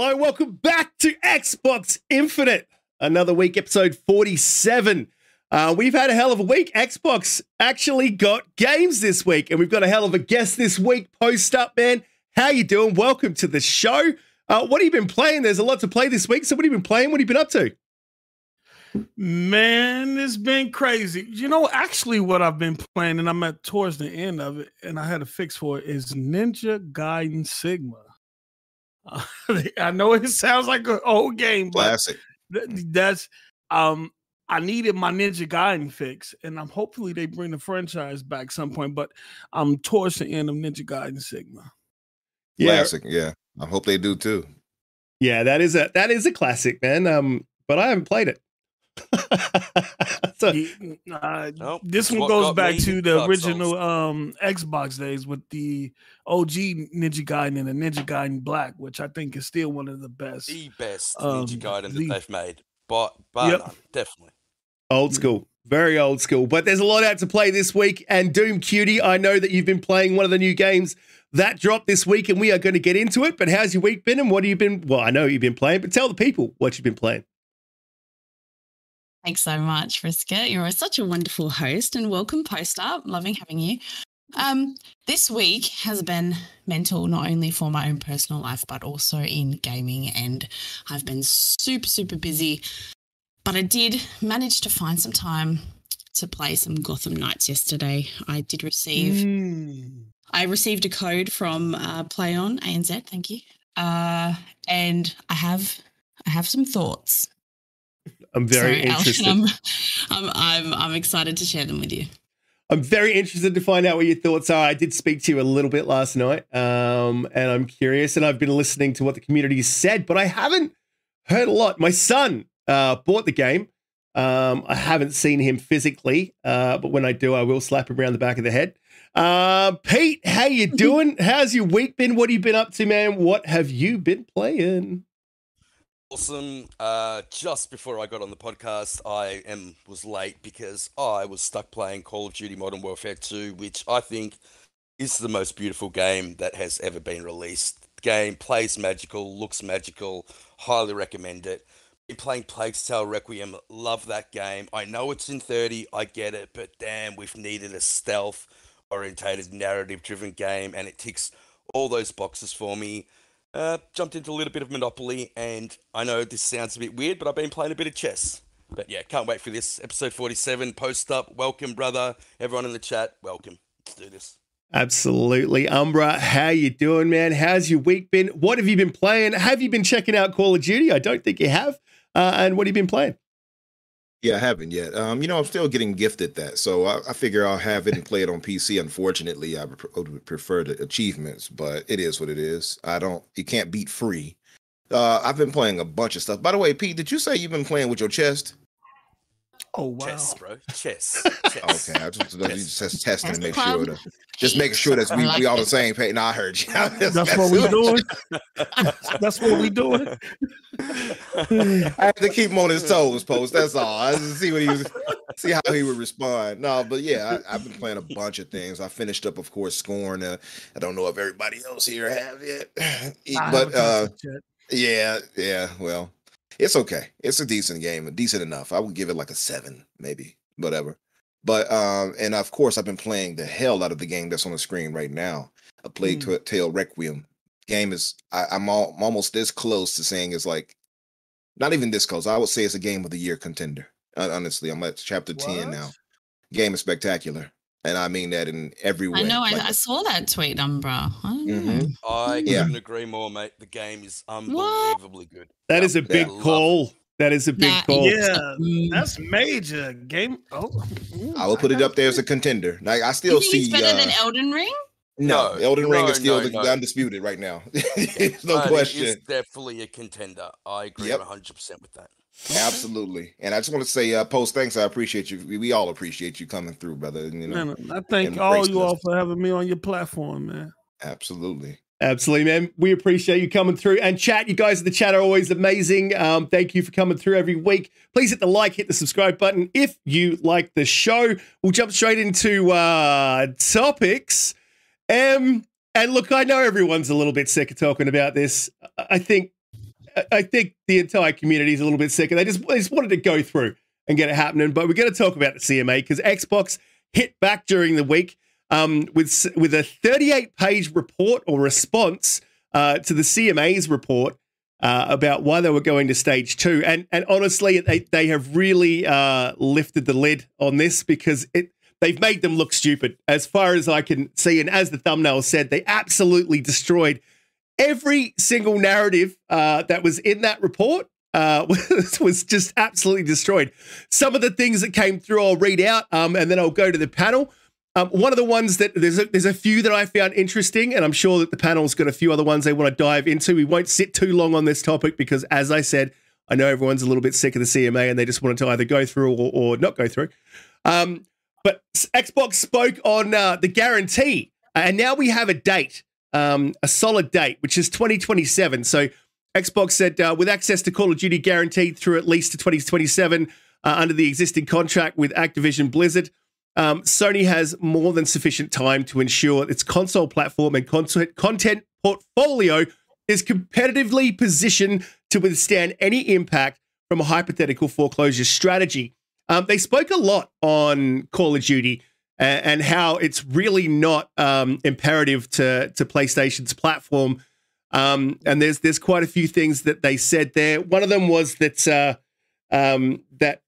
Hello, welcome back to Xbox Infinite. Another week, episode 47. Uh, we've had a hell of a week. Xbox actually got games this week, and we've got a hell of a guest this week. Post up, man. How you doing? Welcome to the show. Uh, what have you been playing? There's a lot to play this week. So, what have you been playing? What have you been up to? Man, it's been crazy. You know, actually, what I've been playing, and I'm at towards the end of it, and I had a fix for it, is Ninja Gaiden Sigma. Uh, I know it sounds like an old game, but Classic. th- that's um I needed my Ninja Gaiden fix, and I'm hopefully they bring the franchise back some point. But I'm towards the end of Ninja Gaiden Sigma. Yeah, Classic. Yeah. I hope they do too. yeah, that is a that is a classic, man. Um, but I haven't played it. so, uh, Nope, this one goes back to the original um Xbox days with the OG Ninja Gaiden and the Ninja Gaiden Black, which I think is still one of the best. the best Um, Ninja Gaiden the- that they've made. But, but Yep. none, definitely. Old school, very old school. But there's a lot out to play this week. And Doom Cutie, I know that you've been playing one of the new games that dropped this week, and we are going to get into it. But how's your week been, and what have you been? Well, I know you've been playing, but tell the people what you've been playing. Thanks so much, Friska. You're such a wonderful host and welcome, Post Up. Loving having you. Um, this week has been mental not only for my own personal life, but also in gaming. And I've been super, super busy. But I did manage to find some time to play some Gotham Knights yesterday. I did receive Mm. I received a code from uh, Play On ANZ. Thank you. Uh, and I have I have some thoughts. I'm very So, Alshan, interested. I'm, I'm, I'm, I'm excited to share them with you. I'm very interested to find out what your thoughts are. I did speak to you a little bit last night, um, and I'm curious. And I've been listening to what the community said, but I haven't heard a lot. My son uh, bought the game. Um, I haven't seen him physically, uh, but when I do, I will slap him around the back of the head. Uh, Pete, how you doing? How's your week been? What have you been up to, man? What have you been playing? Awesome. Uh, just before I got on the podcast, I am was late because I was stuck playing Call of Duty Modern Warfare 2, which I think is the most beautiful game that has ever been released. The game plays magical, looks magical, highly recommend it. Been playing Plague's Tale Requiem, love that game. I know it's in 30, I get it, but damn, we've needed a stealth orientated narrative driven game and it ticks all those boxes for me. Uh, jumped into a little bit of Monopoly, and I know this sounds a bit weird, but I've been playing a bit of chess. But yeah, can't wait for this episode 47. Post up, welcome, brother. Everyone in the chat, welcome. Let's do this. Absolutely. Umbra, how you doing, man? How's your week been? What have you been playing? Have you been checking out Call of Duty? I don't think you have. Uh, and what have you been playing? Yeah, I haven't yet. Um, you know, I'm still getting gifted that, so I, I figure I'll have it and play it on PC. Unfortunately, I would would prefer the achievements, but it is what it is. I don't. You can't beat free. Uh, I've been playing a bunch of stuff. By the way, Pete, did you say you've been playing with your chest? Oh wow! Chess, bro. Chess. Chess. Okay, I just, I just just testing to make sure. To, just making sure that we, we all the same page. No, I heard you. That's what we doing. That's what we doing. I have to keep him on his toes, post. That's all. I just see what he was, see how he would respond. No, but yeah, I, I've been playing a bunch of things. I finished up, of course, Scorn. Uh, I don't know if everybody else here have yet, but uh, yeah, yeah. Well, it's okay. It's a decent game, decent enough. I would give it like a seven, maybe, whatever. But um, and of course, I've been playing the hell out of the game that's on the screen right now. A Plague Hmm. Tale Requiem game is. I, I'm all, I'm almost this close to saying it's like, not even this close. I would say it's a game of the year contender. Honestly, I'm at chapter ten now. Game is spectacular, and I mean that in every way. I know, I, Like, I saw that tweet, Umbra. I don't know. Mhm. I Yeah. couldn't agree more, mate. The game is unbelievably good. That is a big love it. call. That is a big Nah, call. Yeah, that's major game. Oh, I will put it up there as a contender. Like I You still think see. it's better than uh, Elden Ring? No, No, Elden Ring no, is still no, the, no. undisputed right now. There's no But question. is definitely a contender. I agree Yep. 100% with that. Absolutely. And I just want to say, uh, post thanks. I appreciate you. We, we all appreciate you coming through, brother. and, You know, Man, I thank all embrace you all for having me on your platform, man. absolutely. Absolutely, man. We appreciate you coming through. And chat, you guys in the chat are always amazing. Um, thank you for coming through every week. Please hit the like, hit the subscribe button if you like the show. We'll jump straight into uh, topics. Um, and look, I know everyone's a little bit sick of talking about this. I- I think I think the entire community is a little bit sick, and they just, just wanted to go through and get it happening. But we're going to talk about the CMA because Xbox hit back during the week um, with with a 38 page report or response uh, to the CMA's report uh, about why they were going to stage two. And and honestly, they they have really uh, lifted the lid on this because it they've made them look stupid as far as I can see. And as the thumbnail said, they absolutely destroyed every single narrative uh, that was in that report. Uh, was, was just absolutely destroyed. Some of the things that came through, I'll read out, um, and then I'll go to the panel. Um, one of the ones that there's a, there's a few that I found interesting, and I'm sure that the panel's got a few other ones they want to dive into. We won't sit too long on this topic because, as I said, I know everyone's a little bit sick of the CMA and they just wanted to either go through or, or not go through. Um, but Xbox spoke on uh, the guarantee, and now we have a date, um, a solid date, which is 2027. So Xbox said, uh, with access to Call of Duty guaranteed through at least to 2027 uh, under the existing contract with Activision Blizzard. Um, Sony has more than sufficient time to ensure its console platform and content, portfolio is competitively positioned to withstand any impact from a hypothetical foreclosure strategy. Um, they spoke a lot on Call of Duty and, and how it's really not um, imperative to to PlayStation's platform. Um, and there's there's quite a few things that they said there. One of them was that uh, um, that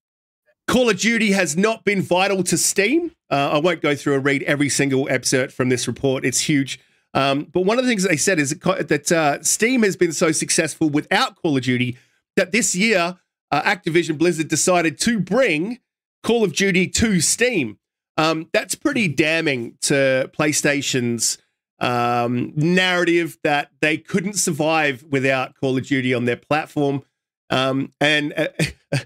Call of Duty has not been vital to Steam. Uh, I won't go through and read every single excerpt from this report. It's huge. Um, but one of the things they said is that, uh, Steam has been so successful without Call of Duty that this year uh, Activision Blizzard decided to bring Call of Duty to Steam. Um, that's pretty damning to PlayStation's um, narrative that they couldn't survive without Call of Duty on their platform. Um, and uh,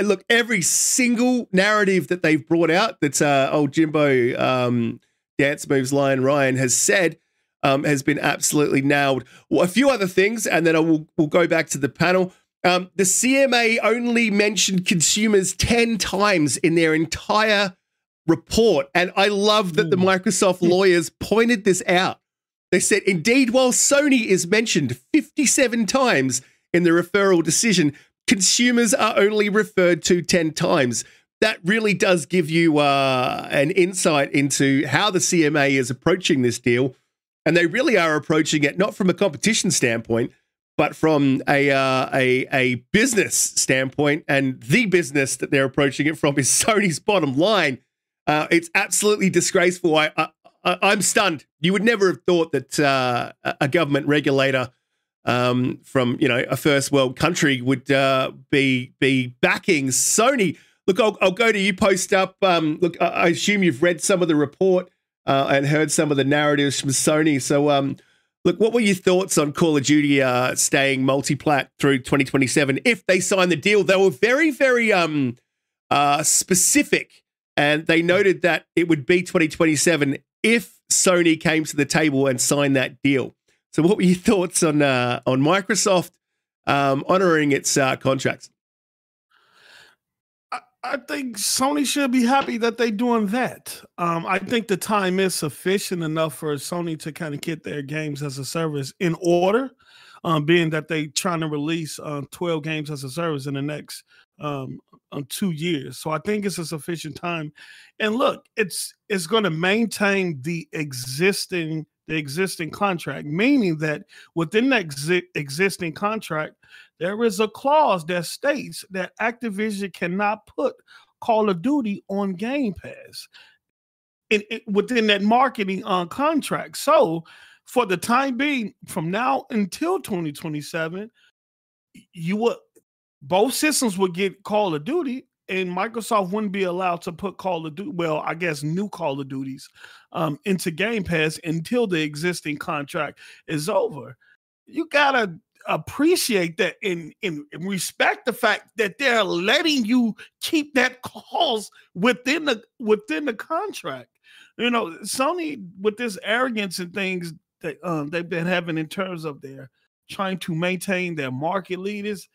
look, every single narrative that they've brought out that uh, old Jimbo um, Dance Moves Lion Ryan has said um, has been absolutely nailed. Well, a few other things, and then I will we'll go back to the panel. Um, the CMA only mentioned consumers 10 times in their entire report. And I love that the Microsoft lawyers pointed this out. They said, indeed, while Sony is mentioned 57 times in the referral decision, consumers are only referred to 10 times. That really does give you uh, an insight into how the CMA is approaching this deal. And they really are approaching it not from a competition standpoint, but from a, uh, a, a business standpoint. And the business that they're approaching it from is Sony's bottom line. Uh, it's absolutely disgraceful. I, I, I'm stunned. You would never have thought that uh, a government regulator um, from you know a first world country would uh, be be backing Sony. Look, I'll, I'll go to you. Post up. Um, look, I assume you've read some of the report uh, and heard some of the narratives from Sony. So, um, look, what were your thoughts on Call of Duty uh, staying multi-plat through 2027 if they sign the deal? They were very, very um, uh, specific, and they noted that it would be 2027 if Sony came to the table and signed that deal. So, what were your thoughts on uh, on Microsoft um, honoring its uh, contracts? I, think Sony should be happy that they're doing that. Um, I think the time is sufficient enough for Sony to kind of get their games as a service in order, um, being that they're trying to release uh, 12 games as a service in the next um, um, two years. So I think it's a sufficient time. And look, it's it's going to maintain the existing the existing contract, meaning that within that exi- existing contract, there is a clause that states that Activision cannot put Call of Duty on Game Pass in, in within that marketing uh, contract. So, for the time being, from now until 2027, you will both systems would get Call of Duty, and Microsoft wouldn't be allowed to put Call of Duty, well, I guess new Call of Duties um, into Game Pass until the existing contract is over. You gotta appreciate that and, and respect the fact that they're letting you keep that clause within the within the contract. You know, Sony with this arrogance and things that um, they've been having in terms of their trying to maintain their market leaders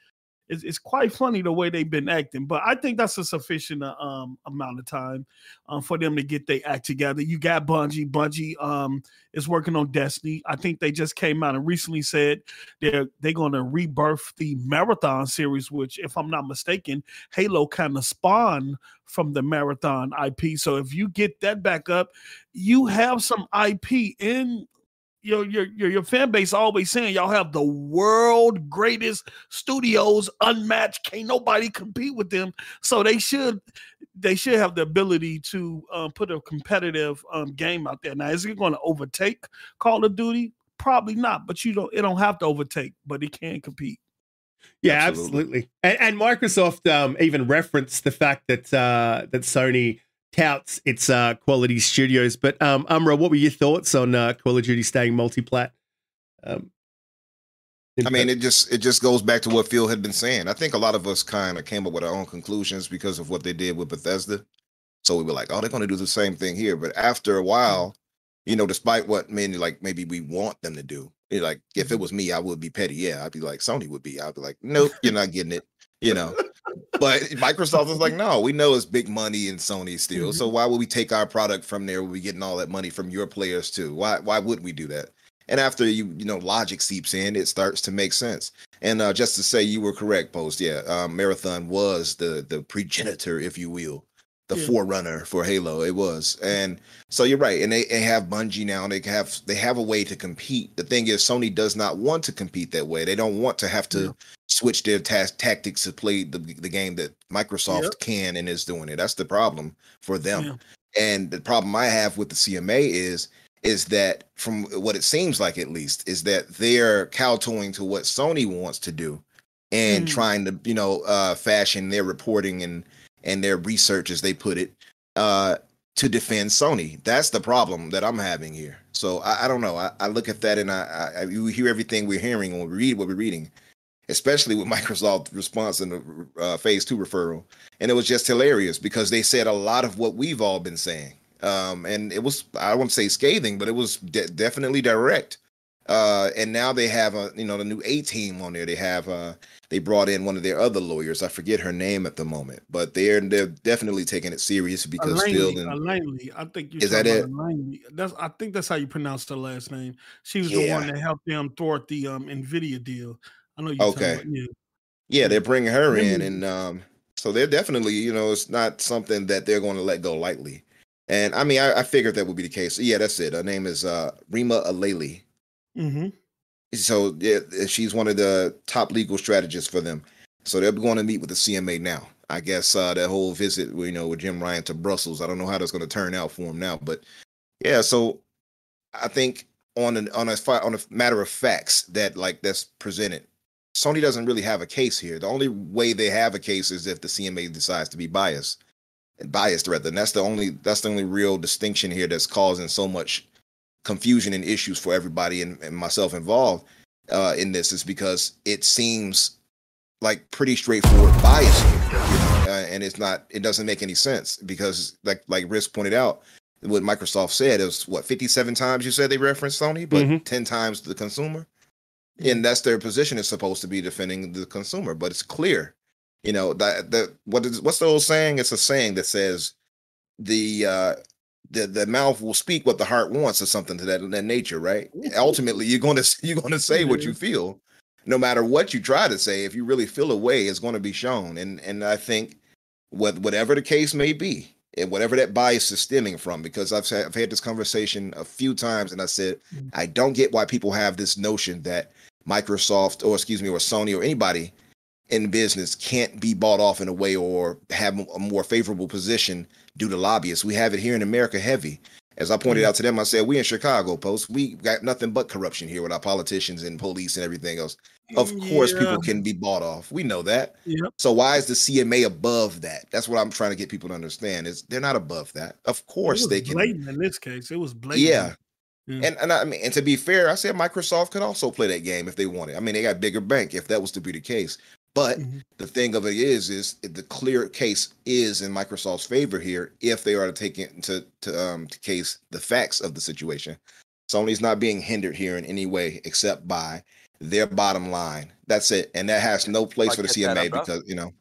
it's, it's quite funny the way they've been acting. But I think that's a sufficient uh, um, amount of time um, for them to get their act together. You got Bungie. Bungie um, is working on Destiny. I think they just came out and recently said they're they're going to rebirth the Marathon series, which, if I'm not mistaken, Halo kind of spawned from the Marathon IP. So if you get that back up, you have some IP in your your your, your fan base always saying y'all have the world greatest studios unmatched. Can't nobody compete with them. So they should they should have the ability to um, put a competitive um, game out there. Now is it going to overtake call of duty? Probably not but you don't it don't have to overtake but it can compete. Yeah absolutely, absolutely. And, and, microsoft um, even referenced the fact that uh, that sony touts its uh, quality studios. But um, Umbra, what were your thoughts on uh, Call of Duty staying multiplat? Um, I mean, it just it just goes back to what Phil had been saying. I think a lot of us kind of came up with our own conclusions because of what they did with Bethesda. So we were like, oh, they're going to do the same thing here. But after a while, you know, despite what many like maybe we want them to do, like if it was me, I would be petty. Yeah, I'd be like Sony would be. I'd be like, nope, you're not getting it. You know, but Microsoft is like, no, we know it's big money in Sony still. Mm-hmm. So why would we take our product from there? We're we getting all that money from your players too. Why why would we do that? And after you you know logic seeps in, it starts to make sense. And uh, just to say, you were correct, post. Yeah, um, Marathon was the the progenitor, if you will, the yeah. forerunner for Halo. It was, and so you're right. And they, they have Bungie now. They have they have a way to compete. The thing is, Sony does not want to compete that way. They don't want to have to yeah. switch their ta- tactics to play the the game that Microsoft yep. can and is doing it. That's the problem for them. Yeah. And the problem I have with the CMA is is that from what it seems like at least is that they're kowtowing to what Sony wants to do and mm. trying to you know uh fashion their reporting and and their research, as they put it, uh, to defend Sony. That's the problem that I'm having here. So I, I don't know. I, I, look at that and I, I, you hear everything we're hearing when we read what we're reading, especially with Microsoft response in the uh, phase two referral, and it was just hilarious because they said a lot of what we've all been saying. Um, and it was I won't say scathing, but it was de- definitely direct. Uh, and now they have a you know the new A team on there. They have uh they brought in one of their other lawyers. I forget her name at the moment, but they're they're definitely taking it serious because Phil and Langley, I think you is that it? That's I think that's how you pronounce the last name. She was yeah. the one that helped them thwart the um Nvidia deal. I know you. Okay. About, yeah. yeah, they're bringing her in, and um, so they're definitely you know it's not something that they're going to let go lightly. And I mean, I, I figured that would be the case. Yeah, that's it. Her name is uh, Rima Alaily. Mm-hmm. So yeah, she's one of the top legal strategists for them. So they're going to meet with the CMA now. I guess uh, that whole visit, you know, with Jim Ryan to Brussels. I don't know how that's going to turn out for him now, but yeah. So I think on an on a on a matter of facts that like that's presented, Sony doesn't really have a case here. The only way they have a case is if the CMA decides to be biased, and biased rather. And that's the only that's the only real distinction here that's causing so much confusion and issues for everybody and, and myself involved uh, in this is because it seems like pretty straightforward bias here, you know, uh, and it's not. It doesn't make any sense because, like like Risk pointed out, what Microsoft said is what 57 times you said they referenced Sony, but mm-hmm. 10 times the consumer, and that's their position is supposed to be defending the consumer. But it's clear, you know, that that what is what's the old saying? It's a saying that says the uh the the mouth will speak what the heart wants or something to that, that nature, right? Ultimately, you're going to you're going to say what you feel, no matter what you try to say. If you really feel a way, it's going to be shown. And and I think, what whatever the case may be, and whatever that bias is stemming from, because I've had, I've had this conversation a few times, and I said mm-hmm. I don't get why people have this notion that Microsoft or excuse me or Sony or anybody in business can't be bought off in a way or have a more favorable position due to lobbyists. We have it here in America heavy. As I pointed mm-hmm. out to them, I said, we in Chicago, Post, we got nothing but corruption here with our politicians and police and everything else. Of yeah. course, people can be bought off. We know that. So why is the CMA above that? That's what I'm trying to get people to understand. Is they're not above that. Of course they can. Blatant in this case, it was blatant. Yeah. yeah. And and I mean, and to be fair, I said Microsoft could also play that game if they wanted. I mean, they got bigger bank if that was to be the case. But mm-hmm. the thing of it is, is the clear case is in Microsoft's favor here if they are to take into to um to case the facts of the situation. Sony's not being hindered here in any way except by their bottom line. That's it, and that has no place I for the get that, CMA Umbra. because you know.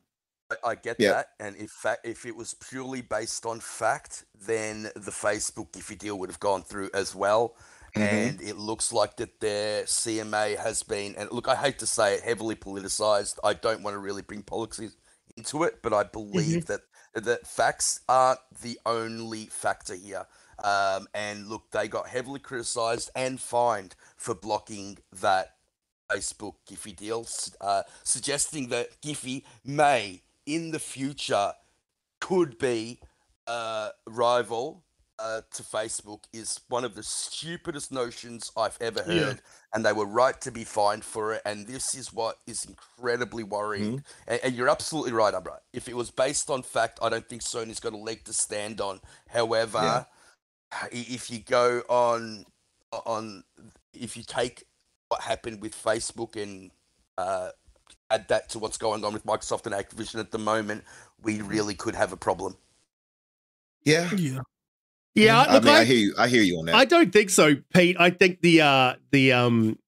I, I get Yeah. that, and if fact, if it was purely based on fact, then the Facebook Giphy deal would have gone through as well. Mhm. And it looks like that their CMA has been, and look, I hate to say it, heavily politicized. I don't want to really bring politics into it, but I believe that that facts aren't the only factor here. Um, and look, they got heavily criticized and fined for blocking that Facebook Giphy deal, uh, suggesting that Giphy may, in the future, could be a rival uh, to Facebook is one of the stupidest notions I've ever Yeah. heard, and they were right to be fined for it. And this is what is incredibly worrying. And, and you're absolutely right, Umbra. If it was based on fact, I don't think Sony's got a leg to stand on. However, Yeah. if you go on on if you take what happened with Facebook and uh, add that to what's going on with Microsoft and Activision at the moment, we really could have a problem. Yeah, Yeah. Yeah, I look, mean, I, I, hear you. I hear you on that. I don't think so, Pete. I think the uh the um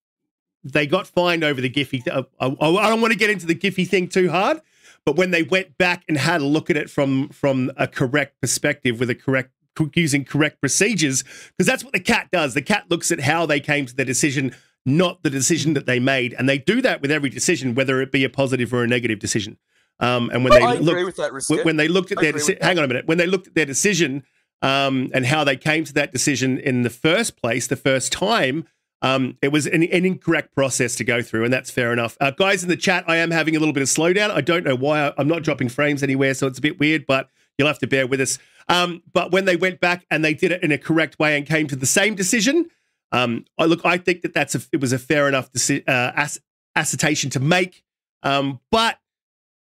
they got fined over the Giphy. Uh, I, I don't want to get into the Giphy thing too hard, but when they went back and had a look at it from from a correct perspective with a correct using correct procedures, because that's what the cat does. The cat looks at how they came to the decision, not the decision that they made, and they do that with every decision, whether it be a positive or a negative decision. Um, and when they I look, agree with that, when, they looked at I their deci- hang on a minute when they looked at their decision um, and how they came to that decision in the first place the first time um, it was an, an incorrect process to go through and that's fair enough uh, guys in the chat i am having a little bit of slowdown i don't know why I, i'm not dropping frames anywhere so it's a bit weird but you'll have to bear with us um, but when they went back and they did it in a correct way and came to the same decision um, I look i think that that's a, it was a fair enough deci- uh, ass- assertion to make um, but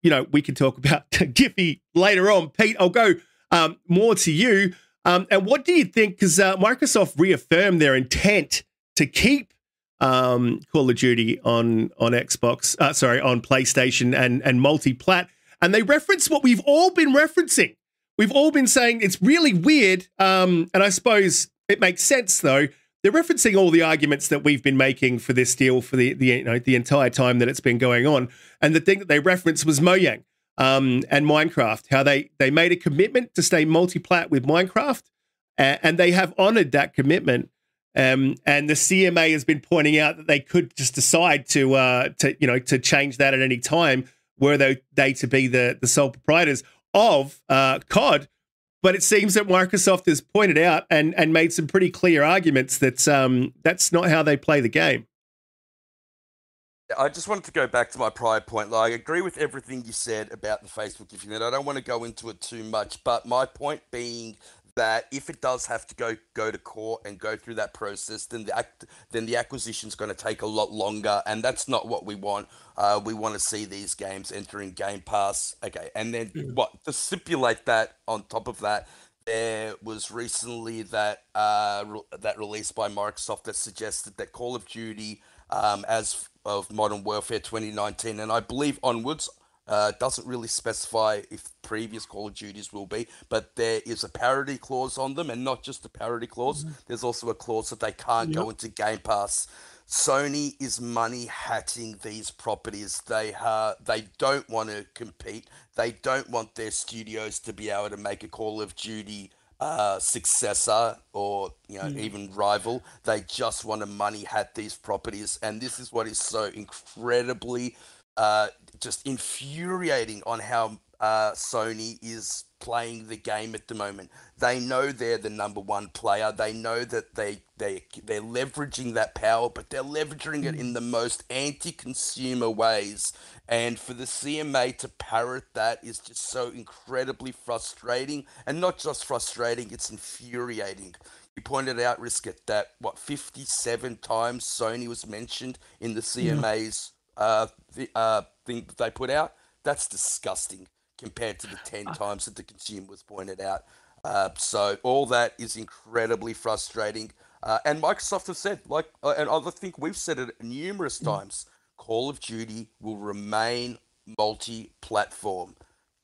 you know, we can talk about Giphy later on. Pete, I'll go um, more to you. Um, and what do you think? Because uh, Microsoft reaffirmed their intent to keep um, Call of Duty on on Xbox, uh, sorry, on PlayStation and and multi-plat, and they reference what we've all been referencing. We've all been saying it's really weird, um, and I suppose it makes sense though. They're referencing all the arguments that we've been making for this deal for the the you know the entire time that it's been going on, and the thing that they referenced was Mojang um, and Minecraft. How they they made a commitment to stay multi-plat with Minecraft, a- and they have honored that commitment. Um, and the CMA has been pointing out that they could just decide to uh, to you know to change that at any time, were they they to be the the sole proprietors of uh, COD. But it seems that Microsoft has pointed out and and made some pretty clear arguments that um, that's not how they play the game. I just wanted to go back to my prior point. Like, I agree with everything you said about the Facebook Giphy. And I don't want to go into it too much, but my point being that if it does have to go go to court and go through that process, then the act then the acquisition's going to take a lot longer, and that's not what we want. Uh, we want to see these games entering Game Pass. Okay, and then what to stipulate that on top of that, there was recently that uh, re- that release by Microsoft that suggested that Call of Duty, um, as of Modern Warfare 2019, and I believe onwards, uh, doesn't really specify if previous Call of Duties will be, but there is a parity clause on them, and not just a parity clause. There's also a clause that they can't go into Game Pass. Sony is money hatching these properties. They uh, they don't want to compete. They don't want their studios to be able to make a Call of Duty uh, successor or you know even rival. They just want to money hat these properties, and this is what is so incredibly uh, just infuriating on how uh, Sony is playing the game at the moment. They know they're the number one player. They know that they they they're leveraging that power, but they're leveraging it in the most anti-consumer ways. And for the CMA to parrot that is just so incredibly frustrating, and not just frustrating, it's infuriating. You pointed out, Riskit, that what 57 times Sony was mentioned in the CMA's uh, the, uh, thing that they put out. That's disgusting compared to the 10 times that the consumer was pointed out. Uh, so all that is incredibly frustrating. Uh, and Microsoft have said, like, uh, and I think we've said it numerous times, Call of Duty will remain multi-platform.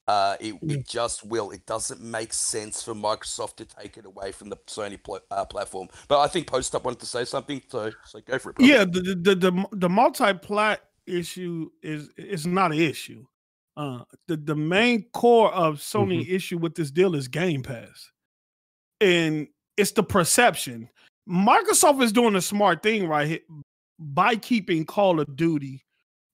Uh, it, it just will. It doesn't make sense for Microsoft to take it away from the Sony pl- uh, platform. But I think Post Up wanted to say something, so so go for it. Brother. Yeah, the the the, the multi-plat issue is is not an issue. Uh, the the main core of Sony mm-hmm. issue with this deal is Game Pass, and it's the perception. Microsoft is doing a smart thing right here by keeping Call of Duty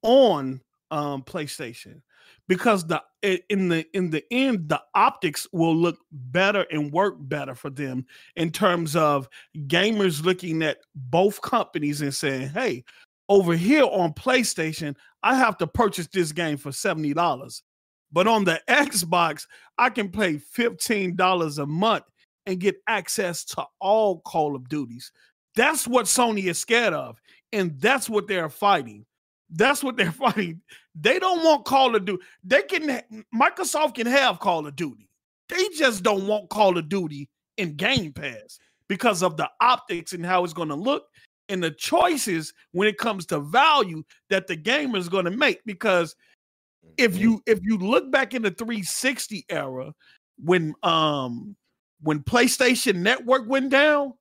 on um, PlayStation because the in the in the end the optics will look better and work better for them in terms of gamers looking at both companies and saying hey over here on PlayStation I have to purchase this game for $70 but on the Xbox I can pay $15 a month and get access to all Call of Duties that's what Sony is scared of and that's what they're fighting that's what they're fighting. They don't want Call of Duty. They can Microsoft can have Call of Duty. They just don't want Call of Duty in Game Pass because of the optics and how it's going to look and the choices when it comes to value that the gamer is going to make because if mm-hmm. you if you look back in the 360 era when um when PlayStation Network went down,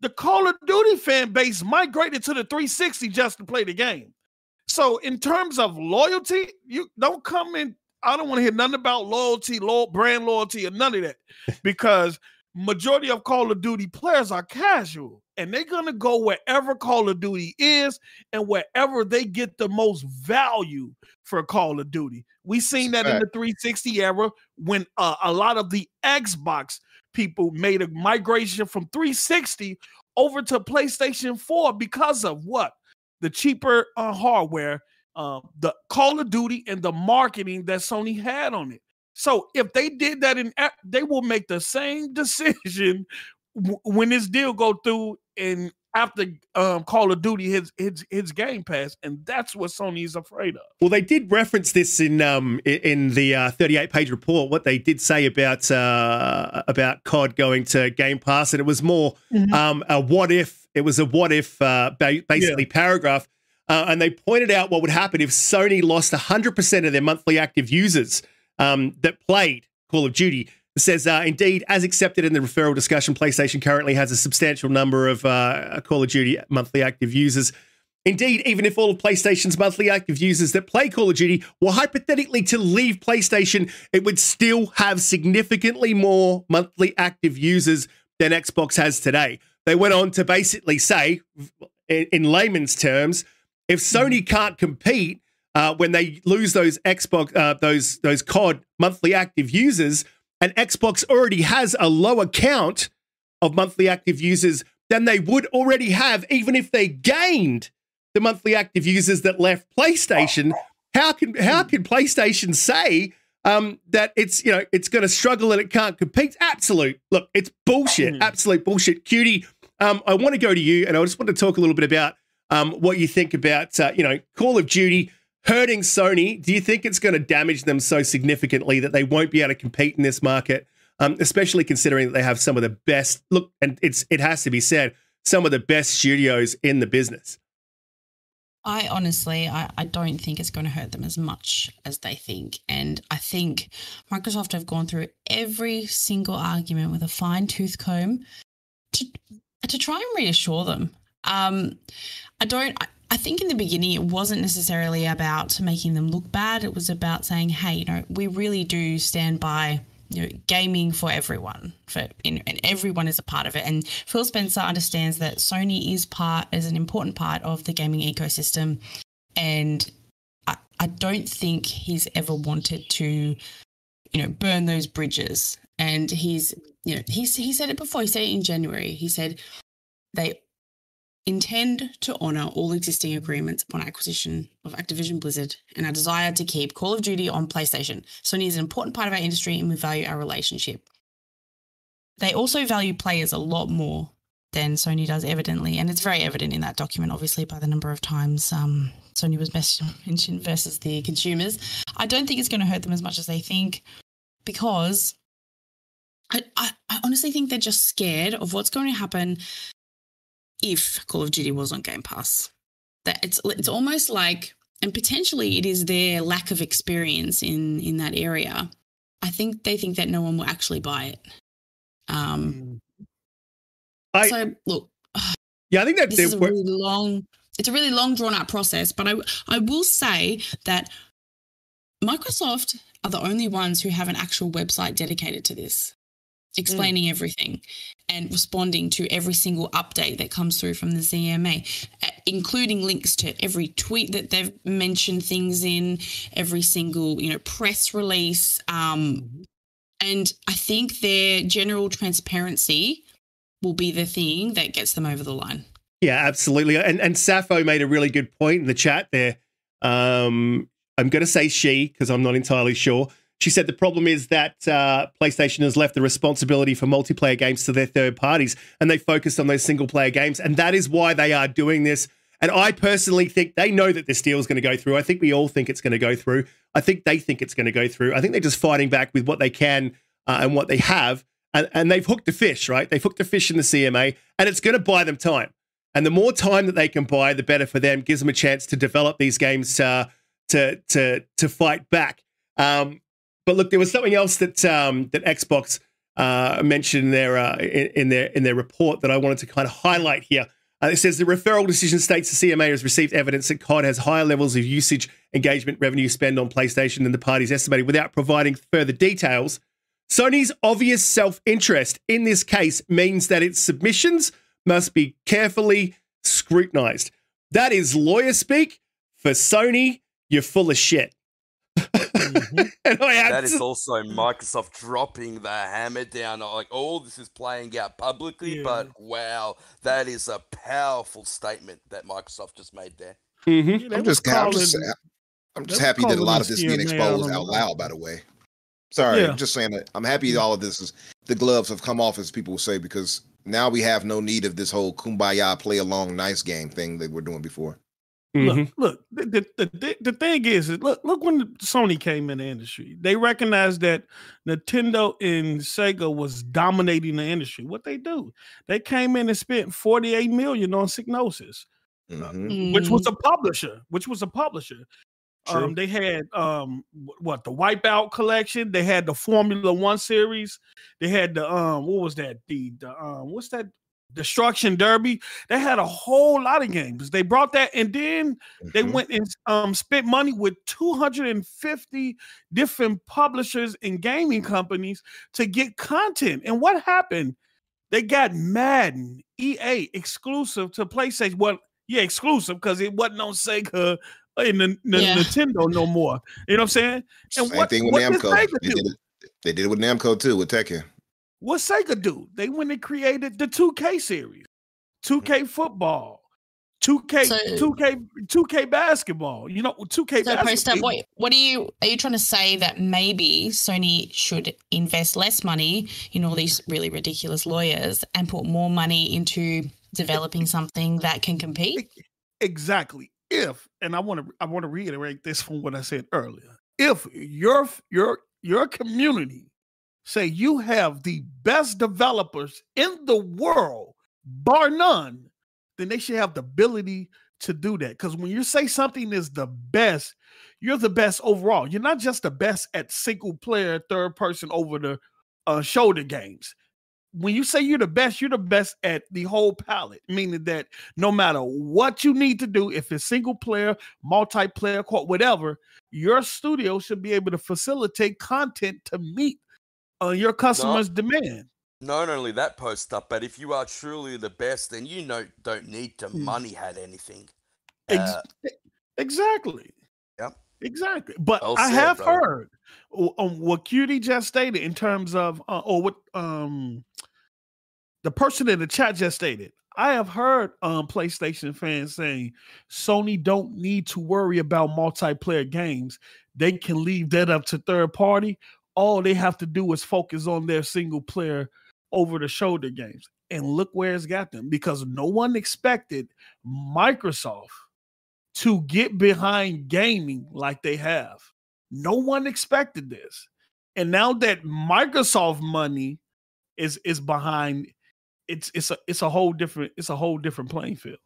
the Call of Duty fan base migrated to the 360 just to play the game. So in terms of loyalty, you don't come in. I don't want to hear nothing about loyalty, loyal, brand loyalty, or none of that, because majority of Call of Duty players are casual and they're gonna go wherever Call of Duty is and wherever they get the most value for Call of Duty. We seen that in the 360 era when uh, a lot of the Xbox people made a migration from 360 over to PlayStation 4 because of what? the cheaper uh, hardware, uh, the Call of Duty, and the marketing that Sony had on it. So if they did that in, they will make the same decision when this deal go through and after um, Call of Duty hits, hits hits Game Pass, and that's what Sony is afraid of. Well, they did reference this in um in the uh, 38 page report. What they did say about uh, about COD going to Game Pass, and it was more mm-hmm. um a what if it was a what if uh, basically yeah. paragraph. Uh, and they pointed out what would happen if Sony lost 100% of their monthly active users um, that played Call of Duty. It says, uh, indeed, as accepted in the referral discussion, PlayStation currently has a substantial number of uh, Call of Duty monthly active users. Indeed, even if all of PlayStation's monthly active users that play Call of Duty were hypothetically to leave PlayStation, it would still have significantly more monthly active users than Xbox has today. They went on to basically say, in, in layman's terms, if Sony can't compete uh, when they lose those Xbox, uh, those those COD monthly active users, and Xbox already has a lower count of monthly active users than they would already have, even if they gained the monthly active users that left PlayStation. How can how can PlayStation say um, that it's you know it's going to struggle and it can't compete? Absolute look, it's bullshit. Hmm. Absolute bullshit. Cutie um, I want to go to you, and I just want to talk a little bit about um, what you think about, uh, you know, Call of Duty hurting Sony. Do you think it's going to damage them so significantly that they won't be able to compete in this market? Um, especially considering that they have some of the best look, and it's it has to be said, some of the best studios in the business. I honestly, I, I don't think it's going to hurt them as much as they think. And I think Microsoft have gone through every single argument with a fine tooth comb to to try and reassure them. Um, I don't. I, think in the beginning it wasn't necessarily about making them look bad. It was about saying, "Hey, you know, we really do stand by." You know, gaming for everyone, for and everyone is a part of it. And Phil Spencer understands that Sony is part, is an important part of the gaming ecosystem, and I, I don't think he's ever wanted to, you know, burn those bridges. And he's you know, he, he said it before. He said it in January. He said they intend to honour all existing agreements upon acquisition of Activision Blizzard and our desire to keep Call of Duty on PlayStation. Sony is an important part of our industry and we value our relationship. They also value players a lot more than Sony does, evidently. And it's very evident in that document, obviously, by the number of times um, Sony was mentioned versus the consumers. I don't think it's going to hurt them as much as they think because I, I, I honestly think they're just scared of what's going to happen if Call of Duty was on Game Pass. That it's it's almost like, and potentially it is their lack of experience in in that area I think they think that no one will actually buy it. Um, Mm. I, so look, yeah, I think that this is a really long. It's a really long, drawn out process. But I, I will say that Microsoft are the only ones who have an actual website dedicated to this, explaining everything and responding to every single update that comes through from the CMA, uh, including links to every tweet that they've mentioned things in, every single you know press release. Um, and I think their general transparency will be the thing that gets them over the line. Yeah, absolutely. And and Sappho made a really good point in the chat there. Um, I'm going to say she because I'm not entirely sure. She said the problem is that uh, PlayStation has left the responsibility for multiplayer games to their third parties, and they focused on those single player games, and that is why they are doing this. And I personally think they know that this deal is going to go through. I think we all think it's going to go through. I think they think it's going to go through. I think they're just fighting back with what they can uh, and what they have, and, and they've hooked a fish, right? They've hooked a fish in the CMA, and it's going to buy them time. And the more time that they can buy, the better for them. Gives them a chance to develop these games uh, to to to fight back. Um, but look, there was something else that um, that Xbox uh, mentioned in their uh, in, in their in their report that I wanted to kind of highlight here. Uh, it says the referral decision states the CMA has received evidence that COD has higher levels of usage, engagement, revenue spend on PlayStation than the parties estimated, without providing further details. Sony's obvious self interest in this case means that its submissions must be carefully scrutinized. That is lawyer speak for Sony. You're full of shit. Mhm. and I had That is to- also Microsoft dropping the hammer down. Like, oh, this is playing out publicly, Yeah. but wow, that is a powerful statement that Microsoft just made there. Mhm. Yeah, I'm was just, I'm just, calling- I'm just happy that a lot of this being exposed out loud. By the way, sorry, Yeah. I'm just saying that I'm happy all of this is the gloves have come off, as people will say, because now we have no need of this whole kumbaya play along nice game thing that we're doing before. Mhm. Look, look. The, the, the, the thing is, is look, look when Sony came in the industry, they recognized that Nintendo and Sega was dominating the industry. What they do, they came in and spent forty eight million on Psygnosis, Mhm. which was Mm, a publisher. Which was a publisher. True. Um, they had um, what the Wipeout collection. They had the Formula One series. They had the um, what was that? The the um, what's that? Destruction Derby. They had a whole lot of games. They brought that, and then they Mhm. went and um spent money with 250 different publishers and gaming companies to get content. And what happened? They got Madden, EA exclusive to PlayStation. Well, yeah, exclusive because it wasn't on Sega and the, the Yeah. Nintendo no more. You know what I'm saying? And Same what- thing with what Namco. They did, it, they did it with Namco too, with Tekken. What Sega do? They went and created the 2K series, 2K mm-hmm. football, 2K, So- 2K, 2K basketball. You know, 2K So, basketball. post up, what what are you are you trying to say that maybe Sony should invest less money in all these really ridiculous lawyers and put more money into developing something that can compete? exactly if and i want to i want to reiterate this from what i said earlier if your your your community say you have the best developers in the world bar none then they should have the ability to do that. Because when you say something is the best you're the best overall. You're not just the best at single player third person over the uh, shoulder games. When you say you're the best, you're the best at the whole palette, meaning that no matter what you need to do, if it's single player, multiplayer, whatever, your studio should be able to facilitate content to meet uh, your customers' demand. Not only that post up, but if you are truly the best, then you know don't need to Hmm. money had anything. Ex- Uh, exactly. Yep. Exactly. But Well I said, have brother. heard on what Cutie just stated in terms of, uh, or what um the person in the chat just stated. I have heard um PlayStation fans saying Sony don't need to worry about multiplayer games. They can leave that up to third party. All they have to do is focus on their single player over the shoulder games. And look where it's got them because no one expected Microsoft to get behind gaming like they have. No one expected this. And now that Microsoft money is is behind it's it's a it's a whole different it's a whole different playing field.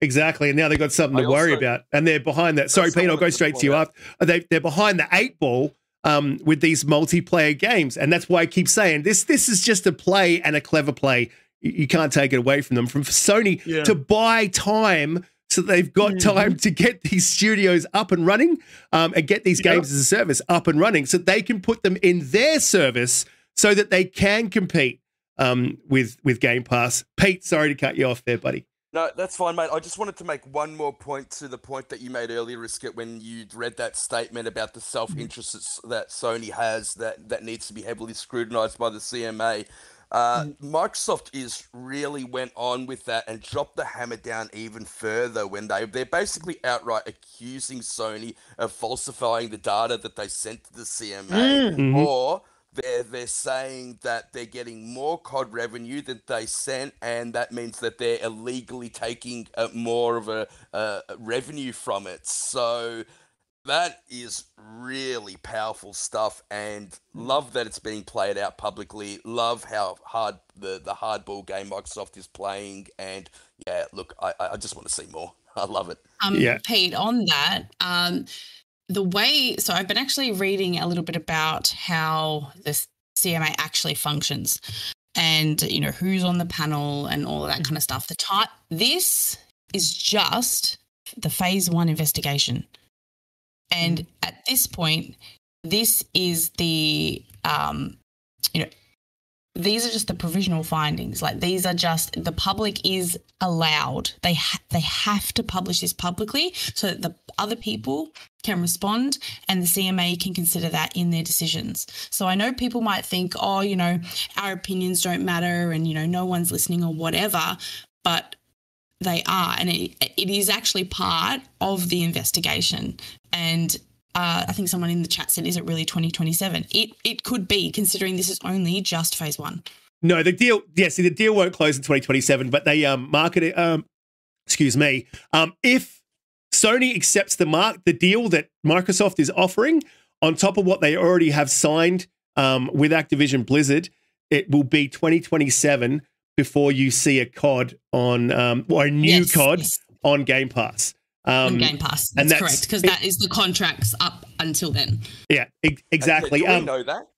Exactly. And now they've got something I to worry about. And they're behind that. Sorry, also Pete, I'll go straight to you out- after. They, they're behind the eight ball um, with these multiplayer games, and that's why I keep saying this. This is just a play and a clever play. You, you can't take it away from them. From Sony Yeah. to buy time so they've got Mhm. time to get these studios up and running um, and get these Yep. games as a service up and running so they can put them in their service so that they can compete um, with with Game Pass. Pete, sorry to cut you off there, buddy. No, that's fine, mate. I just wanted to make one more point to the point that you made earlier, Riskit, when you read that statement about the self-interest that Sony has that, that needs to be heavily scrutinized by the CMA. Uh, Microsoft is really went on with that and dropped the hammer down even further when they they're basically outright accusing Sony of falsifying the data that they sent to the CMA, Mhm. or they're they're saying that they're getting more COD revenue than they sent, and that means that they're illegally taking uh, more of a uh, revenue from it. So that is really powerful stuff, and love that it's being played out publicly. Love how hard the the hardball game Microsoft is playing, and yeah, look, I I I just want to see more. I love it. Um, Yeah. Pete, on that, um, the way, so I've been actually reading a little bit about how the CMA actually functions and, you know, who's on the panel and all of that kind of stuff. The type, this is just the phase one investigation. And at this point, this is the, um, you know, these are just the provisional findings. Like these are just the public is allowed. They ha- they have to publish this publicly so that the other people can respond and the CMA can consider that in their decisions. So I know people might think, oh, you know, our opinions don't matter and you know no one's listening or whatever, but they are, and it, it is actually part of the investigation. And uh, I think someone in the chat said, "Is it really 2027?" It it could be, considering this is only just phase one. No, the deal. Yes, the deal won't close in 2027, but they um market it. Um, excuse me. Um, if Sony accepts the mark, the deal that Microsoft is offering, on top of what they already have signed um with Activision Blizzard, it will be 2027 before you see a COD on um or a new Yes, COD yes, on Game Pass. Um, on Game Pass. and That's, that's- correct because that is the contracts up until then. yeah, e- Okay, exactly. do we Um, know that.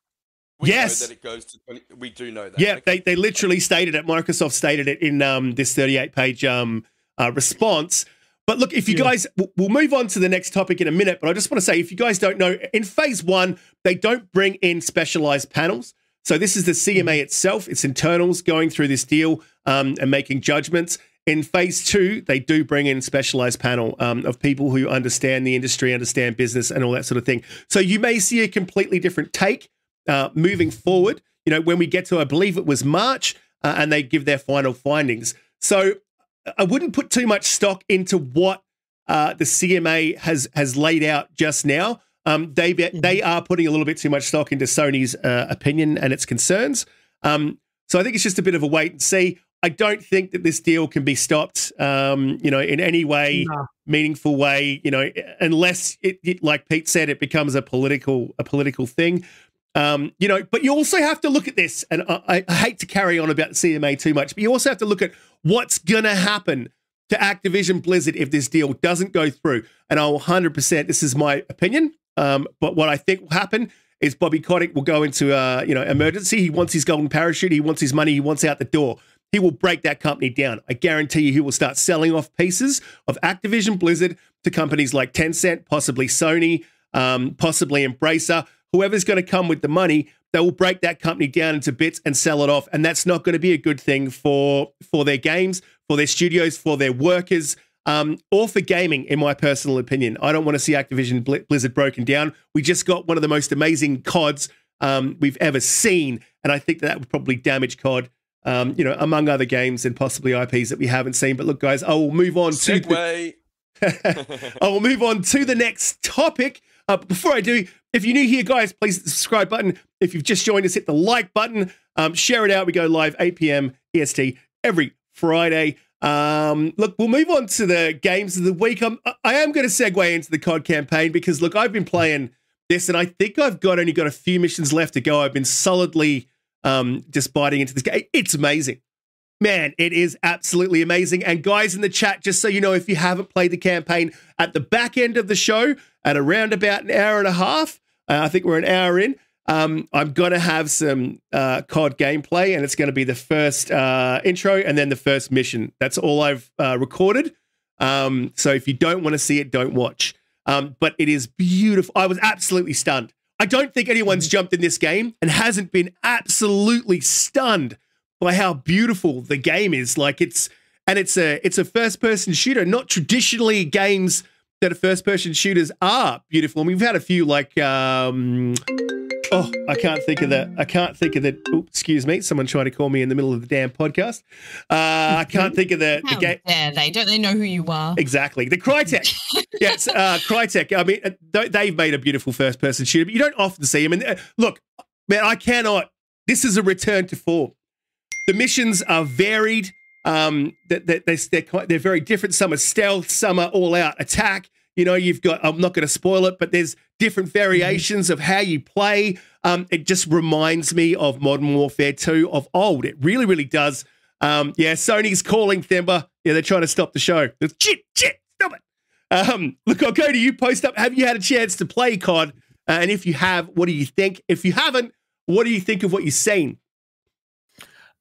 We yes. know that it goes to 20, we do know that. Yeah, okay. they, they literally stated it. Microsoft stated it in um, this 38 page um, uh, response. But look, if you Yeah. guys, we'll- we'll move on to the next topic in a minute. But I just want to say, if you guys don't know, in phase one, they don't bring in specialized panels. So this is the CMA itself, its internals going through this deal um, and making judgments. In phase two, they do bring in specialized panel um, of people who understand the industry, understand business, and all that sort of thing. So you may see a completely different take uh, moving forward. You know, when we get to, I believe it was March, uh, and they give their final findings. So I wouldn't put too much stock into what uh, the CMA has has laid out just now. Um, they they are putting a little bit too much stock into Sony's uh, opinion and its concerns. Um, so I think it's just a bit of a wait and see. I don't think that this deal can be stopped, um, you know, in any way, Nah. meaningful way, you know, unless it, it, like Pete said, it becomes a political a political thing. Um, you know, but you also have to look at this, and I, I hate to carry on about CMA too much, but you also have to look at what's gonna happen to Activision Blizzard if this deal doesn't go through. And I'll 100%, this is my opinion, um, but what I think will happen is Bobby Kotick will go into, uh, you know, emergency. He wants his golden parachute. He wants his money. He wants out the door. He will break that company down. I guarantee you he will start selling off pieces of Activision Blizzard to companies like Tencent, possibly Sony, um, possibly Embracer. Whoever's going to come with the money, they will break that company down into bits and sell it off. And that's not going to be a good thing for, for their games, for their studios, for their workers, um, or for gaming, in my personal opinion. I don't want to see Activision Bli- Blizzard broken down. We just got one of the most amazing CODs um, we've ever seen. And I think that, that would probably damage COD, um, you know, among other games and possibly IPs that we haven't seen. But look, guys, I will move on to. the- I will move on to the next topic. Uh, before I do, if you're new here, guys, please hit the subscribe button. If you've just joined us, hit the like button. Um, share it out. We go live 8 p.m. EST every Friday. Um, look, we'll move on to the games of the week. I'm, I am going to segue into the COD campaign because, look, I've been playing this and I think I've got only got a few missions left to go. I've been solidly um, just biting into this game. It's amazing. Man, it is absolutely amazing. And guys in the chat, just so you know, if you haven't played the campaign, at the back end of the show, at around about an hour and a half, Uh, I think we're an hour in. Um, I'm going to have some uh, COD gameplay, and it's going to be the first uh, intro and then the first mission. That's all I've uh, recorded. Um, so if you don't want to see it, don't watch. Um, but it is beautiful. I was absolutely stunned. I don't think anyone's Mm-hmm. jumped in this game and hasn't been absolutely stunned by how beautiful the game is. Like it's and it's a it's a first person shooter, not traditionally games that are first person shooters are beautiful. And we've had a few like um oh I can't think of the I can't think of the oh, excuse me someone trying to call me in the middle of the damn podcast. Uh, I can't think of the the game. dare they? Don't they know who you are? Exactly. The Crytek. yes, uh, Crytek. I mean, uh, they- they've made a beautiful first person shooter, but you don't often see them. And uh, look, man, I cannot. This is a return to form. The missions are varied. Um, they, they, they, they're, quite- they're very different. Some are stealth, some are all out attack. You know, you've got, I'm not going to spoil it, but there's different variations of how you play. Um, it just reminds me of Modern Warfare 2 of old. It really, really does. Um, yeah, Sony's calling Themba. Yeah, they're trying to stop the show. Shit, stop it. Um, look, I'll go to you. Post up. Have you had a chance to play COD? Uh, and if you have, what do you think? If you haven't, what do you think of what you've seen?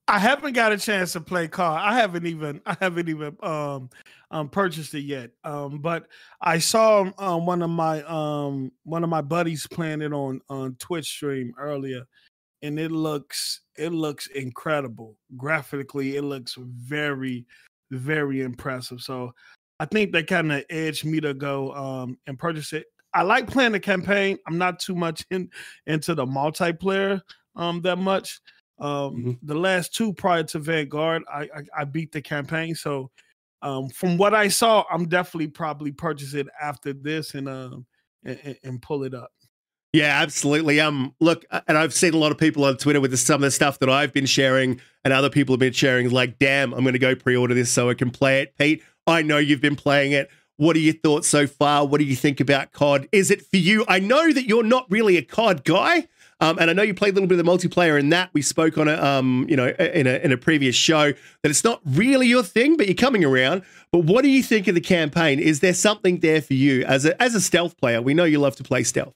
I haven't got a chance to play car. I haven't even I haven't even um um purchased it yet. Um but I saw um one of my um one of my buddies playing it on on Twitch stream earlier and it looks it looks incredible. Graphically it looks very very impressive. So I think that kind of edged me to go um and purchase it. I like playing the campaign. I'm not too much in into the multiplayer um that much. Um, Mhm. the last two prior to Vanguard, I, I I beat the campaign. So, um, from what I saw, I'm definitely probably purchase it after this and um and, and- pull it up. Yeah, absolutely. Um, look, and I've seen a lot of people on Twitter with the, some of the stuff that I've been sharing, and other people have been sharing. Like, damn, I'm going to go pre-order this so I can play it. Pete, I know you've been playing it. What are your thoughts so far? What do you think about COD? Is it for you? I know that you're not really a COD guy, um, and I know you played a little bit of the multiplayer in that. We spoke on it, um, you know, in a in a previous show that it's not really your thing, but you're coming around. But what do you think of the campaign? Is there something there for you as a as a stealth player? We know you love to play stealth.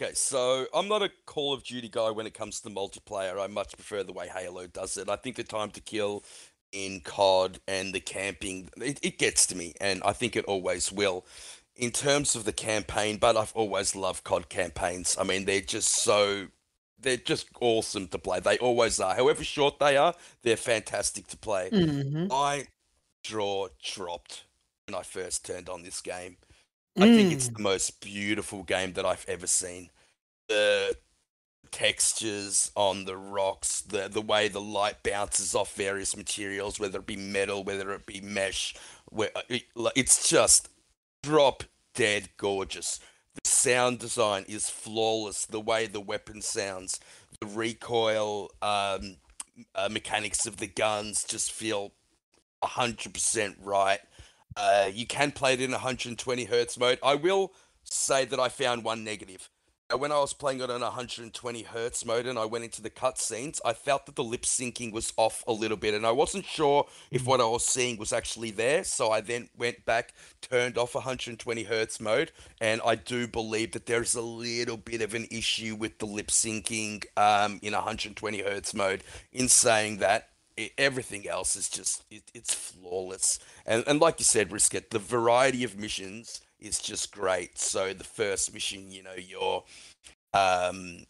Okay, so I'm not a Call of Duty guy when it comes to the multiplayer. I much prefer the way Halo does it. I think the time to kill in COD and the camping, it, it gets to me, and I think it always will. In terms of the campaign, but I've always loved COD campaigns. I mean, they're just so. They're just awesome to play. They always are. However short they are, they're fantastic to play. Mm-hmm. My jaw dropped when I first turned on this game. I think it's the most beautiful game that I've ever seen. The textures on the rocks, the the way the light bounces off various materials, whether it be metal, whether it be mesh, where it, it's just drop dead gorgeous. The sound design is flawless. The way the weapon sounds, the recoil um, uh, mechanics of the guns just feel hundred percent right. Uh, you can play it in 120 hertz mode. I will say that I found one negative. When I was playing it on 120 hertz mode and I went into the cutscenes, I felt that the lip syncing was off a little bit, and I wasn't sure if what I was seeing was actually there. So I then went back, turned off 120 hertz mode, and I do believe that there's a little bit of an issue with the lip syncing um, in 120 hertz mode. In saying that, everything else is just it, it's flawless and and like you said Riskit the variety of missions is just great so the first mission you know you're um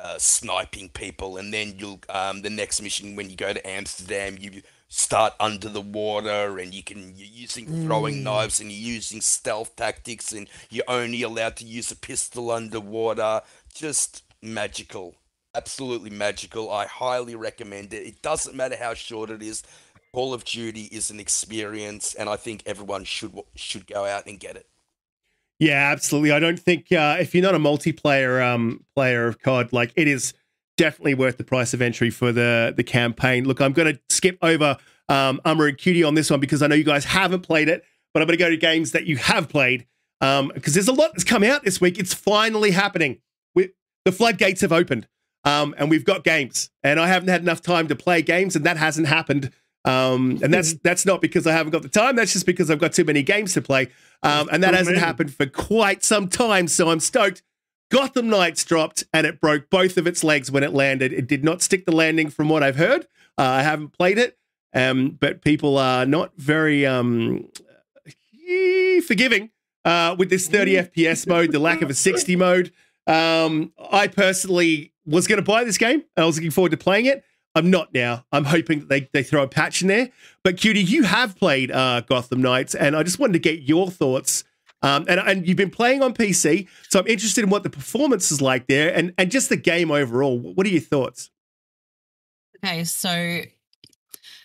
uh, sniping people and then you'll um the next mission when you go to amsterdam you start under the water and you can you're using throwing knives and you're using stealth tactics and you're only allowed to use a pistol underwater just magical absolutely magical. I highly recommend it. It doesn't matter how short it is. Call of Duty is an experience, and I think everyone should should go out and get it. Yeah, absolutely. I don't think uh, if you're not a multiplayer um, player of COD, like it is definitely worth the price of entry for the the campaign. Look, I'm going to skip over um, Umbra and Cutie on this one because I know you guys haven't played it, but I'm going to go to games that you have played because there's a lot that's come out this week. It's finally happening. We, the floodgates have opened, um, and we've got games. And I haven't had enough time to play games, and that hasn't happened. Um, and that's that's not because I haven't got the time. That's just because I've got too many games to play, um, and that hasn't happened for quite some time. So I'm stoked Gotham Knights dropped and it broke both of its legs when it landed. It did not stick the landing, from what I've heard. Uh, I haven't played it, um, but people are not very um, forgiving uh, with this 30 FPS mode, the lack of a 60 mode. Um, I personally was going to buy this game. I was looking forward to playing it. I'm not now. I'm hoping that they, they throw a patch in there. But Cutie, you have played uh, Gotham Knights, and I just wanted to get your thoughts. Um, and, and you've been playing on PC, so I'm interested in what the performance is like there, and and just the game overall. What are your thoughts? Okay, so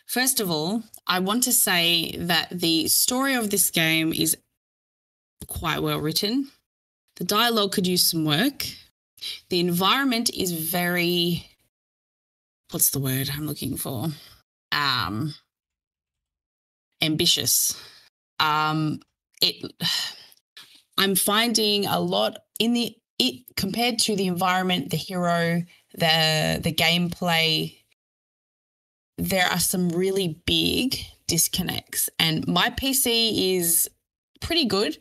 first of all, I want to say that the story of this game is quite well written. The dialogue could use some work. The environment is very what's the word I'm looking for? Um ambitious. Um it I'm finding a lot in the it compared to the environment, the hero, the the gameplay, there are some really big disconnects. And my PC is pretty good.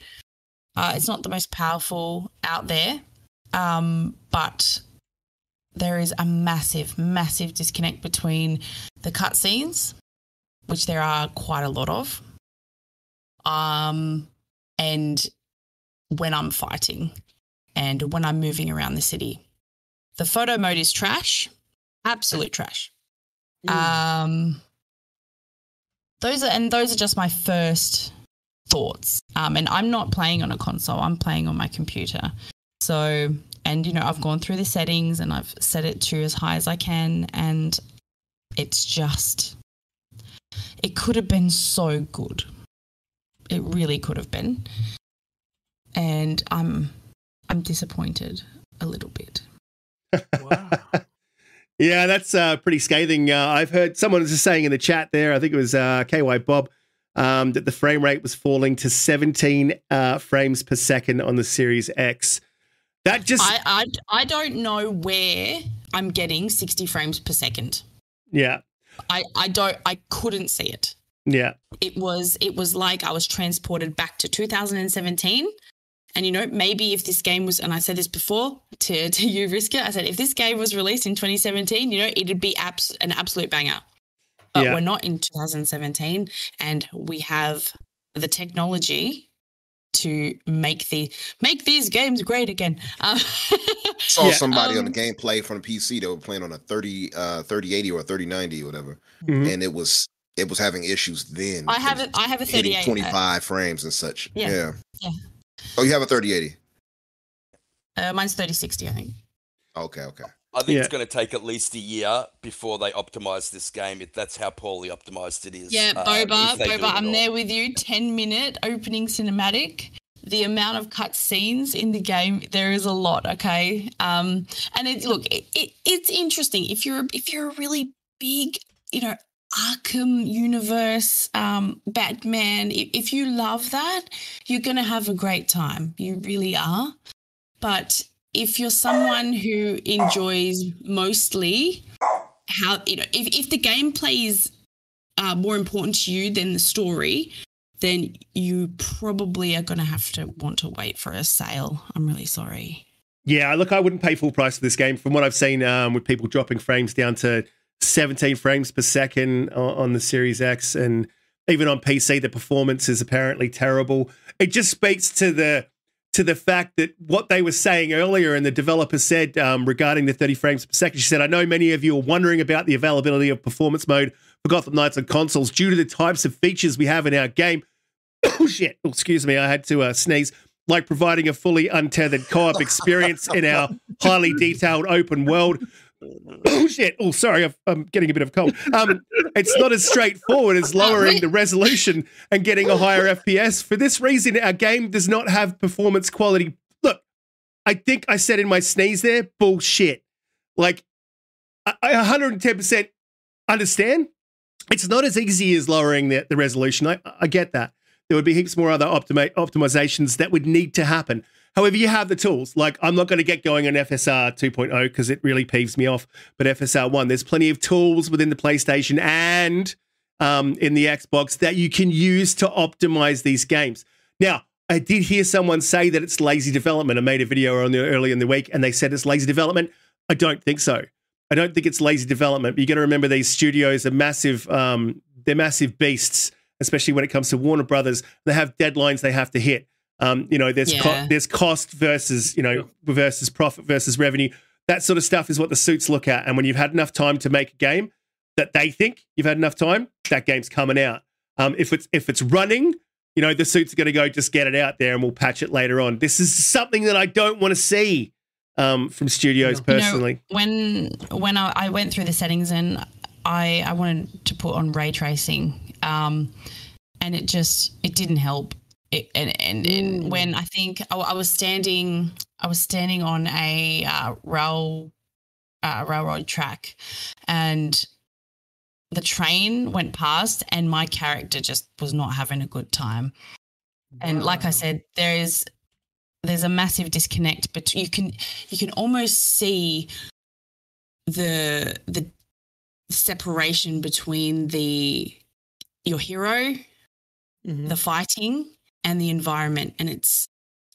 Uh, it's not the most powerful out there, um, but there is a massive, massive disconnect between the cutscenes, which there are quite a lot of, um, and when I'm fighting and when I'm moving around the city. The photo mode is trash, absolute trash. Mm. Um, those are and those are just my first thoughts. Um, and I'm not playing on a console; I'm playing on my computer. So, and you know, I've gone through the settings and I've set it to as high as I can, and it's just, it could have been so good. It really could have been, and I'm, I'm disappointed a little bit. Wow. Yeah, that's uh, pretty scathing. Uh, I've heard someone was just saying in the chat there, I think it was uh, KY Bob, um, that the frame rate was falling to 17 uh, frames per second on the Series X. That just. I, I, I don't know where I'm getting 60 frames per second. Yeah. I, I don't, I couldn't see it. Yeah. It was, it was like I was transported back to 2017 and you know, maybe if this game was, and I said this before to to you, Riska, I said if this game was released in 2017, you know, it'd be abs- an absolute banger. But yeah. we're not in 2017, and we have the technology to make the make these games great again. Uh, Saw yeah. somebody um, on the um, gameplay from the PC that were playing on a 30 uh 3080 or 3090 or whatever, mm-hmm. and it was it was having issues then. I have it. I have a 38 25 uh, frames and such. Yeah. Yeah. yeah. Oh, you have a 3080. Uh, mine's 3060, I think. Okay, okay. I think yeah. it's going to take at least a year before they optimize this game. If that's how poorly optimized it is. Yeah, Boba, Boba, I'm there with you. 10 minute opening cinematic. The amount of cut scenes in the game, there is a lot. Okay, um, and it look, it, it, it's interesting if you're if you're a really big, you know, Arkham universe, um, Batman. If, if you love that, you're going to have a great time. You really are. But if you're someone who enjoys mostly how, you know, if, if the gameplay is uh, more important to you than the story, then you probably are going to have to want to wait for a sale. I'm really sorry. Yeah, look, I wouldn't pay full price for this game. From what I've seen, um, with people dropping frames down to 17 frames per second on, the Series X, and even on PC, the performance is apparently terrible. It just speaks to the to the fact that what they were saying earlier, and the developer said um, regarding the 30 frames per second, she said, "I know many of you are wondering about the availability of performance mode for Gotham Knights on consoles due to the types of features we have in our game." oh shit! Oh, excuse me, I had to uh, sneeze like providing a fully untethered co-op experience in our highly detailed open world oh shit! Oh, sorry, i am getting a bit of cold. Um, it's not as straightforward as lowering the resolution and getting a higher FPS. For this reason, our game does not have performance quality. Look, I think I said in my sneeze there, bullshit. Like, I, I 110% understand. It's not as easy as lowering the, the resolution. I, I get that. There would be heaps more other optimi- optimizations that would need to happen. However, you have the tools. Like, I'm not going to get going on FSR 2.0 because it really peeves me off. But FSR 1, there's plenty of tools within the PlayStation and um, in the Xbox that you can use to optimize these games. Now, I did hear someone say that it's lazy development. I made a video on the early in the week, and they said it's lazy development. I don't think so. I don't think it's lazy development. You got to remember these studios are massive. Um, they're massive beasts, especially when it comes to Warner Brothers. They have deadlines they have to hit. Um, you know, there's co- there's cost versus you know versus profit versus revenue. That sort of stuff is what the suits look at. And when you've had enough time to make a game that they think you've had enough time, that game's coming out. Um, if it's if it's running, you know, the suits are going to go just get it out there and we'll patch it later on. This is something that I don't want to see um, from studios You know- personally. when when I, I went through the settings and I I wanted to put on ray tracing, um, and it just it didn't help. It, and and, and when I think I, I was standing, I was standing on a uh, rail uh, railroad track, and the train went past, and my character just was not having a good time. And like I said, there is there's a massive disconnect but you can you can almost see the the separation between the your hero Mhm. the fighting and the environment and it's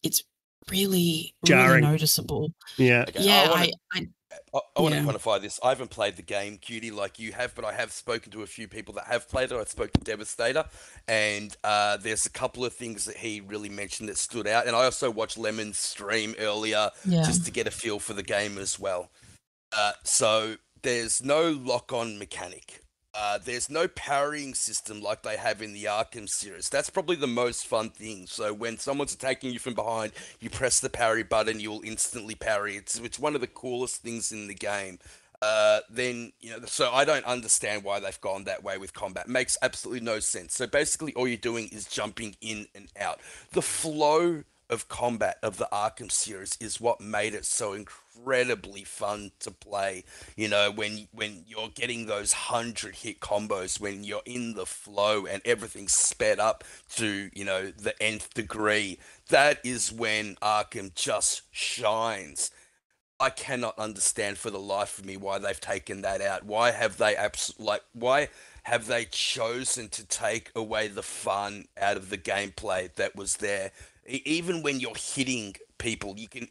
it's really Jarring. really noticeable Yeah. Okay, yeah I, wanna, I, I I, I want yeah. to quantify this. I haven't played the game, Cutie, like you have, but I have spoken to a few people that have played it. I spoke to Devastator, and uh, there's a couple of things that he really mentioned that stood out. And I also watched Lemon's stream earlier yeah just to get a feel for the game as well. Uh, so there's no lock-on mechanic. Uh, there's no parrying system like they have in the Arkham series. That's probably the most fun thing. So when someone's attacking you from behind, you press the parry button, you'll instantly parry. It's it's one of the coolest things in the game. Uh, then you know, so I don't understand why they've gone that way with combat. Makes absolutely no sense. So basically, all you're doing is jumping in and out. The flow of combat of the Arkham series is what made it so incredibly fun to play. You know, when when you're getting those hundred hit combos, when you're in the flow and everything's sped up to you know the nth degree, that is when Arkham just shines. I cannot understand for the life of me why they've taken that out. Why have they abs- like why have they chosen to take away the fun out of the gameplay that was there? Even when you're hitting people, you can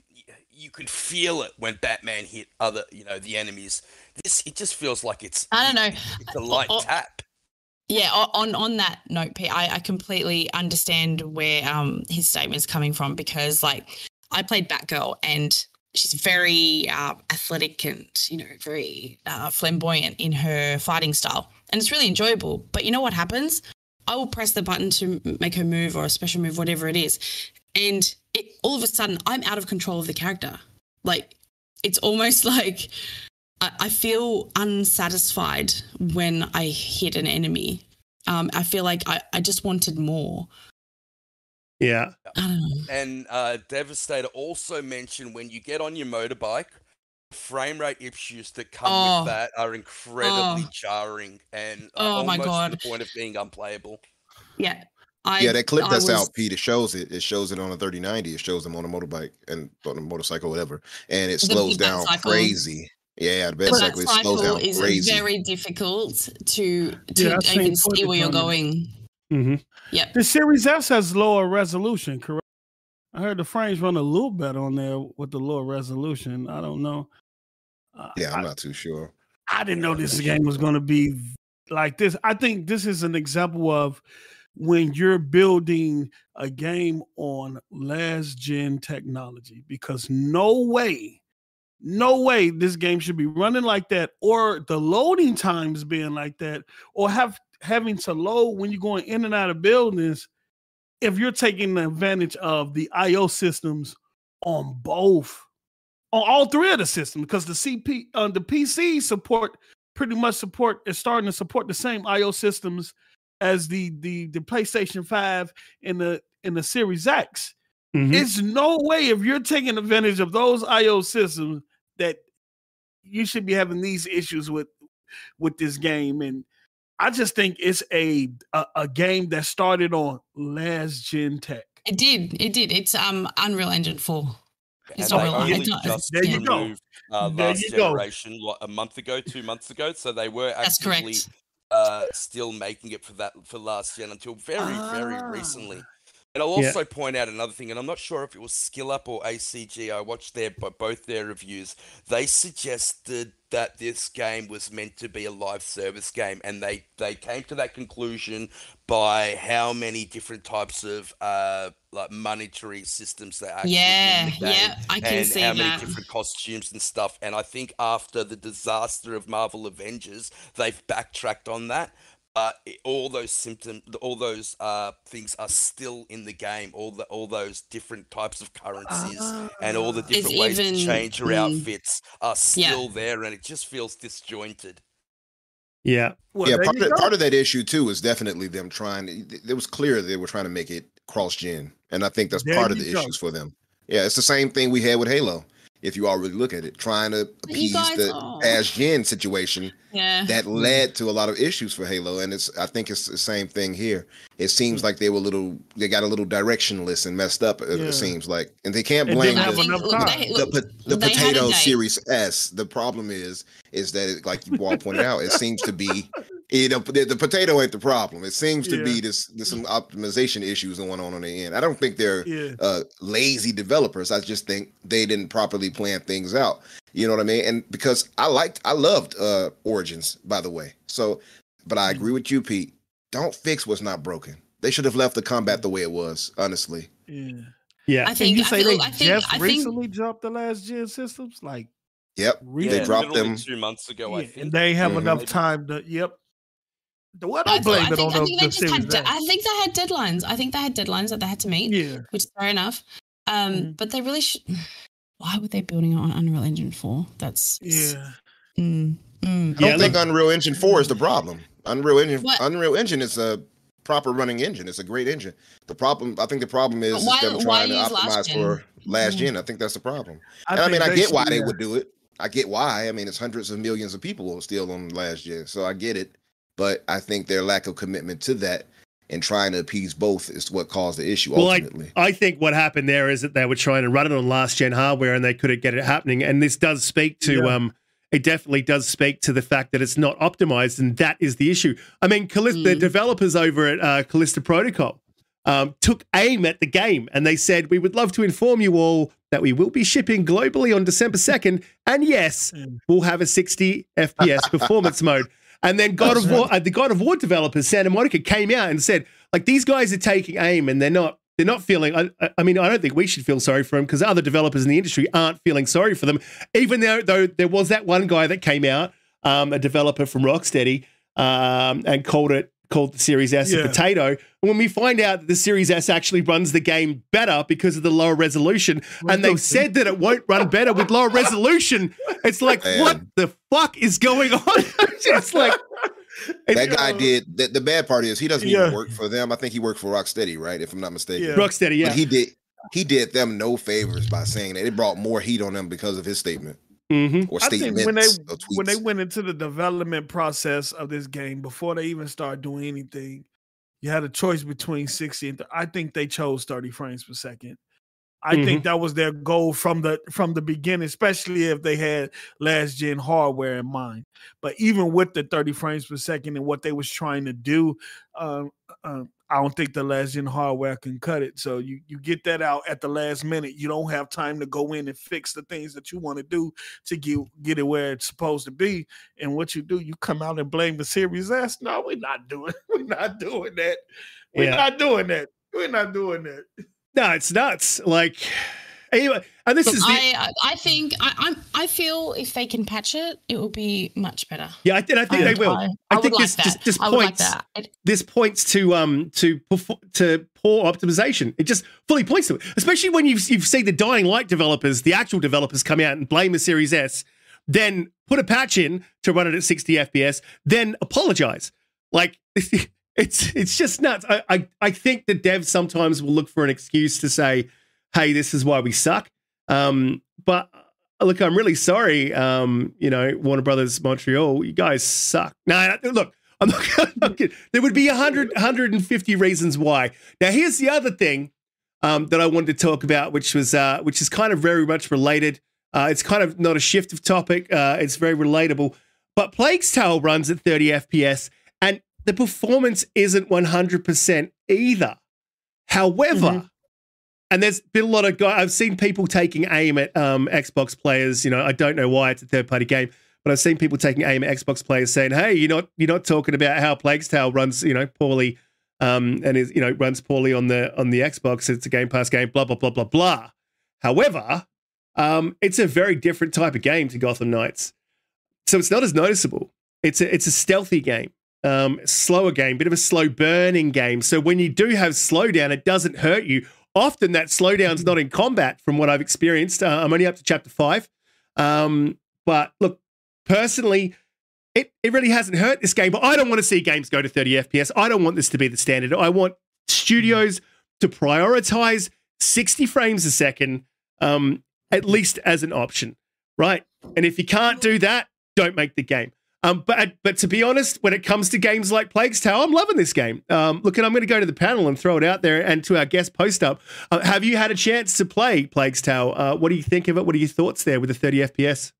you could feel it when Batman hit other, you know, the enemies. This it just feels like it's I don't know it's a light oh, tap. Yeah, on on that note, Pete, I, I completely understand where um his is coming from because like I played Batgirl and she's very uh, athletic and you know very uh, flamboyant in her fighting style, and it's really enjoyable. But you know what happens? I will press the button to make her move or a special move, whatever it is, and it all of a sudden I'm out of control of the character. Like it's almost like I, I feel unsatisfied when I hit an enemy. Um, I feel like I, I just wanted more. Yeah. I don't know. And uh, Devastator also mentioned when you get on your motorbike, frame rate issues that come Oh. with that are incredibly Oh. jarring and uh, Oh my almost God. to the point of being unplayable. Yeah. I, yeah, that clip I that's was- out, Pete. It shows it. It shows it on a 3090. It shows them on a motorbike and on a motorcycle, whatever, and it The- slows the down cycle. crazy. Yeah, the bad But cycle that slows down is crazy. very difficult to to Yeah, even see where you're on it. going. hmm Yep. The Series S has lower resolution, correct? I heard the frames run a little better on there with the lower resolution. I don't know. Uh, yeah, I'm I, not too sure. I didn't know this game was going to be like this. I think this is an example of when you're building a game on last gen technology because no way, no way this game should be running like that or the loading times being like that or have having to load when you're going in and out of buildings if you're taking advantage of the IO systems on both on all three of the systems because the CP uh, the PC support pretty much support is starting to support the same IO systems as the the the PlayStation 5 and the in the Series X. hmm It's no way if you're taking advantage of those IO systems that you should be having these issues with with this game and I just think it's a a, a game that started on last gen tech. It did. It did. It's um Unreal Engine 4. It's and not they real It's not- just There you go. removed uh, There last you go. generation what, a month ago, two months ago. So they were actually uh, still making it for that for last gen until very Ah. very recently. And I'll Yeah. also point out another thing, and I'm not sure if it was Skill Up or ACG. I watched their both their reviews. They suggested that this game was meant to be a live service game, and they they came to that conclusion by how many different types of uh like monetary systems they actually Yeah, in the game, yeah, I can and see how many that. different costumes and stuff. And I think after the disaster of Marvel Avengers, they've backtracked on that. But all those symptoms, all those uh, things are still in the game. All the all those different types of currencies and all the. Different ways even- to change your mm. outfits are Yeah. still there, and it just feels disjointed. Yeah. Well, yeah, part of, part of that issue too was definitely them trying. to- It was clear they were trying to make it cross gen, and I think that's There part of the go. issues for them. Yeah, it's the same thing we had with Halo. If you all really look at it, trying to appease guys the are- past gen situation Yeah. that led to a lot of issues for Halo, and it's I think it's the same thing here. It seems like they were a little, they got a little directionless and messed up. It, Yeah. it seems like, and they can't blame didn't I have the, think, enough look, time. they, the, the they had a potato series s the problem is is that it, like you all pointed out it seems to be you know the, the potato ain't the problem it seems to be Yeah. this some optimization issues going on on the end i don't think they're Yeah. uh lazy developers i just think they didn't properly plan things out you know what i mean and because i liked i loved uh origins by the way so but i agree with you pete don't fix what's not broken they should have left the combat the way it was honestly Yeah. Yeah. I Can think you I say feel, they I think just I think recently dropped the last gen systems? Like, yep recently? They dropped them- two months ago. I think and they ain't have Mhm. enough time to. Yep. The what I, I blame I it think, on I the, think they the just had. de- S. I think they had deadlines. I think they had deadlines that they had to meet, yeah. which is fair enough. Um, Mhm. but they really should. Why would they building it on Unreal Engine four? That's Yeah. Mm, mm. I don't Yeah, think Unreal Engine 4 is the problem. Unreal Engine What? Unreal Engine is a proper running engine. It's a great engine. The problem I think the problem is, But is them trying to use last optimize for last Mhm. gen. I think that's the problem. and I mean I get why should- they yeah. would do it. I get why. I mean it's hundreds of millions of people still on last gen. So I get it. But I think their lack of commitment to that and trying to appease both is what caused the issue Well, I, ultimately. I think what happened there is that they were trying to run it on last gen hardware and they couldn't get it happening. And this does speak to Yeah. um it definitely does speak to the fact that it's not optimized, and that is the issue. I mean, Callis- the Mm. developers over at uh, Callisto Protocol um, took aim at the game and they said, We would love to inform you all that we will be shipping globally on December 2nd. And yes, Mm. we'll have a 60 FPS performance mode. And then God of War, uh, the God of War developers, Santa Monica, came out and said, like, these guys are taking aim and they're not. They're not feeling. I, I- mean, I don't think we should feel sorry for them because other developers in the industry aren't feeling sorry for them. Even though, though there was that one guy that came out, um, a developer from Rocksteady, um, and called it called the Series S a Yeah. potato. When we find out that the Series S actually runs the game better because of the lower resolution, and they've said that it won't run better with lower resolution, it's like, Man. what the fuck is going on? it's like that guy did the, the bad part is he doesn't Yeah. even work for them. I think he worked for Rocksteady, right? If I'm not mistaken. Yeah. Rocksteady, yeah. But he did he did them no favors by saying that. It brought more heat on them because of his statement hmm or I think statements. when they when they went into the development process of this game before they even started doing anything, you had a choice between 60 and th- I think they chose 30 frames per second. I think that was their goal from the from the beginning, especially if they had last gen hardware in mind. But even with the 30 frames per second and what they was trying to do, um, um, I don't think the last gen hardware can cut it. So you you get that out at the last minute. You don't have time to go in and fix the things that you want to do to get get it where it's supposed to be. And what you do, you come out and blame the Series S. No, we're not doing. We're not doing that. We're Yeah. not doing that. We're not doing that. No, it's nuts. Like, anyway, and this Look, is the, I I I think I I'm, I feel if they can patch it, it will be much better. yeah, I, and I think they will. I, I I think would this like just that. just I would like points that. This points to um to to poor optimization. It just fully points to it, especially when you've you've seen the Dying Light developers, the actual developers, come out and blame the Series S, then put a patch in to run it at 60 FPS, then apologize. Like it's it's just nuts. I I, I think the devs sometimes will look for an excuse to say, "Hey, this is why we suck." Um, but uh, look, I'm really sorry. Um, you know, Warner Brothers Montreal, you guys suck. No, no, look, I'm not, I'm not. There would be 100, 150 reasons why. Now, here's the other thing um, that I wanted to talk about, which was uh, which is kind of very much related. Uh, it's kind of not a shift of topic. Uh, it's very relatable. But Plague's Tale runs at 30 FPS, and the performance isn't 100% either. However, Mhm. And there's been a lot of guys, I've seen people taking aim at um, Xbox players. You know, I don't know why it's a third party game, but I've seen people taking aim at Xbox players saying, "Hey, you're not you're not talking about how Plague's Tale runs, you know, poorly, um, and is you know runs poorly on the on the Xbox. It's a Game Pass game, blah blah blah blah blah." However, um, it's a very different type of game to Gotham Knights, so it's not as noticeable. It's a it's a stealthy game um, slower game, bit of a slow burning game. So when you do have slowdown, it doesn't hurt you. Often that slowdown's not in combat, from what I've experienced. Uh, I'm only up to chapter five, um, but look, personally, it it really hasn't hurt this game. But I don't want to see games go to 30 FPS. I don't want this to be the standard. I want studios to prioritize 60 frames a second, um, at least as an option, right? And if you can't do that, don't make the game. Um, but but to be honest, when it comes to games like Plague's Tale, I'm loving this game. Um, look, and I'm going to go to the panel and throw it out there and to our guest post up. Uh, have you had a chance to play Plague's Tale? Uh, what do you think of it? What are your thoughts there with the 30 FPS?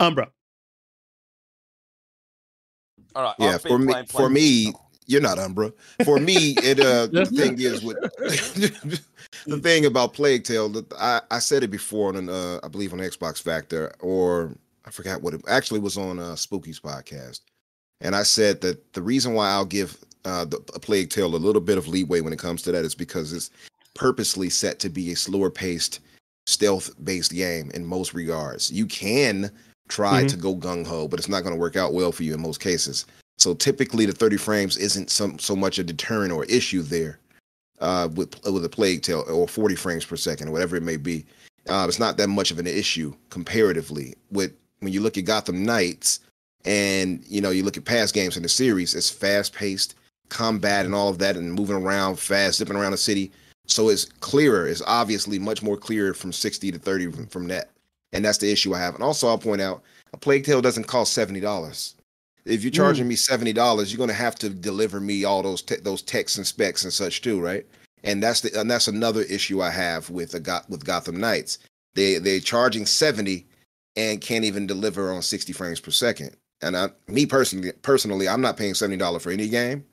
Umbra. All right. Yeah, I've been for me, for Plague me, Tale. You're not Umbra. For me, it uh the thing is with the thing about Plague Tale that I, I said it before on an, uh I believe on Xbox Factor or I forgot what it actually was on uh Spooky's podcast. And I said that the reason why I'll give uh the a Plague Tale a little bit of leeway when it comes to that is because it's purposely set to be a slower paced stealth based game in most regards. You can try Mhm. to go gung ho, but it's not going to work out well for you in most cases. So typically, the 30 frames isn't some so much a deterrent or issue there uh, with with a plague tale or 40 frames per second or whatever it may be. Uh, it's not that much of an issue comparatively. With when you look at Gotham Knights and you know you look at past games in the series, it's fast paced combat and all of that, and moving around fast, zipping around the city. So it's clearer. It's obviously much more clear from 60 to 30 from, from that. And that's the issue I have. And also, I'll point out a Plague Tale doesn't cost $70. If you're mm. charging me $70, you're going to have to deliver me all those te- those texts and specs and such too, right? And that's the and that's another issue I have with a Go- with Gotham Knights. They they're charging 70 and can't even deliver on 60 frames per second. And I, me personally, personally, I'm not paying $70 for any game.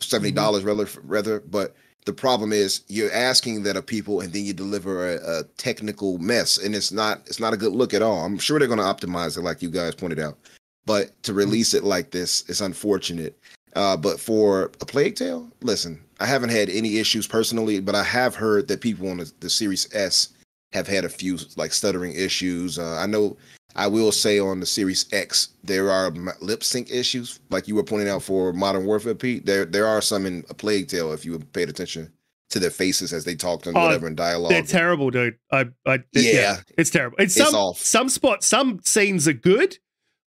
$70 mm-hmm. dollars rather rather, but the problem is you're asking that of people and then you deliver a, a technical mess and it's not it's not a good look at all i'm sure they're going to optimize it like you guys pointed out but to release it like this is unfortunate uh, but for a plague tale listen i haven't had any issues personally but i have heard that people on the, the series s have had a few like stuttering issues uh, i know i will say on the series x there are lip sync issues like you were pointing out for modern warfare pete there there are some in a plague tale if you paid attention to their faces as they talked and Oh, whatever in dialogue They're terrible, dude. I, I Yeah. it's terrible. It's It's some off. some spots, some scenes are good,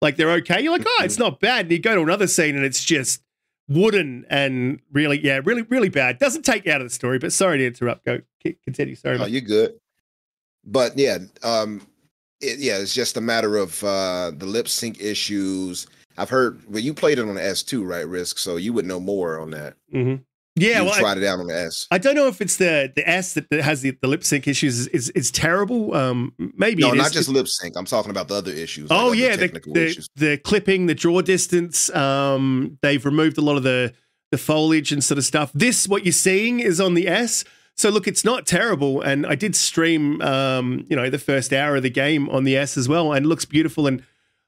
like they're okay. You're like, oh, Mm-hmm. it's not bad. And you go to another scene and it's just wooden and really, yeah, really, really bad. Doesn't take you out of the story. But sorry to interrupt. Go continue. Sorry. Oh, you're good. But yeah, um, it, yeah, it's just a matter of uh, the lip sync issues. I've heard. Well, you played it on the S2, right, Risk? So you would know more on that. Mhm. Yeah. Well, I, tried it out on the S. I don't know if it's the the S that, has the, the lip sync issues is is, is terrible. Um, maybe no, not just lip sync. I'm talking about the other issues. Oh other yeah, the, the, issues. the clipping, the draw distance. Um, they've removed a lot of the the foliage and sort of stuff. This, what you're seeing, is on the S. So look, it's not terrible. And I did stream, um, you know, the first hour of the game on the S as well, and it looks beautiful. And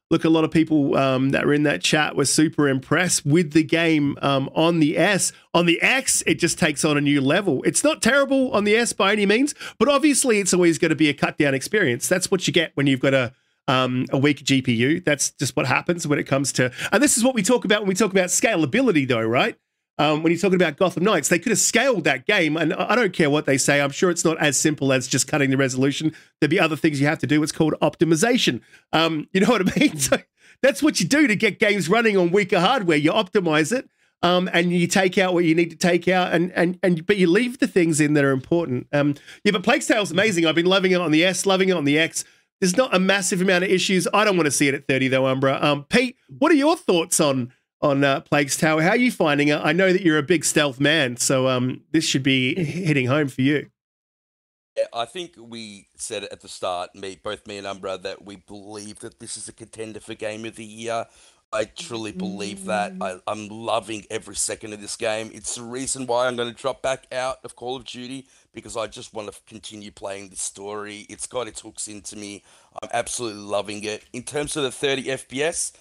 look, a lot of people um, that were in that chat were super impressed with the game um, on the S. On the X, it just takes on a new level. It's not terrible on the S by any means, but obviously, it's always going to be a cut down experience. That's what you get when you've got a um, a weak GPU. That's just what happens when it comes to. And this is what we talk about when we talk about scalability, though, right? Um, when you're talking about Gotham Knights, they could have scaled that game, and I don't care what they say. I'm sure it's not as simple as just cutting the resolution. There'd be other things you have to do. It's called optimization. Um, you know what I mean? So that's what you do to get games running on weaker hardware. You optimize it, um, and you take out what you need to take out, and and and but you leave the things in that are important. Um, yeah, but Plague Tale's amazing. I've been loving it on the S, loving it on the X. There's not a massive amount of issues. I don't want to see it at 30 though, Umbra. Um, Pete, what are your thoughts on on uh, Plague's Tower? How are you finding it? I know that you're a big stealth man, so um, this should be hitting home for you. I think we said at the start, me, both me and Umbra, that we believe that this is a contender for Game of the Year. I truly believe that. I, I'm loving every second of this game. It's the reason why I'm going to drop back out of Call of Duty because I just want to continue playing this story. It's got its hooks into me. I'm absolutely loving it. In terms of the 30 FPS,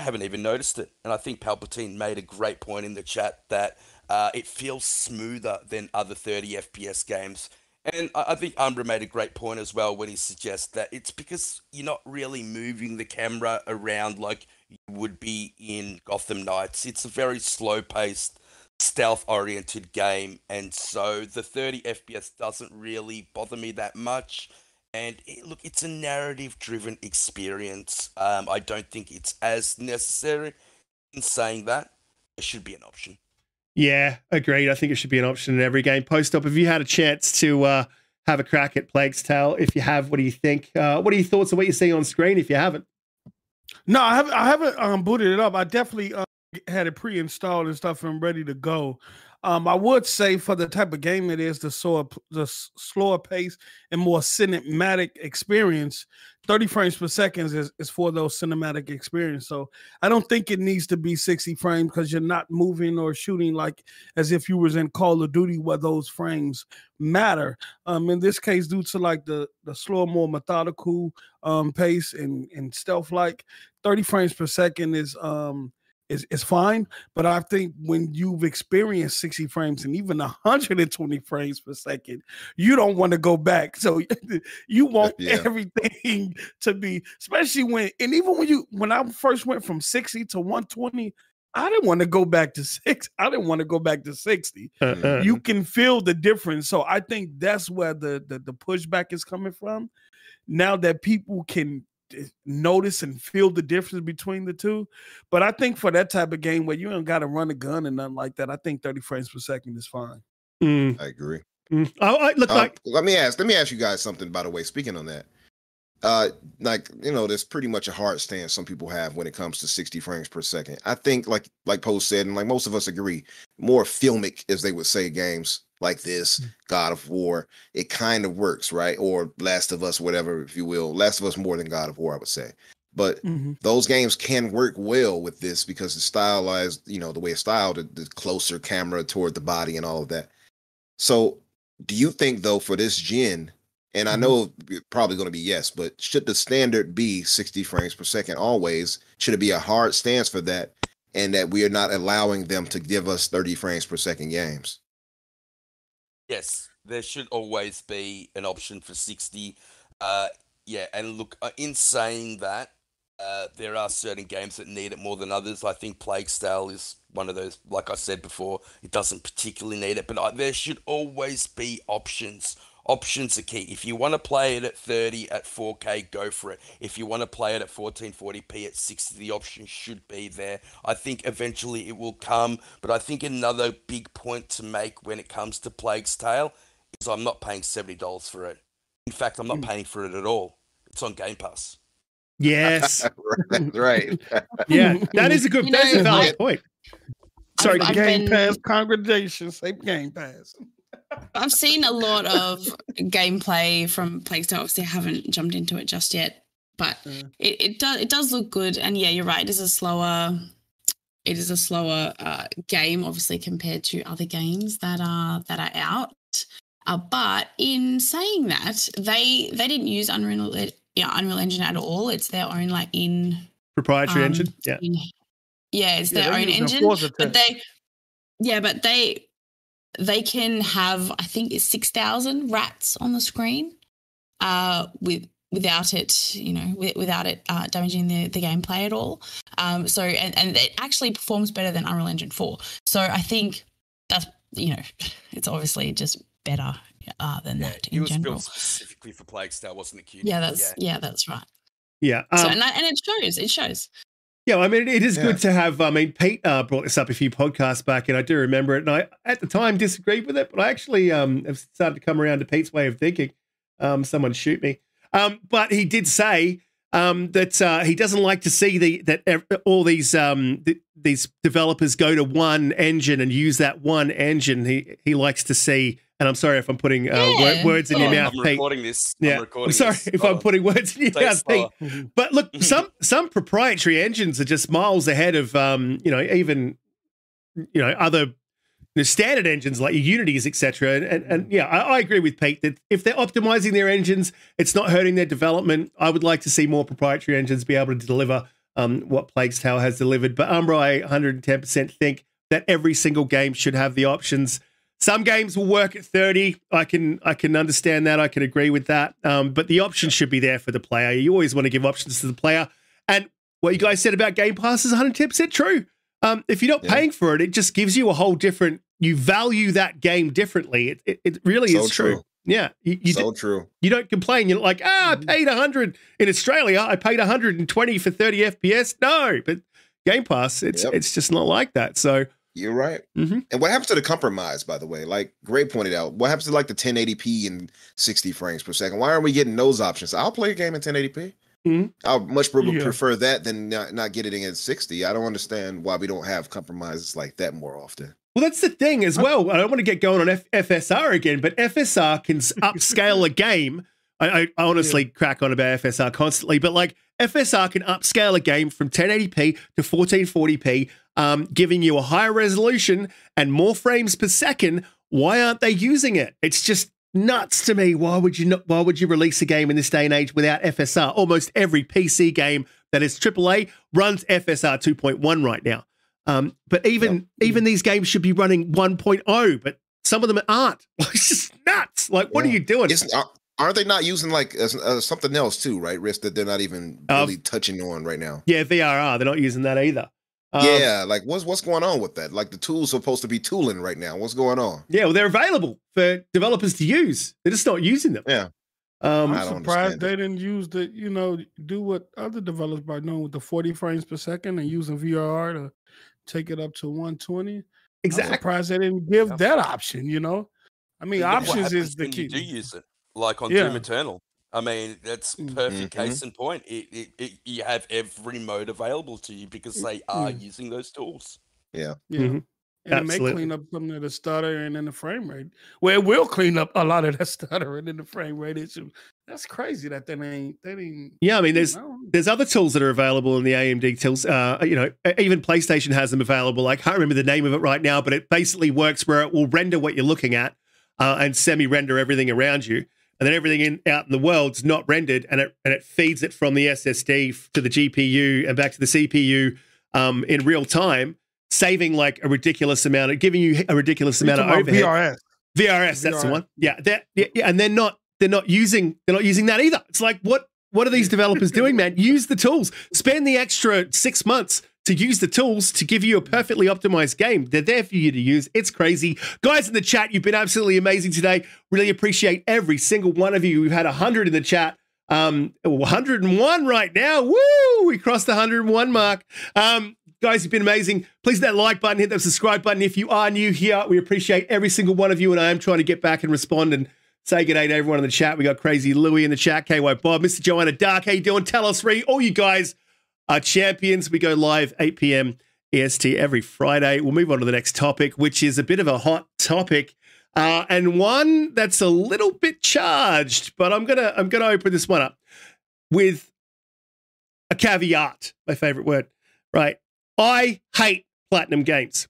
haven't even noticed it. And I think Palpatine made a great point in the chat that uh, it feels smoother than other 30 FPS games. And I think Umbra made a great point as well when he suggests that it's because you're not really moving the camera around like you would be in Gotham Knights. It's a very slow paced, stealth oriented game. And so the 30 FPS doesn't really bother me that much. And it, look, it's a narrative driven experience. Um, I don't think it's as necessary. In saying that, it should be an option. Yeah, agreed. I think it should be an option in every game. Post up, if you had a chance to uh, have a crack at Plague's Tale, if you have, what do you think? Uh, what are your thoughts on what you see on screen if you haven't? No, I haven't. I haven't um, booted it up. I definitely uh, had it pre-installed and stuff and ready to go. Um, I would say for the type of game it is, the slower, the slower pace and more cinematic experience, 30 frames per second is, is for those cinematic experience. So I don't think it needs to be 60 frames because you're not moving or shooting like as if you was in Call of Duty where those frames matter. Um, in this case, due to like the the slower, more methodical um pace and and stealth like 30 frames per second is um is, is fine. But I think when you've experienced 60 frames and even 120 frames per second, you don't want to go back. So you uh, want yeah. everything to be, especially when, and even when you, when I first went from 60 to 120, I didn't want to go back to six. I didn't want to go back to 60. Uh-uh. You can feel the difference. So I think that's where the, the the pushback is coming from. Now that people can notice and feel the difference between the two. But I think for that type of game where you don't got to run a gun and nothing like that, I think 30 frames per second is fine. Mm. I agree. Mm. Oh, I look uh, like. Let me ask. Let me ask you guys something. By the way, speaking on that, uh, like you know, there's pretty much a hard stance some people have when it comes to 60 frames per second. I think, like like Post said, and like most of us agree, more filmic, as they would say, games like this, mm. God of War, it kind of works, right? Or Last of Us, whatever, if you will. Last of Us more than God of War, I would say. But mm-hmm. those games can work well with this because it's stylized, you know, the way it's styled, the, closer camera toward the body and all of that. So, do you think though for this gen, and I mm-hmm. know probably going to be yes, but should the standard be 60 frames per second always? Should it be a hard stance for that, and that we are not allowing them to give us 30 frames per second games? Yes, there should always be an option for 60. Uh, yeah, and look, uh, in saying that, uh, there are certain games that need it more than others. I think Plague Tale is one of those. Like I said before, it doesn't particularly need it, but I, there should always be options options are key. If you want to play it at 30 at 4K, go for it. If you want to play it at 1440p at 60, the option should be there. I think eventually it will come, but I think another big point to make when it comes to Plague's Tale is I'm not paying $70 for it. In fact, I'm not mm. paying for it at all. It's on Game Pass. Yes. right. right. yeah, that is a good, you that's know, a valid point. Sorry, I've, Game I've been... Pass congregation, say Game Pass. I've seen a lot of gameplay from Plague Tale. Obviously, I haven't jumped into it just yet, but mm. it, it does it does look good. And yeah, you're right. It is a slower it is a slower uh, game, obviously, compared to other games that are that are out. Uh, but in saying that, they they didn't use Unreal yeah, Unreal Engine at all. It's their own like in proprietary um, engine. Yeah, in, yeah, it's yeah, their own engine. But they yeah, but they they can have I think it's six thousand rats on the screen, uh, with without it, you know, without it uh, damaging the, the gameplay at all. Um, so and, and it actually performs better than Unreal Engine four. So I think that's you know, it's obviously just better uh, than yeah, that in it was general. built specifically for Plague Tale, wasn't it? Yeah, that's yeah. yeah. that's right. Yeah, um, so, and, that, and it shows. It shows. Yeah, I mean, it is yeah. good to have. I mean, Pete uh, brought this up a few podcasts back, and I do remember it. And I, at the time, disagreed with it, but I actually um, have started to come around to Pete's way of thinking. Um, someone shoot me. Um, but he did say um, that uh, he doesn't like to see the that all these um, th- these developers go to one engine and use that one engine. He he likes to see and I'm sorry if I'm putting uh, Yeah. wor- words in your Oh, mouth, I'm Pete. recording this. Yeah, I'm recording I'm sorry this. if I'm Oh, putting words in your take mouth, Pete. But look, some some proprietary engines are just miles ahead of um, you know, even you know, other you know, standard engines like your Unities, etc. And, and and yeah, I, I agree with Pete that if they're optimizing their engines, it's not hurting their development. I would like to see more proprietary engines be able to deliver um, what Plague's Tale has delivered. But Umbra, I 110% think that every single game should have the options. Some games will work at 30. I can I can understand that. I can agree with that. Um, but the option should be there for the player. You always want to give options to the player. And what you guys said about Game Pass is 110% true. Um, if you're not Yeah. paying for it, it just gives you a whole different. You value that game differently. It it, it really So is true. true. Yeah, you, you, so d- true. you don't complain. You're like, ah, I paid 100 in Australia. I paid 120 for 30 FPS. No, but Game Pass, it's Yep. it's just not like that. So You're right. Mhm. And what happens to the compromise, by the way? Like Gray pointed out, what happens to like the 1080p and 60 frames per second? Why aren't we getting those options? I'll play a game in 1080p. Mhm. I'll much pre- Yeah. prefer that than not, not getting it in 60. I don't understand why we don't have compromises like that more often. Well, that's the thing as well. I don't want to get going on F- FSR again, but FSR can upscale a game. I, I, I honestly crack on about FSR constantly, but like FSR can upscale a game from 1080p to 1440p, um, giving you a higher resolution and more frames per second. Why aren't they using it? It's just nuts to me. Why would you not? Why would you release a game in this day and age without FSR? Almost every PC game that is AAA runs FSR 2.1 right now. Um, but even even these games should be running 1.0, but some of them aren't. it's just nuts. Like, what are you doing? Are- aren't they not using like uh, uh, something else too, right? Risk that they're not even Um, really touching on right now. yeah, VRR. They're not using that either. Um, yeah, like what's what's going on with that? Like the tools supposed to be tooling right now. What's going on? Yeah, well, they're available for developers to use. They're just not using them. Yeah. Um, I I'm surprised understand they didn't use the, you know, do what other developers are doing with the 40 frames per second and using VRR to take it up to 120. I'm exactly. surprised they didn't give that option, you know? I mean, Think of what options is the when key. You do use it, like on Yeah. Doom Eternal. I mean, that's Mm. perfect Mhm. case in point. It, it, it, you have every mode available to you because they are Mm. using those tools. Yeah. Mhm. And it may clean up some of the stuttering and then the frame rate. Well, it will clean up a lot of that stuttering and then the frame rate issue. That's crazy that they ain't they didn't Yeah, I mean, there's I don't- there's other tools that are available in the AMD tools. Uh, you know, even PlayStation has them available. I can't remember the name of it right now, but it basically works where it will render what you're looking at uh, and semi-render everything around you, and then everything in, out in the world's not rendered, and it and it feeds it from the SSD to the GPU and back to the CPU um, in real time, saving like a ridiculous amount of giving you a ridiculous amount of overhead. VRS. VRS, that's the one. Yeah, that yeah, yeah, and they're not they're not using they're not using that either. It's like what what are these developers doing, man? Use the tools. Spend the extra six months to use the tools to give you a perfectly optimized game. They're there for you to use. It's crazy. Guys in the chat, you've been absolutely amazing today. Really appreciate every single one of you. We've had 100 in the chat. Um, 101 right now. Woo! We crossed the 101 mark. Um, guys, you've been amazing. Please hit that like button, hit that subscribe button. If you are new here, we appreciate every single one of you. And I am trying to get back and respond and say good day to everyone in the chat. We got Crazy Louie in the chat, KY Bob, Mr. Joanna Dark. How you doing? Tell us, Ree. All you guys are champions. We go live 8 p.m. EST every Friday. We'll move on to the next topic, which is a bit of a hot topic. Uh, and one that's a little bit charged, but I'm gonna I'm gonna open this one up with a caveat, my favorite word, right? I hate platinum games.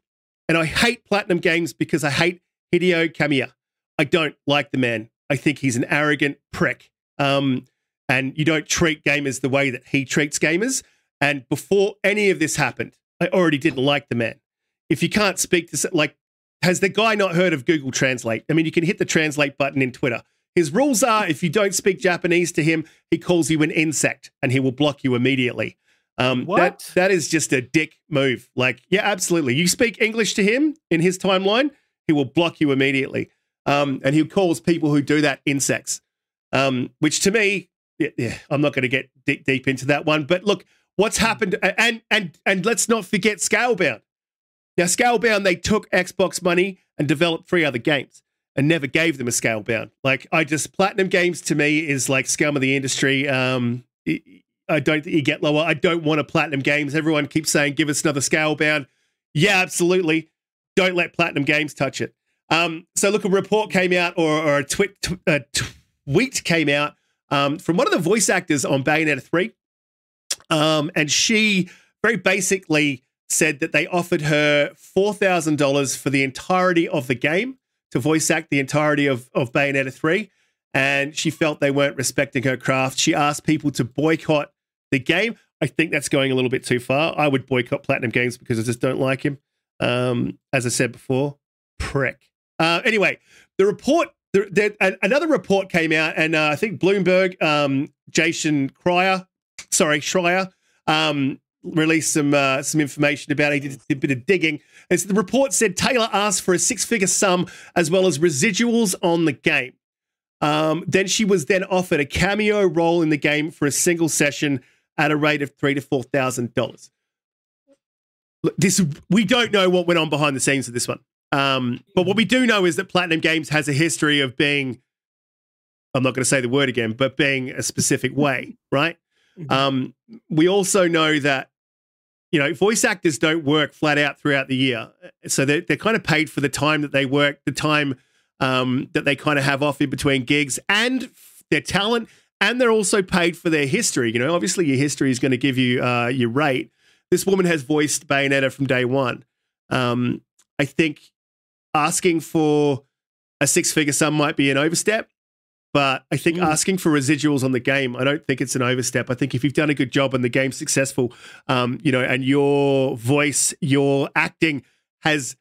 And I hate platinum games because I hate Hideo Kamiya. I don't like the man. I think he's an arrogant prick. Um, and you don't treat gamers the way that he treats gamers. And before any of this happened, I already didn't like the man. If you can't speak to, like, has the guy not heard of Google Translate? I mean, you can hit the translate button in Twitter. His rules are if you don't speak Japanese to him, he calls you an insect and he will block you immediately. Um, That, What? that is just a dick move. Like, yeah, absolutely. You speak English to him in his timeline, he will block you immediately. Um, and he calls people who do that insects, um, which to me, yeah, yeah I'm not going to get deep, deep into that one. But look, what's happened, and and and let's not forget Scalebound. Now, Scalebound, they took Xbox money and developed three other games and never gave them a Scalebound. Like, I just, Platinum Games to me is like scum of the industry. Um, I- don't think you get lower. I don't want a Platinum Games. Everyone keeps saying, give us another Scalebound. Yeah, absolutely. Don't let Platinum Games touch it. Um, so look, a report came out, or, or a, twi- tw- a tweet came out um, from one of the voice actors on Bayonetta three, um, and she very basically said that they offered her four thousand dollars for the entirety of the game to voice act the entirety of of Bayonetta three, and she felt they weren't respecting her craft. She asked people to boycott the game. I think that's going a little bit too far. I would boycott Platinum Games because I just don't like him. Um, as I said before, prick. Uh, anyway, the report, the, the, another report came out, and uh, I think Bloomberg, um, Jason Cryer, sorry, Schreier, um, released some uh, some information about it. He did a bit of digging. As the report said, Taylor asked for a six figure sum as well as residuals on the game. Um, then she was then offered a cameo role in the game for a single session at a rate of three to four thousand dollars. This we don't know what went on behind the scenes of this one, um, but what we do know is that Platinum Games has a history of being. I'm not going to say the word again, but being a specific way, right? Mm-hmm. Um, we also know that you know voice actors don't work flat out throughout the year, so they're, they're kind of paid for the time that they work, the time um, that they kind of have off in between gigs, and their talent and they're also paid for their history. You know, obviously your history is going to give you uh, your rate. This woman has voiced Bayonetta from day one. Um, I think asking for a six-figure sum might be an overstep, but I think mm. asking for residuals on the game, I don't think it's an overstep. I think if you've done a good job and the game's successful, um, you know, and your voice, your acting has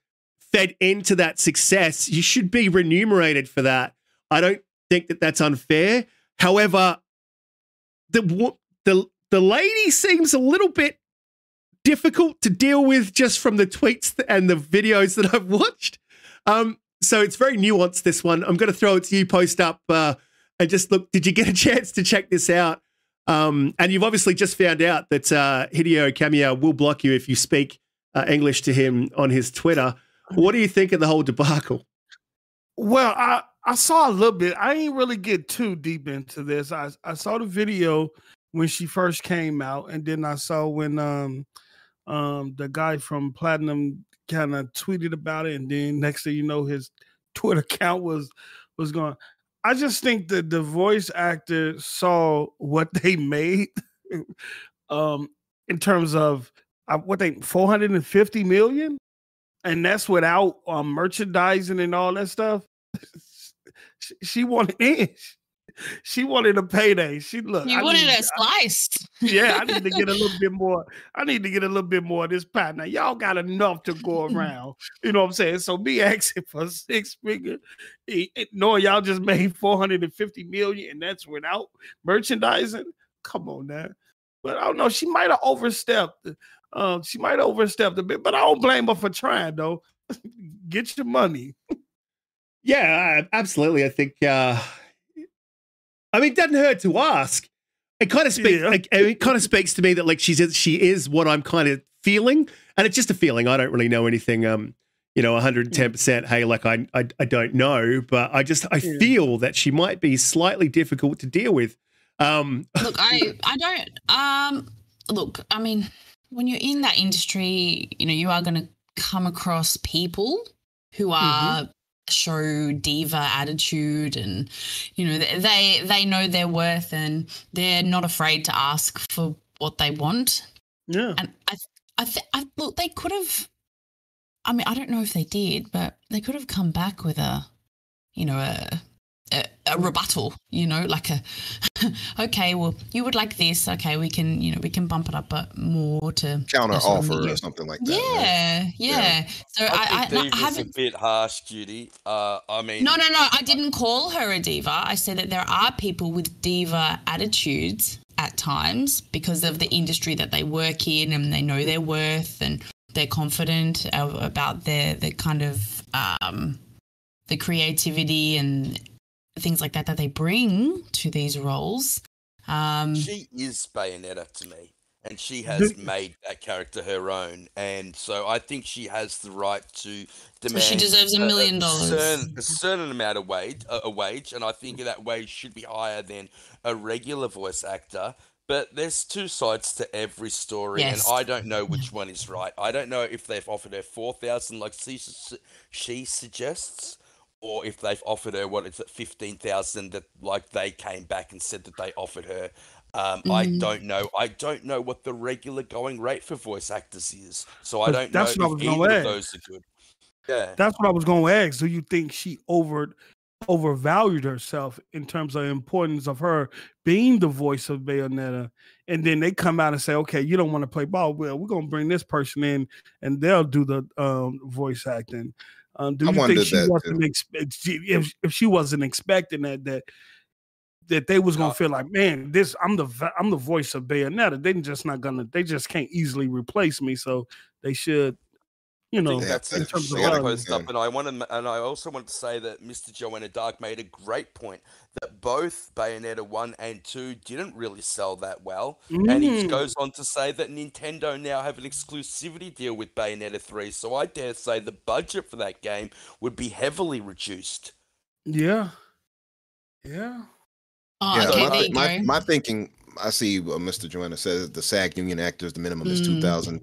fed into that success, you should be remunerated for that. I don't think that that's unfair. However, the the the lady seems a little bit difficult to deal with just from the tweets and the videos that I've watched. Um, so it's very nuanced. This one, I'm going to throw it to you. Post up uh, and just look. Did you get a chance to check this out? Um, and you've obviously just found out that uh, Hideo Kamiya will block you if you speak uh, English to him on his Twitter. What do you think of the whole debacle? Well, I I saw a little bit. I ain't really get too deep into this. I I saw the video when she first came out, and then I saw when um um the guy from Platinum kind of tweeted about it, and then next thing you know, his Twitter account was was gone. I just think that the voice actor saw what they made, um, in terms of uh, what they 450 million, and that's without um, merchandising and all that stuff she, wanted in. She wanted a payday. She looked. You I wanted need, a slice. yeah, I need to get a little bit more. I need to get a little bit more of this pie. Now y'all got enough to go around. You know what I'm saying? So me asking for six figure, knowing y'all just made 450 million, and that's without merchandising. Come on now. But I don't know. She might have overstepped. Uh, she might have overstepped a bit, but I don't blame her for trying though. Get your money. Yeah, absolutely. I think. Uh, I mean, it doesn't hurt to ask. It kind of speaks. Yeah. Like, it kind of speaks to me that like she's she is what I'm kind of feeling, and it's just a feeling. I don't really know anything. Um, you know, 110. percent Hey, like I, I, I don't know, but I just I yeah. feel that she might be slightly difficult to deal with. Um, look, I, I don't. Um, look, I mean, when you're in that industry, you know, you are going to come across people who are mm-hmm show diva attitude and you know they they know their worth and they're not afraid to ask for what they want. Yeah. And i i, th- I look they could have i mean i don't know if they did but they could have come back with a you know a a, a, rebuttal, you know, like a okay, well, you would like this. Okay, we can, you know, we can bump it up but more to counter offer or something like that. Yeah, right? yeah. yeah. So I, I, I, I haven't a bit harsh, Judy. Uh, I mean, no, no, no. I didn't call her a diva. I said that there are people with diva attitudes at times because of the industry that they work in and they know their worth and they're confident about their the kind of um the creativity and things like that that they bring to these roles. Um, she is Bayonetta to me, and she has made that character her own, and so I think she has the right to demand. So she deserves a million dollars, a certain, a certain amount of wage, a, a wage, and I think that wage should be higher than a regular voice actor But there's two sides to every story, Yes. and I don't know which one is right. I don't know if they've offered her four thousand, like she, she suggests, or if they've offered her what is it, fifteen thousand that like they came back and said that they offered her. Um, I Mm. don't know. I don't know what the regular going rate for voice actors is, so I don't know that's what I was either of ask. those are good. Yeah. That's what I was going to ask. Do you think she over overvalued herself in terms of importance of her being the voice of Bayonetta? And then they come out and say, "Okay, you don't want to play ball. Well, we're going to bring this person in, and they'll do the um, voice acting." Um, do I you think she wasn't expect if if she wasn't expecting that that that they was gonna feel like, man, this I'm the I'm the voice of Bayonetta. They just not gonna they just can't easily replace me. So they should, you know, that's in it. terms of I want to post up, and I want to, and I also want to say that Mr. Joanna Dark made a great point that both Bayonetta one and two didn't really sell that well, and he Mm. goes on to say that Nintendo now have an exclusivity deal with Bayonetta three, so I dare say the budget for that game would be heavily reduced. Yeah. Yeah. Oh, Yeah, okay, my, my, my thinking, I see what Mr. Joanna says. The SAG union actors, the minimum is Mm. two thousand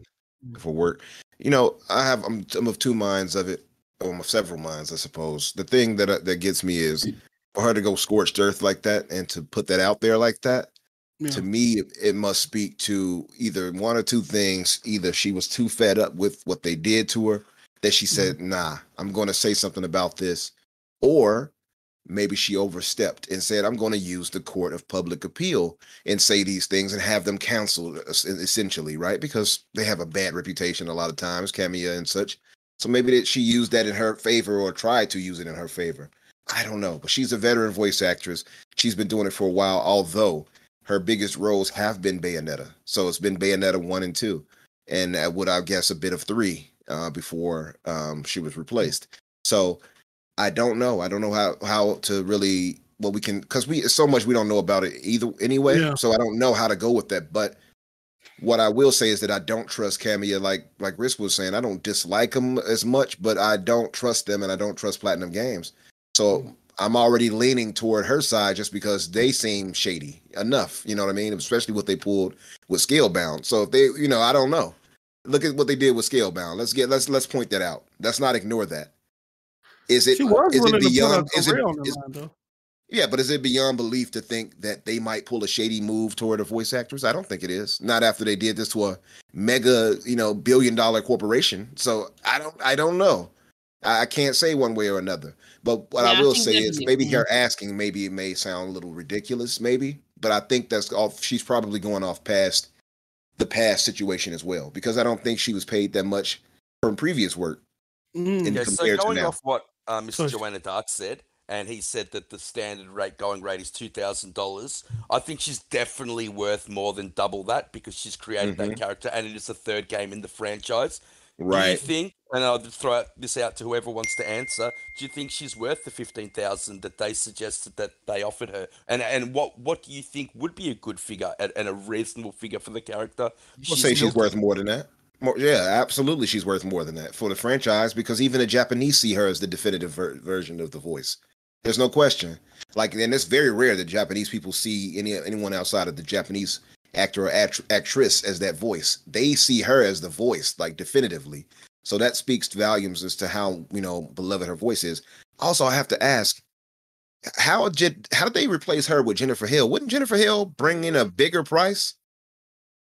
for work. You know, I have I'm, I'm of two minds of it, or of several minds, I suppose. The thing that uh, that gets me is for her to go scorched earth like that and to put that out there like that. Yeah. To me, it- it must speak to either one or two things. Either she was too fed up with what they did to her that she said, "Nah, I'm going to say something about this," or maybe she overstepped and said, I'm going to use the court of public appeal and say these things and have them canceled, essentially, right? Because they have a bad reputation a lot of times, Kamiya and such. So maybe that she used that in her favor or tried to use it in her favor. I don't know, but she's a veteran voice actress. She's been doing it for a while, although her biggest roles have been Bayonetta. So it's been Bayonetta one and two, and uh, would I guess a bit of three uh, before um, she was replaced. So I don't know. I don't know how how to really what we can because we so much we don't know about it either anyway. Yeah. So I don't know how to go with that. But what I will say is that I don't trust Kamiya like like Risk was saying. I don't dislike them as much, but I don't trust them and I don't trust Platinum Games. So hmm. I'm already leaning toward her side just because they seem shady enough. You know what I mean? Especially what they pulled with Scalebound. So if they, you know, I don't know. Look at what they did with Scalebound. Let's get let's let's point that out. Let's not ignore that. Is it She was is it willing to put her beyond is it, career on the is- line, yeah, but is it beyond belief to think that they might pull a shady move toward a voice actress? I don't think it is. Not after they did this to a mega, you know, billion dollar corporation. So I don't I don't know. I, I can't say one way or another. But what Yeah, I I will think say is maybe opinion. her asking, maybe it may sound a little ridiculous, maybe. But I think that's off she's probably going off past the past situation as well. Because I don't think she was paid that much from previous work. Mm. in- Yeah, so compared to going off what uh, Mr. So- Joanna Dark said, and he said that the standard rate going rate is two thousand dollars. I think she's definitely worth more than double that because she's created that character, and it is the third game in the franchise. Do you Right. think? And I'll just throw this out to whoever wants to answer. Do you think she's worth the fifteen thousand that they suggested that they offered her? And and what what do you think would be a good figure and, and a reasonable figure for the character? We'll say she's worth more than that. More, yeah, absolutely, she's worth more than that for the franchise because even the Japanese see her as the definitive ver- version of the voice. There's no question. Like, and it's very rare that Japanese people see any anyone outside of the Japanese actor or act- actress as that voice. They see her as the voice, like definitively. So that speaks volumes as to how you know beloved her voice is. Also, I have to ask, how did how did they replace her with Jennifer Hale? Wouldn't Jennifer Hale bring in a bigger price?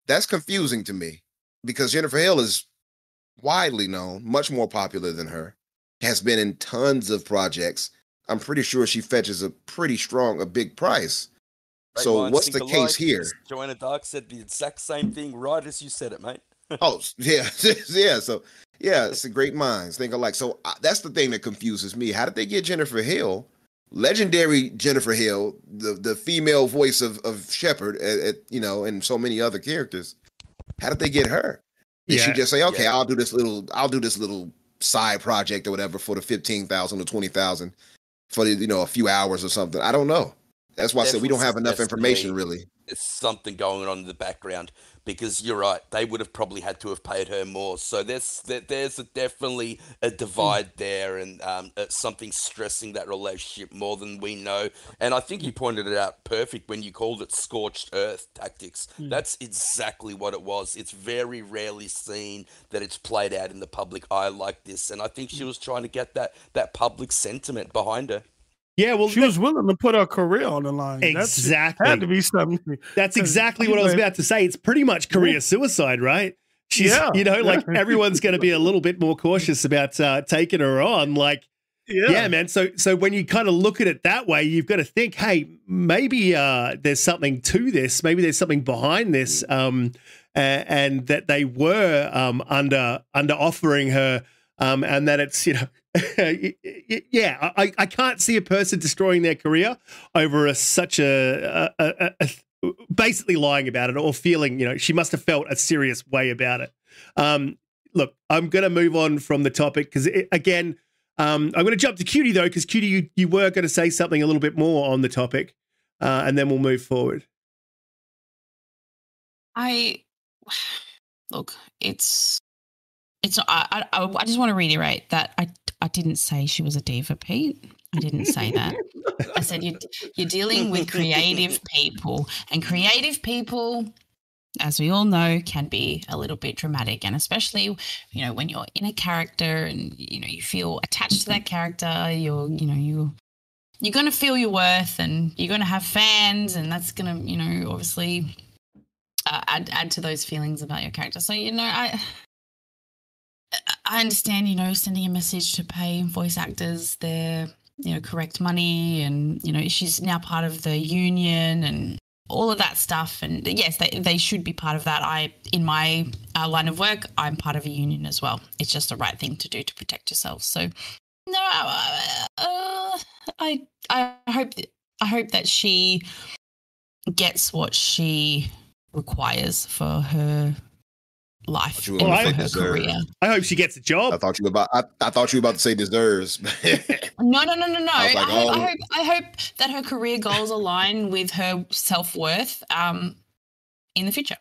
That's confusing to me because Jennifer Hale is widely known, much more popular than her, has been in tons of projects. I'm pretty sure she fetches a pretty strong, a big price. Great So minds what's the case here? Joanna Dark said the exact same thing right as you said it, mate. Oh, yeah, yeah. So yeah, it's a great minds think alike. So uh, that's the thing that confuses me. How did they get Jennifer Hale, legendary Jennifer Hale, the the female voice of of Shepard, at, at, you know, and so many other characters? How did they get her? Did she just say, "Okay, Yeah. I'll do this little, I'll do this little side project or whatever for the fifteen thousand or twenty thousand for the you know a few hours or something"? I don't know. That's why I said we don't have enough information suggest to me really. It's something going on in the background. Because you're right, they would have probably had to have paid her more. So there's there's a, definitely a divide hmm. there, and um, it's something stressing that relationship more than we know. And I think you pointed it out perfect when you called it scorched earth tactics. Hmm. That's exactly what it was. It's very rarely seen that it's played out in the public eye like this, and I think she hmm. was trying to get that that public sentiment behind her. Yeah, well, She was willing to put her career on the line. That's- Exactly. had to be something. That's exactly what I was about to say. It's pretty much career suicide, right? She's, Yeah. you know, like everyone's going to be a little bit more cautious about uh, taking her on. Like, Yeah. yeah. man. So, so when you kind of look at it that way, you've got to think, hey, maybe uh, there's something to this. Maybe there's something behind this, um, a- and that they were um, under under offering her, um, and that it's you know. yeah, I, I can't see a person destroying their career over a, such a, a, a, a basically lying about it or feeling, you know, she must have felt a serious way about it. Um, look, I'm going to move on from the topic because, again, um, I'm going to jump to Cutie though, because Cutie, you, you were going to say something a little bit more on the topic, uh, and then we'll move forward. I look, it's it's. I I, I just want to reiterate that I I didn't say she was a diva, Pete. I didn't say that. I said you're, you're dealing with creative people, and creative people, as we all know, can be a little bit dramatic, and especially you know when you're in a character and you know you feel attached to that character. You're you know you. You're going to feel your worth and you're going to have fans, and that's going to, you know, obviously uh, add add to those feelings about your character. So you know, I I understand you know sending a message to pay voice actors their you know correct money, and you know she's now part of the union and all of that stuff. And yes, they they should be part of that. I in my uh, line of work, I'm part of a union as well. It's just the right thing to do to protect yourself. So no, uh, uh, I I hope that, I hope that she gets what she requires for her life you and were for gonna her say career. I hope she gets a job. I thought you were about. I, I thought you were about to say deserves. No, no, no, no, no. I I, was like, hope, I oh. hope I hope that her career goals align with her self worth um, in the future.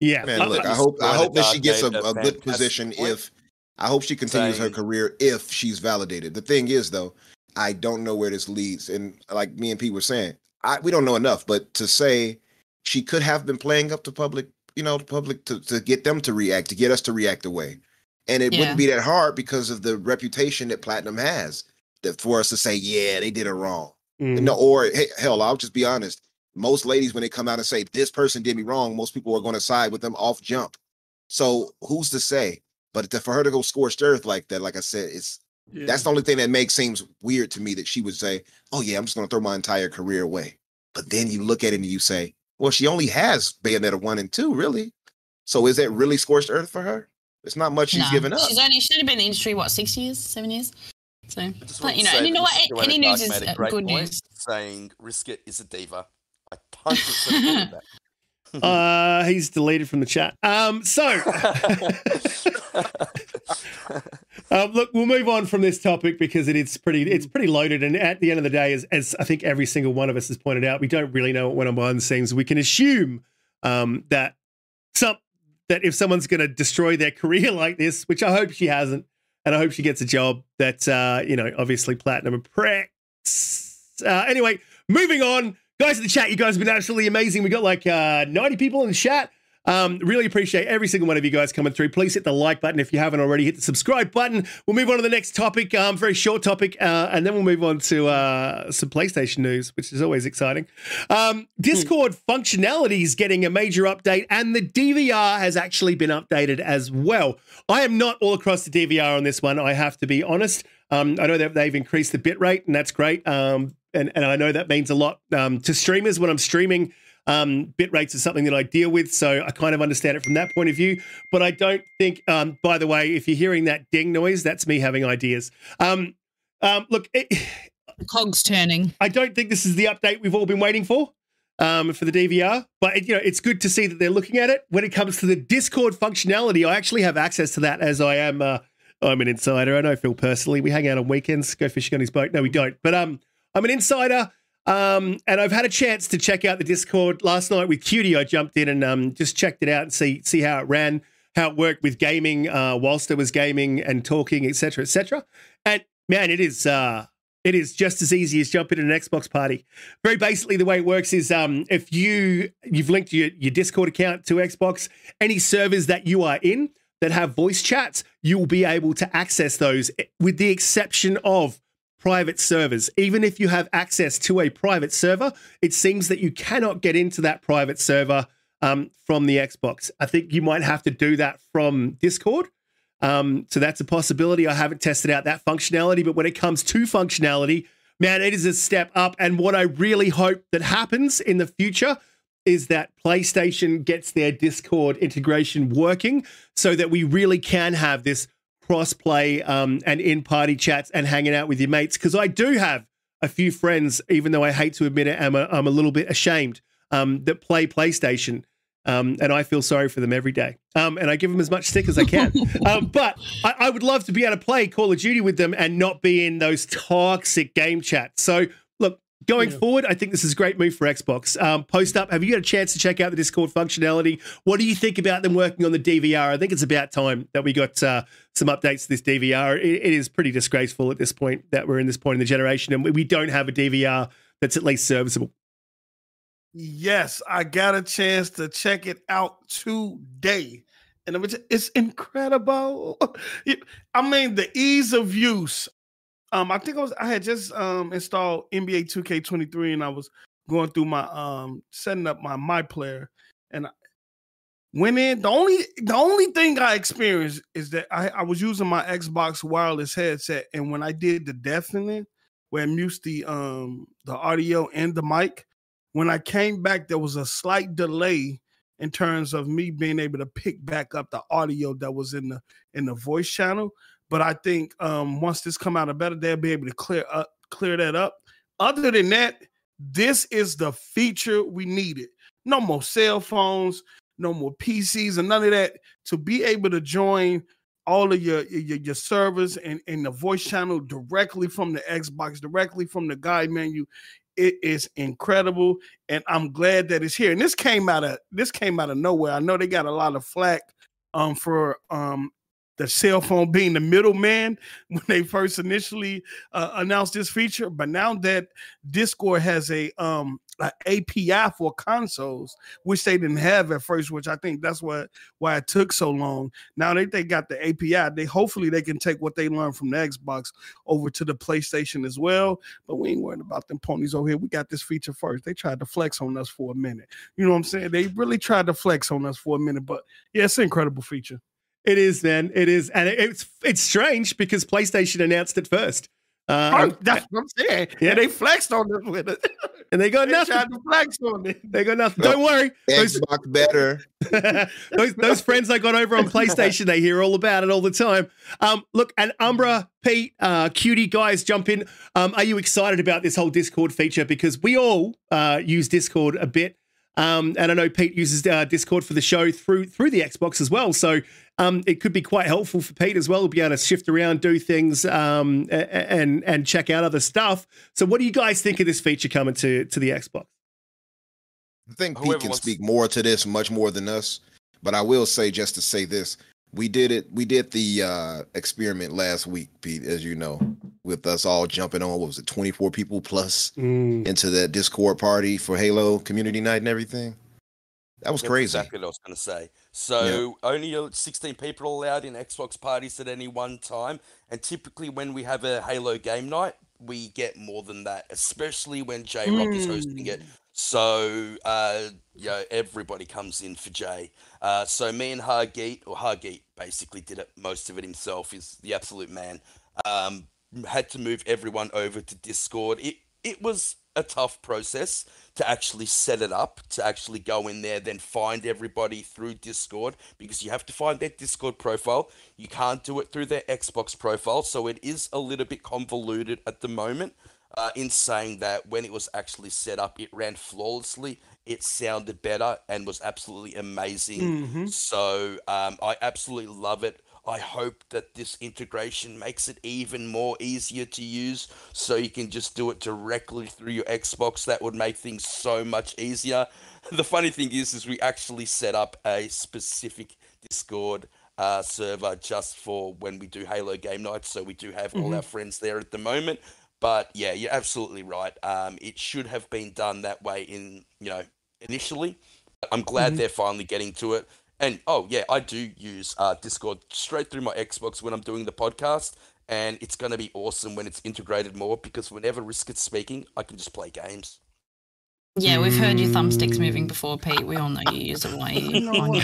Yeah. Man, look, I hope I hope that she gets a, a a good position point, if I hope she continues her career if she's validated. The thing is though, I don't know where this leads. And like me and Pete were saying, I we don't know enough, but to say she could have been playing up to public, you know, the public to, to get them to react, to get us to react away. And it Yeah. wouldn't be that hard because of the reputation that Platinum has. That for us to say, yeah, they did it wrong. mm, No, or hey, hell, I'll just be honest. Most ladies, when they come out and say this person did me wrong, most people are going to side with them off jump. So who's to say? But to, for her to go scorched earth like that, like I said, it's Yeah. that's the only thing that makes seems weird to me that she would say, "Oh yeah, I'm just going to throw my entire career away." But then you look at it and you say, "Well, she only has Bayonetta one and two, really. So is that really scorched earth for her? It's not much she's No, given up." She's only she's only been in the industry what six years, seven years. So, but you know, and you know what? Joanna Any news is a uh, great good point, news. Saying Riskit is a diva. I 100% agree that. Uh, he's deleted from the chat. Um, so, um, look, we'll move on from this topic because it is pretty, it's pretty loaded. And at the end of the day, as, as I think every single one of us has pointed out, we don't really know what went on behind the scenes. We can assume um, that some that if someone's going to destroy their career like this, which I hope she hasn't, and I hope she gets a job that uh, you know, obviously platinum and pricks. Uh, anyway, moving on, guys in the chat, you guys have been absolutely amazing. We got like uh, 90 people in the chat. Um, really appreciate every single one of you guys coming through. Please hit the like button if you haven't already. Hit the subscribe button. We'll move on to the next topic, um, very short topic, uh, and then we'll move on to uh, some PlayStation news, which is always exciting. Um, Discord functionality is getting a major update, and the DVR has actually been updated as well. I am not all across the DVR on this one. I have to be honest. Um, I know that they've increased the bit rate, and that's great. And, and I know that means a lot um, to streamers when I'm streaming. Um, bit rates is something that I deal with, so I kind of understand it from that point of view. But I don't think, um, by the way, if you're hearing that ding noise, that's me having ideas. Um, um, look, it, Cogs turning. I don't think this is the update we've all been waiting for um, for the DVR, but it, you know it's good to see that they're looking at it. When it comes to the Discord functionality, I actually have access to that as I am. Uh, I'm an insider. I know Phil personally. We hang out on weekends, go fishing on his boat. No, we don't. But um, I'm an insider. Um, and I've had a chance to check out the Discord last night with Cutie. I jumped in and um, just checked it out and see see how it ran, how it worked with gaming uh, whilst I was gaming and talking, etc., etc. And man, it is uh, it is just as easy as jumping in an Xbox party. Very basically, the way it works is um, if you you've linked your, your Discord account to Xbox, any servers that you are in that have voice chats, you will be able to access those, eh, with the exception of private servers. Even if you have access to a private server, it seems that you cannot get into that private server um, from the Xbox. I think you might have to do that from Discord. Um, so that's a possibility. I haven't tested out that functionality, but when it comes to functionality, man, it is a step up. And what I really hope that happens in the future is that PlayStation gets their Discord integration working so that we really can have this cross play um, and in party chats and hanging out with your mates. Because I do have a few friends, even though I hate to admit it, I'm a, I'm a little bit ashamed um, that play PlayStation. Um, and I feel sorry for them every day. Um, and I give them as much stick as I can. um, but I, I, would love to be able to play Call of Duty with them and not be in those toxic game chats. So, going yeah. forward, I think this is a great move for Xbox. Um, post up, have you got a chance to check out the Discord functionality? What do you think about them working on the DVR? I think it's about time that we got uh, some updates to this DVR. It, it is pretty disgraceful at this point that we're in this point in the generation and we don't have a DVR that's at least serviceable. Yes, I got a chance to check it out today. And it's incredible. I mean, the ease of use. Um, I think I was I had just um installed NBA 2K23 and I was going through my um setting up my my player and I went in. The only the only thing I experienced is that I, I was using my Xbox wireless headset and when I did the deafening where I mute the um the audio and the mic, when I came back, there was a slight delay in terms of me being able to pick back up the audio that was in the in the voice channel. But I think um, once this come out of better, they'll be able to clear up clear that up. Other than that, this is the feature we needed. No more cell phones, no more PCs, and none of that. To be able to join all of your your, your servers and, and the voice channel directly from the Xbox, directly from the guide menu, it is incredible, and I'm glad that it's here. And this came out of this came out of nowhere. I know they got a lot of flack um, for um, the cell phone being the middleman when they first initially uh, announced this feature, but now that Discord has a um, an API for consoles, which they didn't have at first, which I think that's what why it took so long. Now that they got the API, they hopefully they can take what they learned from the Xbox over to the PlayStation as well. But we ain't worried about them ponies over here. We got this feature first. They tried to flex on us for a minute. You know what I'm saying? They really tried to flex on us for a minute, but yeah, it's an incredible feature. It is, man. It is, and it's it's strange because PlayStation announced it first. Um, that's what I'm saying. Yeah, and they flexed on us with it, and they got they nothing. Tried to flex on it. They got nothing. Don't worry. Those, Xbox better. those, those friends I got over on PlayStation, they hear all about it all the time. Um, look, and Umbra, Pete, uh, cutie guys, jump in. Um, are you excited about this whole Discord feature? Because we all uh, use Discord a bit. Um, and I know Pete uses uh, Discord for the show through through the Xbox as well. So um, it could be quite helpful for Pete as well to be able to shift around, do things, um, and and check out other stuff. So, what do you guys think of this feature coming to to the Xbox? I think Whoever Pete can wants- speak more to this, much more than us. But I will say, just to say this, we did it. We did the uh, experiment last week, Pete, as you know, with us all jumping on. What was it, twenty four people plus mm. into that Discord party for Halo community night and everything? That was That's crazy. Exactly what I was going to say. So yeah. only 16 people allowed in Xbox parties at any one time, and typically when we have a Halo game night, we get more than that, especially when J Rock mm. is hosting it. Hmm. So uh, you know, everybody comes in for Jay. Uh, so me and Hargeet, or Hargeet, basically did it most of it himself. Is the absolute man. Um, had to move everyone over to Discord. It it was a tough process to actually set it up, to actually go in there, then find everybody through Discord because you have to find their Discord profile. You can't do it through their Xbox profile, so it is a little bit convoluted at the moment. Uh, in saying that when it was actually set up, it ran flawlessly. It sounded better and was absolutely amazing. Mm-hmm. So um, I absolutely love it. I hope that this integration makes it even more easier to use so you can just do it directly through your Xbox. That would make things so much easier. The funny thing is, is we actually set up a specific Discord uh, server just for when we do Halo game nights. So we do have all our friends there at the moment. But yeah, you're absolutely right. Um, it should have been done that way in you know initially. I'm glad they're finally getting to it. And oh yeah, I do use uh, Discord straight through my Xbox when I'm doing the podcast, and it's going to be awesome when it's integrated more because whenever Risk is speaking, I can just play games. Yeah, we've heard your thumbsticks mm. moving before, Pete. We all know you use it while you know on what?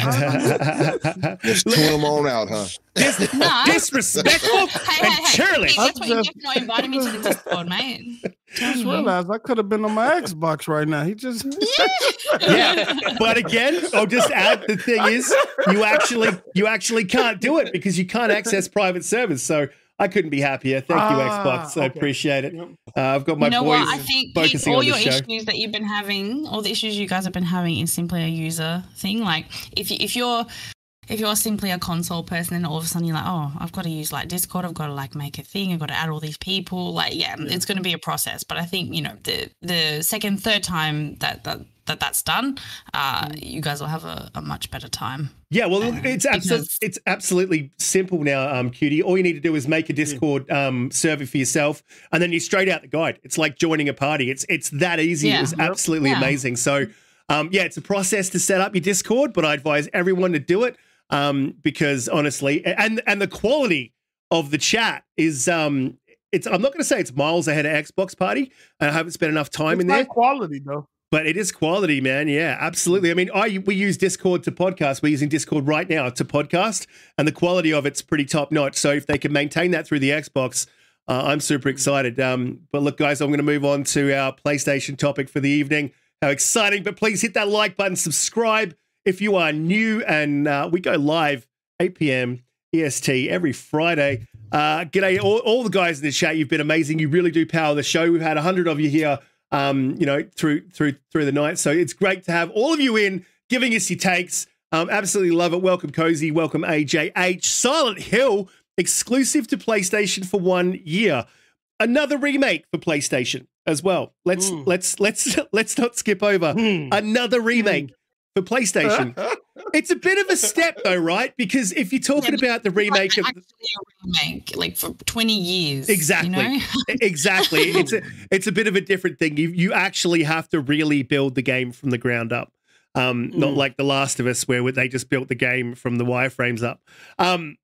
your Just tune them on out, huh? No. Disrespectful Hey, and hey, hey. churlish. Pete, that's why you just- have not invited me to the Discord, mate. just realized I could have been on my Xbox right now. He just Yeah, but again, I'll just add the thing is you actually you actually can't do it because you can't access private servers. So I couldn't be happier. Thank you, Ah, Xbox. I appreciate it. Yep. Uh, I've got my you know boys what? I think focusing all on your the show. issues that you've been having, all the issues you guys have been having, is simply a user thing. Like if you, if you're if you're simply a console person and all of a sudden you're like, oh, I've got to use like Discord, I've got to like make a thing, I've got to add all these people. Like, yeah, it's going to be a process. But I think you know the the second, third time that that, that that's done, uh, you guys will have a, a much better time. Yeah, well, Um, it's absolutely it's absolutely simple now, um, cutie. All you need to do is make a Discord um, server for yourself, and then you straight out the guide. It's like joining a party. It's it's that easy. Yeah. It was absolutely Yeah. amazing. So, um, yeah, it's a process to set up your Discord, but I advise everyone to do it um, because honestly, and and the quality of the chat is um, it's. I'm not going to say it's miles ahead of Xbox Party. and I haven't spent enough time it's in there quality though. but it is quality, man. Yeah, absolutely. I mean, I we use Discord to podcast. We're using Discord right now to podcast, and the quality of it's pretty top notch. So if they can maintain that through the Xbox, uh, I'm super excited. Um, but look, guys, I'm going to move on to our PlayStation topic for the evening. How exciting! But please hit that like button, subscribe if you are new, and uh, we go live 8 p.m. EST every Friday. Uh, g'day, all, all the guys in the chat. You've been amazing. You really do power the show. We've had hundred of you here um, you know, through through through the night. So it's great to have all of you in, giving us your takes. Um, absolutely love it. Welcome, Cozy. Welcome, AJH. Silent Hill exclusive to PlayStation for one year. Another remake for PlayStation as well. Let's Mm. let's let's let's not skip over Hmm. another remake for PlayStation. it's a bit of a step though, right? Because if you're talking Yeah, about the remake of actually a remake, like for 20 years. Exactly. You know? exactly. It's a it's a bit of a different thing. You you actually have to really build the game from the ground up. Um, not Mm. like The Last of Us, where they just built the game from the wireframes up, um,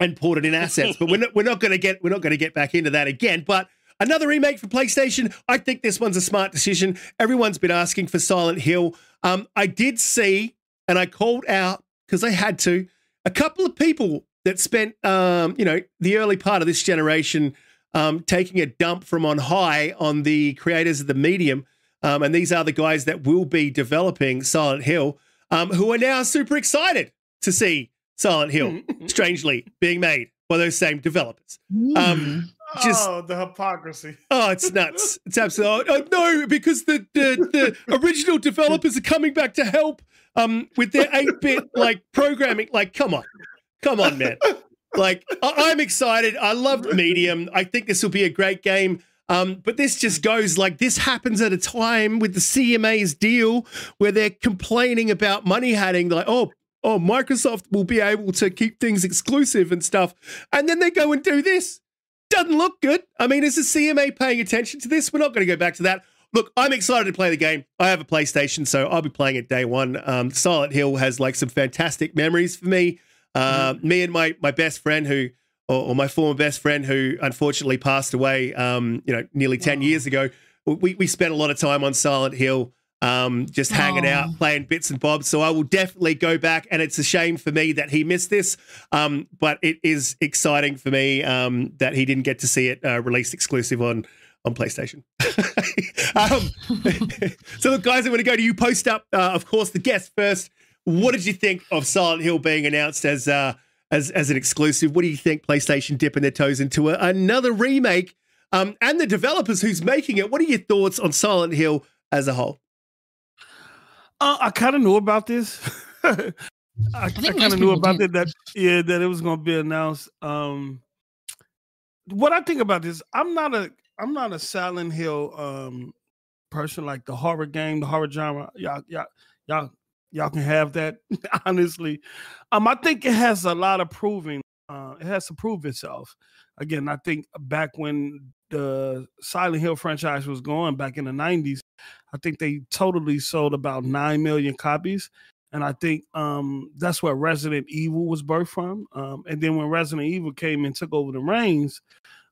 and poured it in assets. but we're not we're not going to get we're not going to get back into that again. But another remake for PlayStation. I think this one's a smart decision. Everyone's been asking for Silent Hill. Um, I did see, and I called out because I had to. A couple of people that spent, um, you know, the early part of this generation um, taking a dump from on high on the creators of the medium. Um, and these are the guys that will be developing Silent Hill, um, who are now super excited to see Silent Hill, strangely, being made by those same developers. Um, just- oh, the hypocrisy. Oh, it's nuts. It's absolutely oh, no, because the, the the original developers are coming back to help um with their 8-bit like programming. Like, come on. Come on, man. Like, I- I'm excited. I loved Medium. I think this will be a great game. Um, but this just goes like this happens at a time with the CMA's deal where they're complaining about money hatting, like, oh, oh, Microsoft will be able to keep things exclusive and stuff. And then they go and do this doesn't look good. I mean, is the CMA paying attention to this? We're not going to go back to that. Look, I'm excited to play the game. I have a PlayStation, so I'll be playing it day one. Um, Silent Hill has like some fantastic memories for me. Uh, Me and my my best friend, who or, or my former best friend, who unfortunately passed away, um, you know, nearly ten years ago. We we spent a lot of time on Silent Hill, um, just hanging Aw. out, playing bits and bobs. So I will definitely go back, and it's a shame for me that he missed this. Um, but it is exciting for me um, that he didn't get to see it uh, released exclusive on on PlayStation. um, so, look, guys, I'm going to go to you. Post up, uh, of course, the guest first. What did you think of Silent Hill being announced as uh, as as an exclusive? What do you think? PlayStation dipping their toes into a, another remake, um, and the developers who's making it. What are your thoughts on Silent Hill as a whole? Uh, I kind of knew about this. I, I, think kind of knew about did. it. That yeah, that it was going to be announced. Um, what I think about this, I'm not a I'm not a Silent Hill um person like the horror game, the horror genre. Y'all, y'all, y'all, y'all can have that. honestly, um, I think it has a lot of proving. Uh, it has to prove itself. Again, I think back when the Silent Hill franchise was going back in the '90s, I think they totally sold about nine million copies and I think um, that's where Resident Evil was birthed from. Um, and then when Resident Evil came and took over the reins,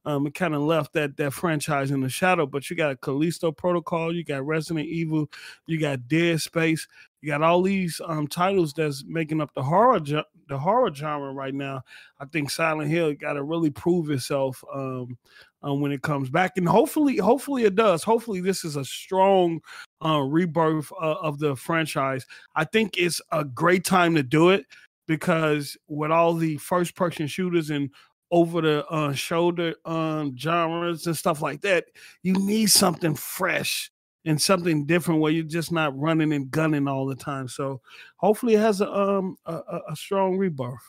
um, it kind of left that that franchise in the shadow. But you got Callisto Protocol, you got Resident Evil, you got Dead Space, you got all these um, titles that's making up the horror the horror genre right now. I think Silent Hill got to really prove itself um, um, when it comes back, and hopefully, hopefully it does. Hopefully, this is a strong uh, rebirth uh, of the franchise. I think it's a great time to do it because with all the first person shooters and over the uh, shoulder um, genres and stuff like that, you need something fresh and something different where you're just not running and gunning all the time. So hopefully it has a um a, a- strong rebirth.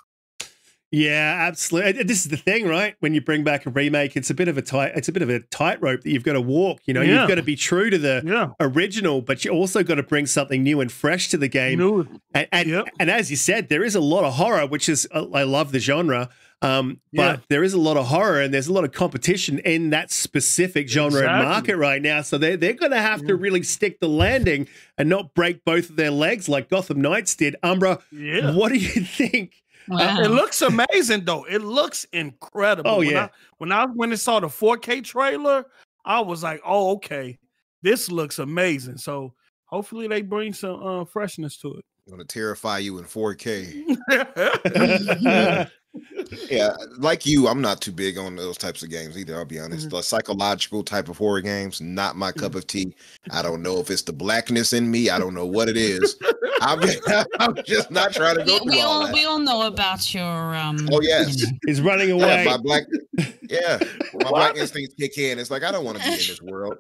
Yeah, absolutely. This is the thing, right? When you bring back a remake, it's a bit of a tight it's a bit of a tightrope that you've got to walk. You know, Yeah. you've got to be true to the Yeah, original, but you also got to bring something new and fresh to the game. New- And and, Yep. and as you said, there is a lot of horror, which is uh, I love the genre. Um, but Yeah. there is a lot of horror and there's a lot of competition in that specific genre and market right now. So they're, they're going to have to really stick the landing and not break both of their legs like Gotham Knights did. Umbra, yeah. what do you think? Wow. It looks amazing though. It looks incredible. Oh, When yeah. I, when I when I saw the 4K trailer, I was like, "Oh, okay, this looks amazing." So hopefully they bring some uh, freshness to it. I'm going to terrify you in 4K. it. Yeah, like you, I'm not too big on those types of games either. I'll be honest. Mm-hmm. The psychological type of horror games, not my cup of tea. I don't know if it's the blackness in me. I don't know what it is. I'm, I'm just not trying to go we, through we all all that. we all know about your um Oh, yes. you know, Is running Yeah, away. my black, yeah, when my black instincts kick in. It's like I don't want to be in this world.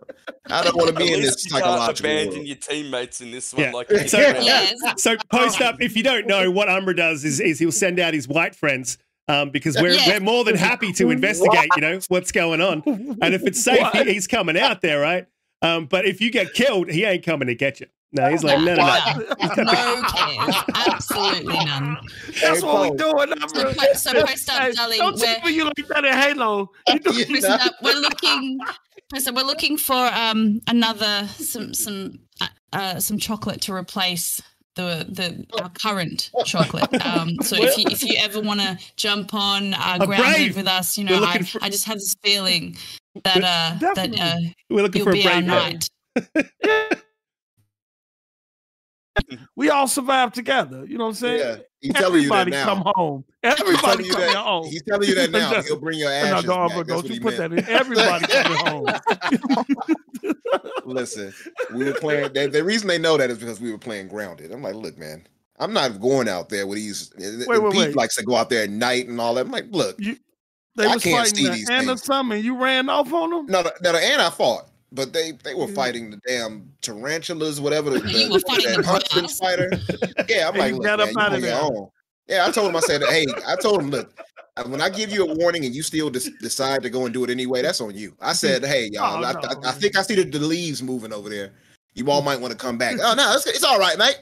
I don't want to At be in this least you can't abandon world. your teammates in this one. Yeah. Like So- did. yes. So post up. If you don't know what Umbra does, is, is he'll send out his white friends um, because we're Yeah. we're more than happy to investigate. You know what's going on, and if it's safe, he, he's coming out there, right? Um, but if you get killed, he ain't coming to get you. No, he's like, no, no, no. no cares. Absolutely none. That's what we Paul. doing. I'm So, po- so post up, Hey, darling. Don't We're, tell you like that in Halo. You do- You Listen know? up, we're looking. So we're looking for um another some some uh, uh, some chocolate to replace the the our current chocolate. Um, so if you if you ever want to jump on uh, Oh, grounded with us, you know, I, for- I just have this feeling that uh that uh, We're looking you'll for a be our brave man. knight. we all survive together. You know what I'm saying? Yeah, he's telling you that Everybody now. come home. He's Everybody telling you that. home. He's telling you that now. No, He'll bring your No, ashes no, back. but That's don't what you he put meant. that in. Everybody coming home. Listen, we were playing. The, the reason they know that is because we were playing grounded. I'm like, look, man, I'm not going out there with these. Eh, eh, wait, wait, Pete wait. likes to go out there at night and all that. I'm like, look, They I was can't fighting see the these Anna things. something. You ran off on them. no, no, no, the and I fought, but they they were Yeah. fighting the damn tarantulas, whatever the, You the, were fighting that the huntsman fighter. Yeah, I'm And like, look, got man, you on your own. Yeah, I told him. I said, hey, I told him, look. When I give you a warning and you still decide to go and do it anyway, that's on you. I said, "Hey, y'all, Oh, I, no. I, I think I see the, the leaves moving over there. You all might want to come back." Oh no, it's, it's all right, mate.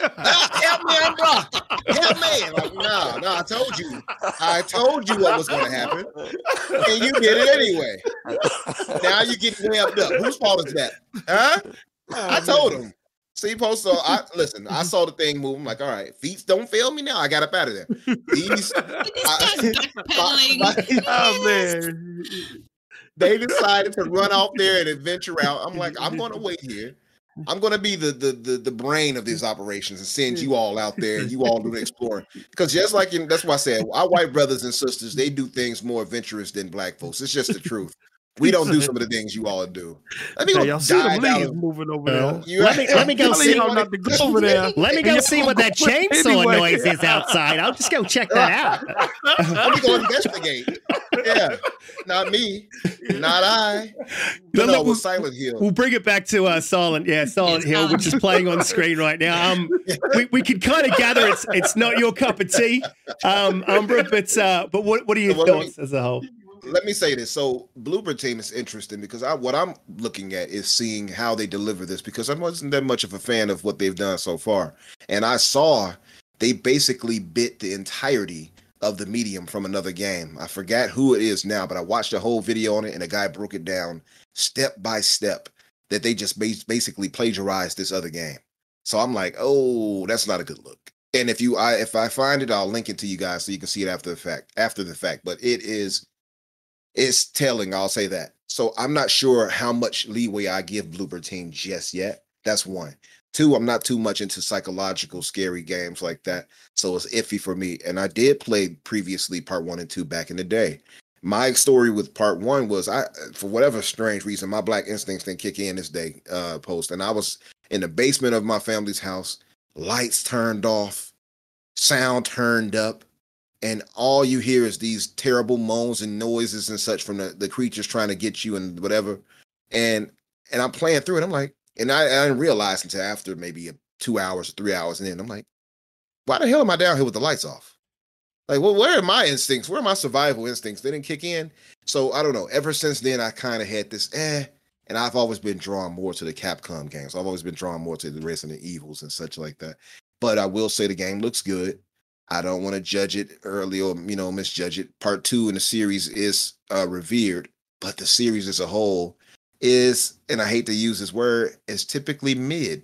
Help me, I'm blocked. Help me. Like, no, no, I told you. I told you what was going to happen, and you did it anyway. Now you get wrapped up. Whose fault is that? Huh? I told him. See, post. So I listen. I saw the thing move. I'm like, all right, feet don't fail me now. I got up out of there. These, This I- guy's backpedaling. my- my- Oh man. they decided to run off there and adventure out. I'm like, I'm going to wait here. I'm going to be the, the the the brain of these operations and send you all out there. and You all do the exploring because just like in, that's why I said our white brothers and sisters they do things more adventurous than black folks. It's just the truth. We don't do some of the things you all do. Let me Hey, go y'all see them leaves moving over there. You- let me let me go see not to go over there. let me go see what that chainsaw anyway. noise is outside. I'll just go check that out. Let me go investigate. yeah, not me, not I. No, no, with Silent Hill. We'll bring it back to uh, Silent, yeah, Silent Hill, which is playing on screen right now. Um, we, we can kind of gather it's it's not your cup of tea, um, Umbra, but uh, but what what are your thoughts as a whole? Let me say this. So Bloober team is interesting because I what I'm looking at is seeing how they deliver this because I wasn't that much of a fan of what they've done so far. And I saw they basically bit the entirety of the medium from another game. I forgot who it is now, but I watched a whole video on it and a guy broke it down step by step that they just basically plagiarized this other game. So I'm like, oh, that's not a good look. And if you, I, if I find it, I'll link it to you guys so you can see it after the fact. After the fact, but it is it's telling. I'll say that. So I'm not sure how much leeway I give Bloober Team just yet. That's one. Two, I'm not too much into psychological, scary games like that. So it's iffy for me. And I did play previously part one and two back in the day. My story with part one was I, for whatever strange reason, my black instincts didn't kick in this day uh, post. And I was in the basement of my family's house, lights turned off, sound turned up and all you hear is these terrible moans and noises and such from the, the creatures trying to get you and whatever. And and I'm playing through it. I'm like, and I, I didn't realize until after maybe two hours or three hours, and then I'm like, why the hell am I down here with the lights off? Like, well, where are my instincts? Where are my survival instincts? They didn't kick in. So I don't know. Ever since then, I kind of had this eh, and I've always been drawn more to the Capcom games. I've always been drawn more to the Resident Evils and such like that. But I will say the game looks good. I don't want to judge it early or you know misjudge it. Part two in the series is uh, revered, but the series as a whole is, and I hate to use this word, is typically mid.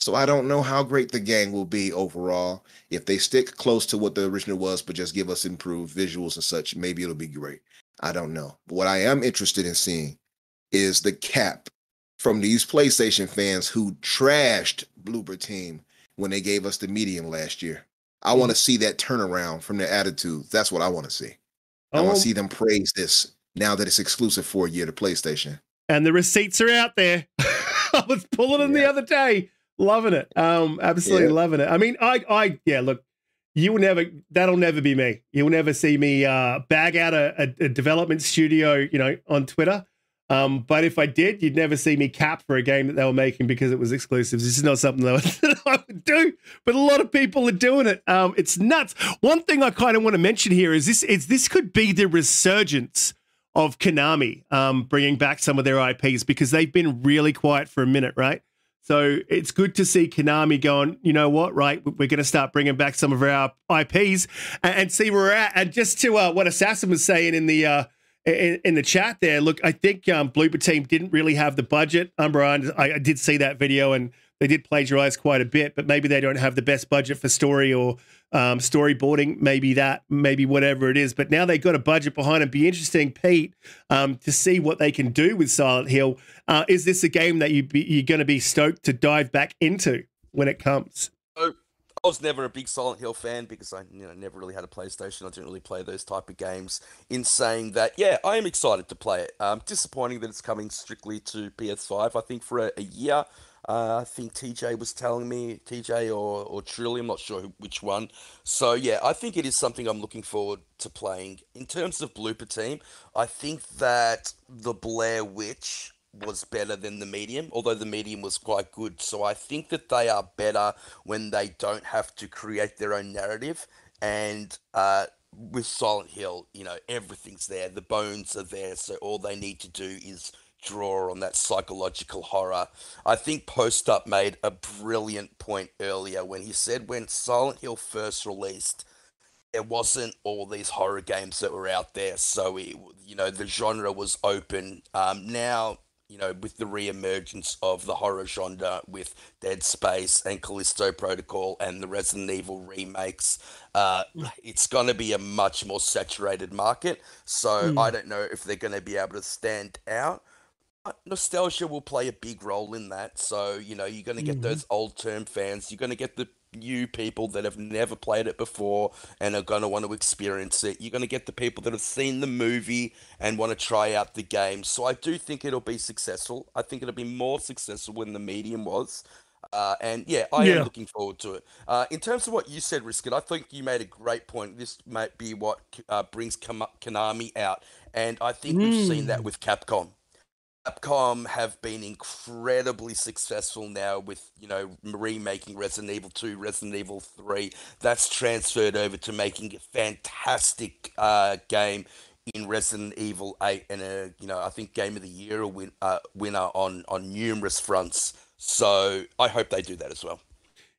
So I don't know how great the gang will be overall. If they stick close to what the original was, but just give us improved visuals and such, maybe it'll be great. I don't know. But what I am interested in seeing is the cap from these PlayStation fans who trashed Bloober Team when they gave us the medium last year. I want to see that turnaround from their attitude. That's what I want to see. I want to oh. see them praise this now that it's exclusive for a year to PlayStation. And the receipts are out there. I was pulling them yeah. the other day, loving it. Um, absolutely yeah. loving it. I mean, I, I, yeah. Look, you will never. That'll never be me. You'll never see me uh, bag out a, a, a development studio, you know, on Twitter. Um, but if I did, you'd never see me cap for a game that they were making because it was exclusive. This is not something that I would do, but a lot of people are doing it. Um, it's nuts. One thing I kind of want to mention here is this: is this could be the resurgence of Konami um, bringing back some of their IPs because they've been really quiet for a minute, right? So it's good to see Konami going, you know what, right? We're going to start bringing back some of our IPs and, and see where we're at. And just to uh, what Assassin was saying in the uh, in, in, the chat there. Look, I think um, Bloober Team didn't really have the budget. Umbra, I, I did see that video and they did plagiarize quite a bit, but maybe they don't have the best budget for story or um, storyboarding. Maybe that, maybe whatever it is. But now they've got a budget behind it. Be interesting, Pete, um, to see what they can do with Silent Hill. Uh, is this a game that you be, you're going to be stoked to dive back into when it comes? I was never a big Silent Hill fan because I you know never really had a PlayStation. I didn't really play those type of games. In saying that, yeah, I am excited to play it. Um, disappointing that it's coming strictly to PS5. I think for a, a year. Uh, I think TJ was telling me TJ or or Truly. I'm not sure which one. So yeah, I think it is something I'm looking forward to playing. In terms of Bloober Team, I think that the Blair Witch was better than the medium, although the medium was quite good. So I think that they are better when they don't have to create their own narrative. And uh, with Silent Hill, you know, everything's there, the bones are there. So all they need to do is draw on that psychological horror. I think Post Up made a brilliant point earlier when he said when Silent Hill first released, there wasn't all these horror games that were out there. So, it, you know, the genre was open. Um, now, you know, with the re-emergence of the horror genre with Dead Space and Callisto Protocol and the Resident Evil remakes, uh, it's going to be a much more saturated market. So mm. I don't know if they're going to be able to stand out. Nostalgia will play a big role in that. So, you know, you're going to get mm-hmm. those old term fans. You're going to get the new people that have never played it before and are going to want to experience it. You're going to get the people that have seen the movie and want to try out the game. So I do think it'll be successful. I think it'll be more successful than the medium was. Uh, and yeah, I Yeah. am looking forward to it. Uh, in terms of what you said, Riskit, I think you made a great point. This might be what uh, brings Konami out, and I think we've seen that Mm. with Capcom. Capcom have been incredibly successful now with you know remaking Resident Evil 2, Resident Evil 3. That's transferred over to making a fantastic uh, game in Resident Evil 8 and a you know I think Game of the Year win, uh, winner on on numerous fronts. So I hope they do that as well.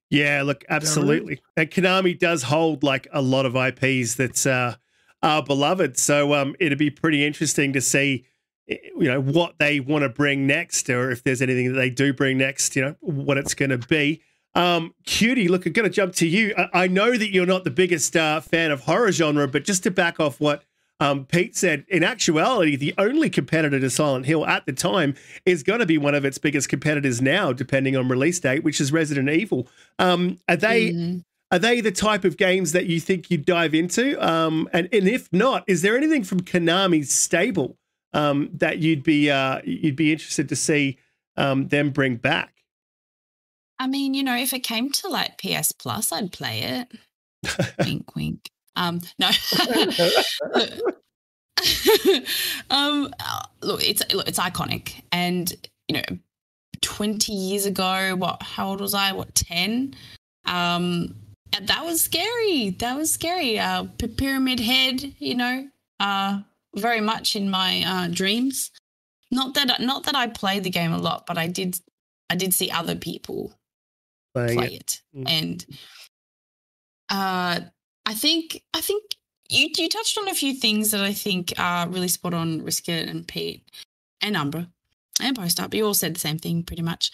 Yeah, look, absolutely. And Konami does hold like a lot of IPs that uh, are beloved. So um, it'd be pretty interesting to see, you know, what they want to bring next, or if there's anything that they do bring next. You know, what it's going to be. Um, Cutie, look, I'm going to jump to you. I, I know that you're not the biggest uh, fan of horror genre, but just to back off what um, Pete said, in actuality, the only competitor to Silent Hill at the time is going to be one of its biggest competitors now, depending on release date, which is Resident Evil. Um, are they Mhm. are they the type of games that you think you'd dive into? Um, and and if not, is there anything from Konami's stable um, that you'd be uh, you'd be interested to see um, them bring back? I mean, you know, if it came to like PS Plus, I'd play it. wink, wink. Um, no. um, uh, look, it's look, it's iconic, and you know, twenty years ago, what? How old was I? What ten? Um, and that was scary. That was scary. Uh, P- Pyramid Head, you know, uh, very much in my uh, dreams. Not that not that I played the game a lot, but I did. I did see other people Playing play it. it, Mm. and uh, I think I think you you touched on a few things that I think are really spot on. Riskit and Pete and Umbra and Post Up. You all said the same thing pretty much.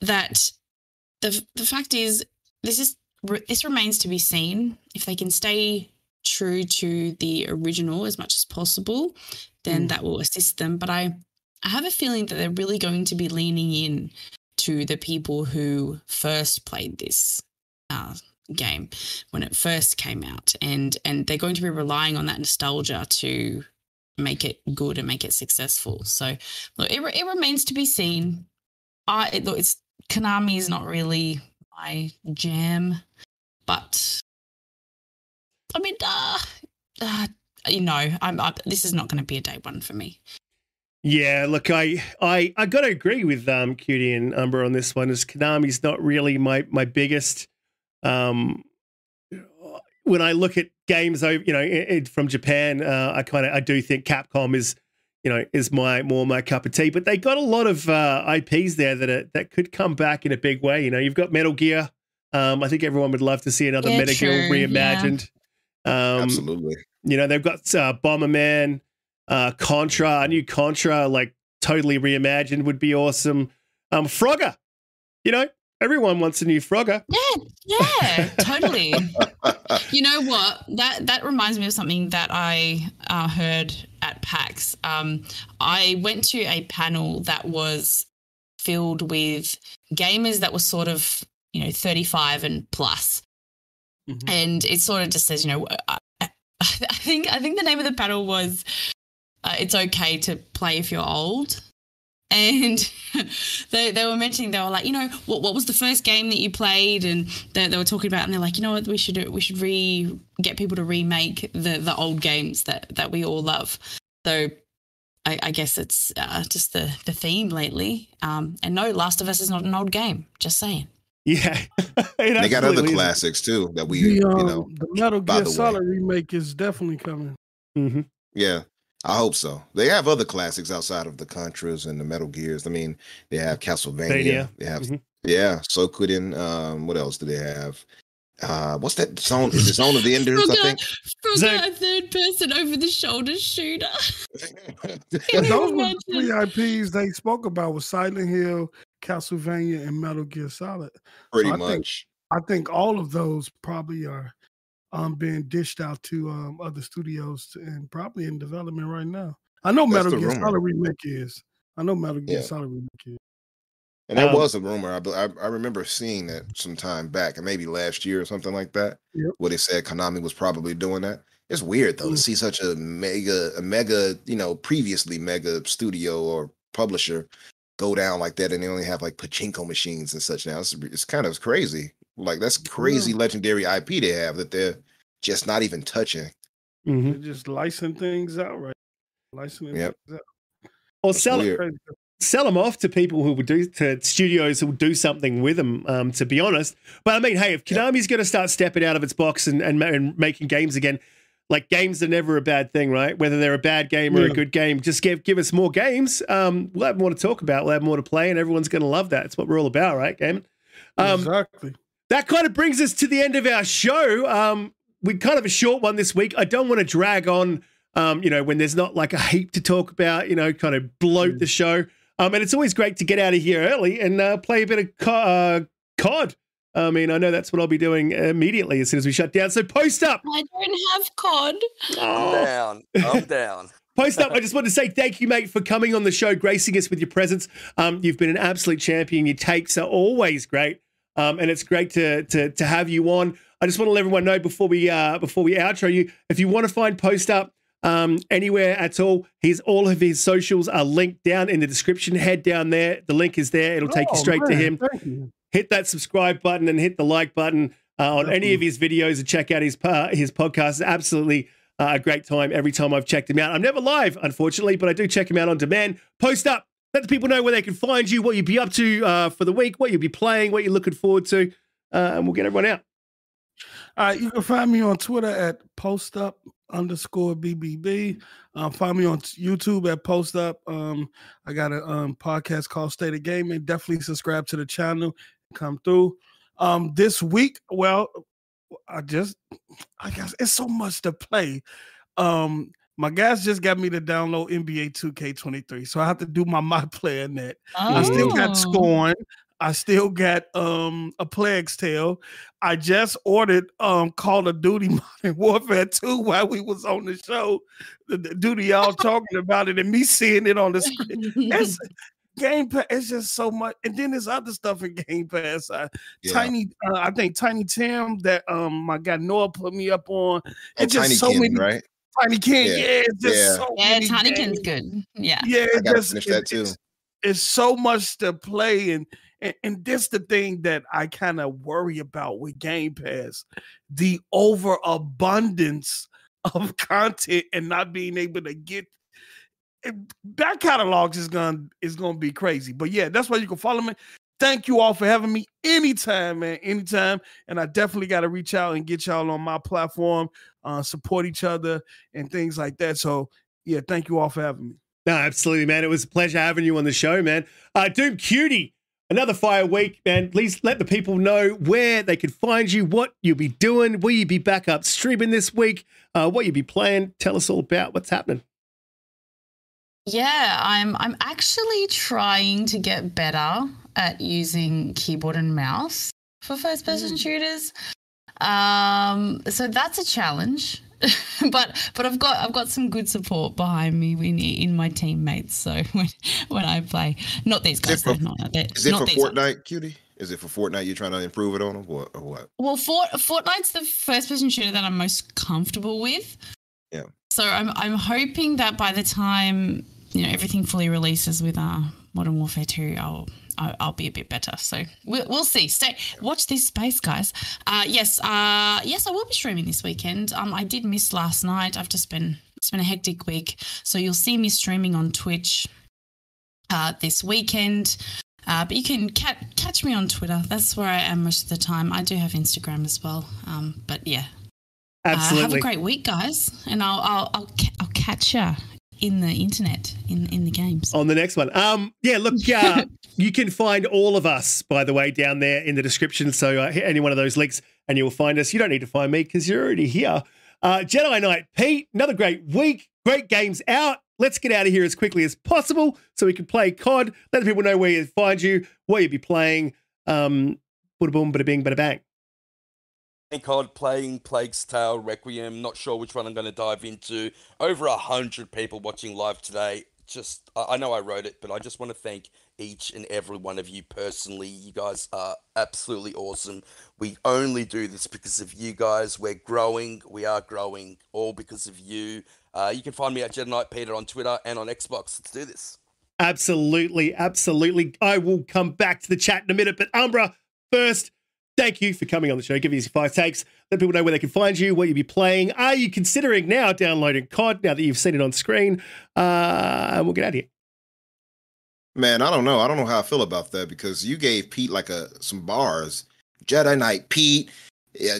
That the the fact is this is this remains to be seen if they can stay true to the original as much as possible. Then Mm. that will assist them. But I I have a feeling that they're really going to be leaning in to the people who first played this uh, game when it first came out, and and they're going to be relying on that nostalgia to make it good and make it successful. So look, it, it remains to be seen. I it, look, it's Konami is not really my jam, but I mean, uh, uh, you know, I'm, I, this is not going to be a day one for me. Yeah, look, I I I got to agree with um, Cutie and Umbra on this one. As Konami's not really my my biggest. Um, when I look at games, over you know, i- i- from Japan, uh, I kind of I do think Capcom is, you know, is my more my cup of tea. But they got a lot of uh, IPs there that are, that could come back in a big way. You know, you've got Metal Gear. Um, I think everyone would love to see another Yeah, Metal Gear reimagined. yeah. Reimagined. Um, Absolutely. you know, they've got uh, Bomberman, uh, Contra, a new Contra, like totally reimagined would be awesome. Um, Frogger, you know, everyone wants a new Frogger. Yeah, yeah, totally. You know what? That that reminds me of something that I uh, heard at PAX. Um, I went to a panel that was filled with gamers that were sort of you know 35 and plus, Mhm. and it sort of just says you know I, I think I think the name of the panel was uh, "It's okay to play if you're old." And they, they were mentioning they were like, you know, what what was the first game that you played? And they, they were talking about, and they're like, you know what, we should we should re get people to remake the the old games that that we all love. So I, I guess it's uh, just the the theme lately. Um, and no, Last of Us is not an old game. Just saying. Yeah, they got other classics too that we, The, you um, know, the Metal Gear the. Solid remake is definitely coming. hmm yeah. I hope so. They have other classics outside of the Contras and the Metal Gears. I mean, they have Castlevania. Mania. They have Mhm. yeah, Suikoden. Um, what else do they have? Uh, what's that zone? Is it Zone of the Enders? I think. Forgot So- a third person over the shoulder shooter. Those were the three IPs they spoke about was Silent Hill, Castlevania, and Metal Gear Solid. Pretty I think- much. I think all of those probably are um, being dished out to um, other studios and probably in development right now. I know That's Metal Gear rumor. Solid remake is. I know Metal Gear Yeah. Solid remake is. And that Um, was a rumor. I, I I remember seeing that some time back, and maybe last year or something like that, Yep. where they said Konami was probably doing that. It's weird though to Mm. see such a mega, a mega, you know, previously mega studio or publisher go down like that, and they only have like pachinko machines and such now. It's, it's kind of crazy. Like that's crazy legendary IP they have that they're just not even touching. Mhm. They just license things out, right? Licensing Yep. things out. Or That's sell weird. Crazy. sell them off to people who would do to studios who will do something with them. Um, to be honest, but I mean, hey, if Yep. Konami's going to start stepping out of its box and, and and making games again, like games are never a bad thing, right? Whether they're a bad game or a good game, just give give us more games. Um, we'll have more to talk about. We'll have more to play, and everyone's going to love that. It's what we're all about, right, Game? Um, exactly. that kind of brings us to the end of our show. Um, we kind of a short one this week. I don't want to drag on, um, you know, when there's not like a heap to talk about, you know, kind of bloat the show. Um, and it's always great to get out of here early and uh, play a bit of co- uh, COD. I mean, I know that's what I'll be doing immediately as soon as we shut down. So post up. I don't have COD. I'm down. I'm down. Post up. I just want to say thank you, mate, for coming on the show, gracing us with your presence. Um, you've been an absolute champion. Your takes are always great, um, and it's great to to to have you on. I just want to let everyone know before we uh, before we outro you, if you want to find Post up um, anywhere at all, his all of his socials are linked down in the description. Head down there. The link is there. It'll take you Oh, straight to him Thank you. Hit that subscribe button and hit the like button uh, on any of his videos and check out his pa- his podcast. It's absolutely uh, a great time every time I've checked him out. I'm never live, unfortunately, but I do check him out on demand. Post up, let the people know where they can find you, what you'd be up to uh, for the week, what you'll be playing, what you're looking forward to, uh, and we'll get everyone out. All right, you can find me on Twitter at postup underscore BBB. Um, find me on YouTube at postup. Um, I got a um, podcast called State of Gaming. Definitely subscribe to the channel. Come through. Um, this week, well, I just, I guess it's so much to play. Um, my guys just got me to download NBA 2K23, so I have to do my my player net. I still Oh. got Scorn. I still got um a Plague's Tale. I just ordered um Call of Duty Modern Warfare 2 while we was on the show. The, the duty y'all talking about it and me seeing it on the screen. It's Game Pass. It's just so much, and then there's other stuff in Game Pass. Uh, Yeah. Tiny, uh, I think Tiny Tim that um my guy Noah put me up on. Oh, It's just Tiny so Kin, many right? Tiny King. Yeah. Yeah, it's just Yeah. so Yeah, many Tinykin's games. good. Yeah. Yeah, I it gotta just finish that too. It's, it's so much to play, and and, and this the thing that I kind of worry about with Game Pass, the overabundance of content and not being able to get back catalogs is gonna is gonna be crazy. But yeah, that's why you can follow me. Thank you all for having me anytime, man. Anytime. And I definitely got to reach out and get y'all on my platform, uh, support each other and things like that. So yeah, thank you all for having me. No, absolutely, man. It was a pleasure having you on the show, man. Uh, Doom Cutie, another fire week, man. Please let the people know where they can find you, what you'll be doing, will you be back up streaming this week, uh, what you'll be playing. Tell us all about what's happening. Yeah, I'm I'm actually trying to get better at using keyboard and mouse for first person shooters. Um so that's a challenge. but but I've got I've got some good support behind me in in my teammates. So when when I play, not these guys, for- though, not, they're- Is it not for Fortnite, cutie? Is it for Fortnite? You're trying to improve it on them, or, or what? Well, Fort, Fortnite's the first person shooter that I'm most comfortable with. Yeah. So I'm I'm hoping that by the time you know everything fully releases with uh, Modern Warfare 2, I'll I'll, I'll be a bit better. So we'll, we'll see. Stay watch this space, guys. Uh, yes, uh, yes, I will be streaming this weekend. Um, I did miss last night. I've just been it's been a hectic week, so you'll see me streaming on Twitch uh, this weekend. Uh, but you can cat, catch me on Twitter. That's where I am most of the time. I do have Instagram as well. Um, but yeah, uh, have a great week, guys, and I'll I'll I'll, I'll catch ya in the internet in in the games. on the next one. Um, yeah, look, uh, you can find all of us, by the way, down there in the description. So uh, hit any one of those links and you'll find us. You don't need to find me because you're already here. Uh, Jedi Knight Pete, another great week. Great games out. Let's get out of here as quickly as possible so we can play COD. Let the people know where you find you, what you'll be playing. Um, bada boom, bada bing, bada bang. COD, playing Plague's Tale, Requiem. Not sure which one I'm going to dive into. Over a hundred people watching live today. Just, I I know I wrote it, but I just want to thank each and every one of you personally. You guys are absolutely awesome. We only do this because of you guys. We're growing. We are growing, all because of you. Uh, you can find me at Jedi Knight Peter on Twitter and on Xbox. Let's do this. Absolutely, absolutely. I will come back to the chat in a minute, but Umbra, first, thank you for coming on the show, giving us your five takes. Let people know where they can find you, what you'll be playing. Are you considering now downloading COD now that you've seen it on screen? Uh, and we'll get out of here. Man, I don't know. I don't know how I feel about that because you gave Pete like a some bars. Jedi Knight Pete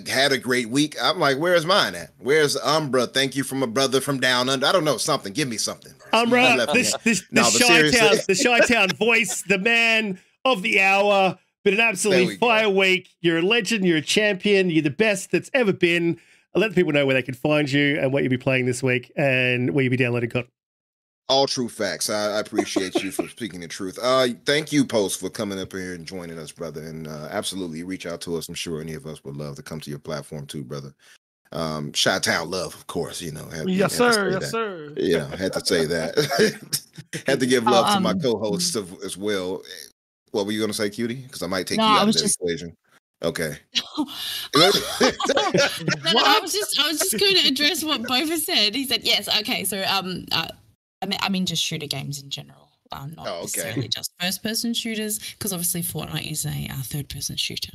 had a great week. I'm like, where's mine at? Where's Umbra? Thank you from a brother from down under. I don't know something. Give me something. Umbra, this this the No, but Chi-Town, the Shy Town voice, the man of the hour. Been an There absolutely we go. fire week. You're a legend. You're a champion. You're the best that's ever been. Let people know where they can find you and what you'll be playing this week and where you'll be downloading COD. All true facts. I, I appreciate you for speaking the truth. Uh, thank you, Post, for coming up here and joining us, brother. And uh, absolutely reach out to us. I'm sure any of us would love to come to your platform too, brother. Um, Chi-Town love, of course. You know. had- Yes, had to sir. say Yes, that. sir. Yeah, had to say that. had to give love to my um, co-hosts as well. What were you going to say, Cutie? Because I might take No, you I out of was that just- equation. Okay. No, no, I was just I was just going to address what Boba said. He said yes. Okay, so um, uh, I mean I mean just shooter games in general, um, not Oh, okay. necessarily just first person shooters, because obviously Fortnite is a uh, third person shooter.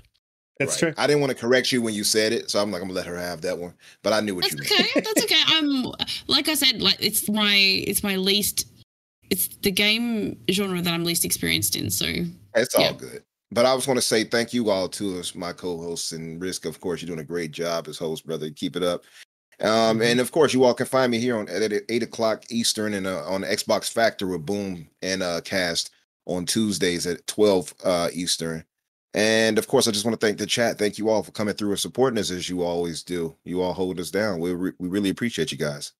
That's Right. true. I didn't want to correct you when you said it, so I'm like, I'm gonna let her have that one. But I knew what That's you meant. That's okay. That's okay. I'm like I said, like it's my it's my least. It's the game genre that I'm least experienced in. So It's all Yeah. good. But I was going to say thank you all to us, my co-hosts and Risk. Of course, you're doing a great job as host, brother. Keep it up. Um, and of course, you all can find me here on at eight o'clock Eastern and uh, on Xbox Factor with Boom and uh, Cast on Tuesdays at twelve uh, Eastern. And of course, I just want to thank the chat. Thank you all for coming through and supporting us as you always do. You all hold us down. We re- we really appreciate you guys.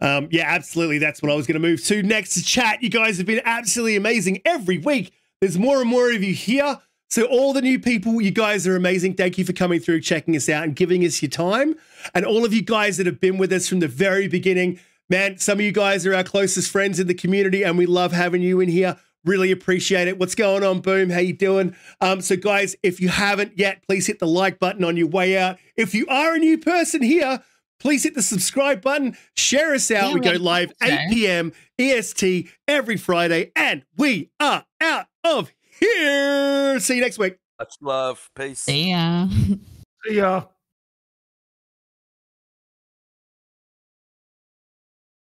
Um, yeah, absolutely. That's what I was going to move to next to chat. You guys have been absolutely amazing every week. There's more and more of you here. So, all the new people, you guys are amazing. Thank you for coming through, checking us out, and giving us your time. And all of you guys that have been with us from the very beginning, man, some of you guys are our closest friends in the community, and we love having you in here. Really appreciate it. What's going on, Boom? How you doing? Um, so, guys, if you haven't yet, please hit the like button on your way out. If you are a new person here, please hit the subscribe button. Share us out. Yeah, we go we- live 8 p.m. EST every Friday, and we are out of here. See you next week. Much love. Peace. see ya. See ya.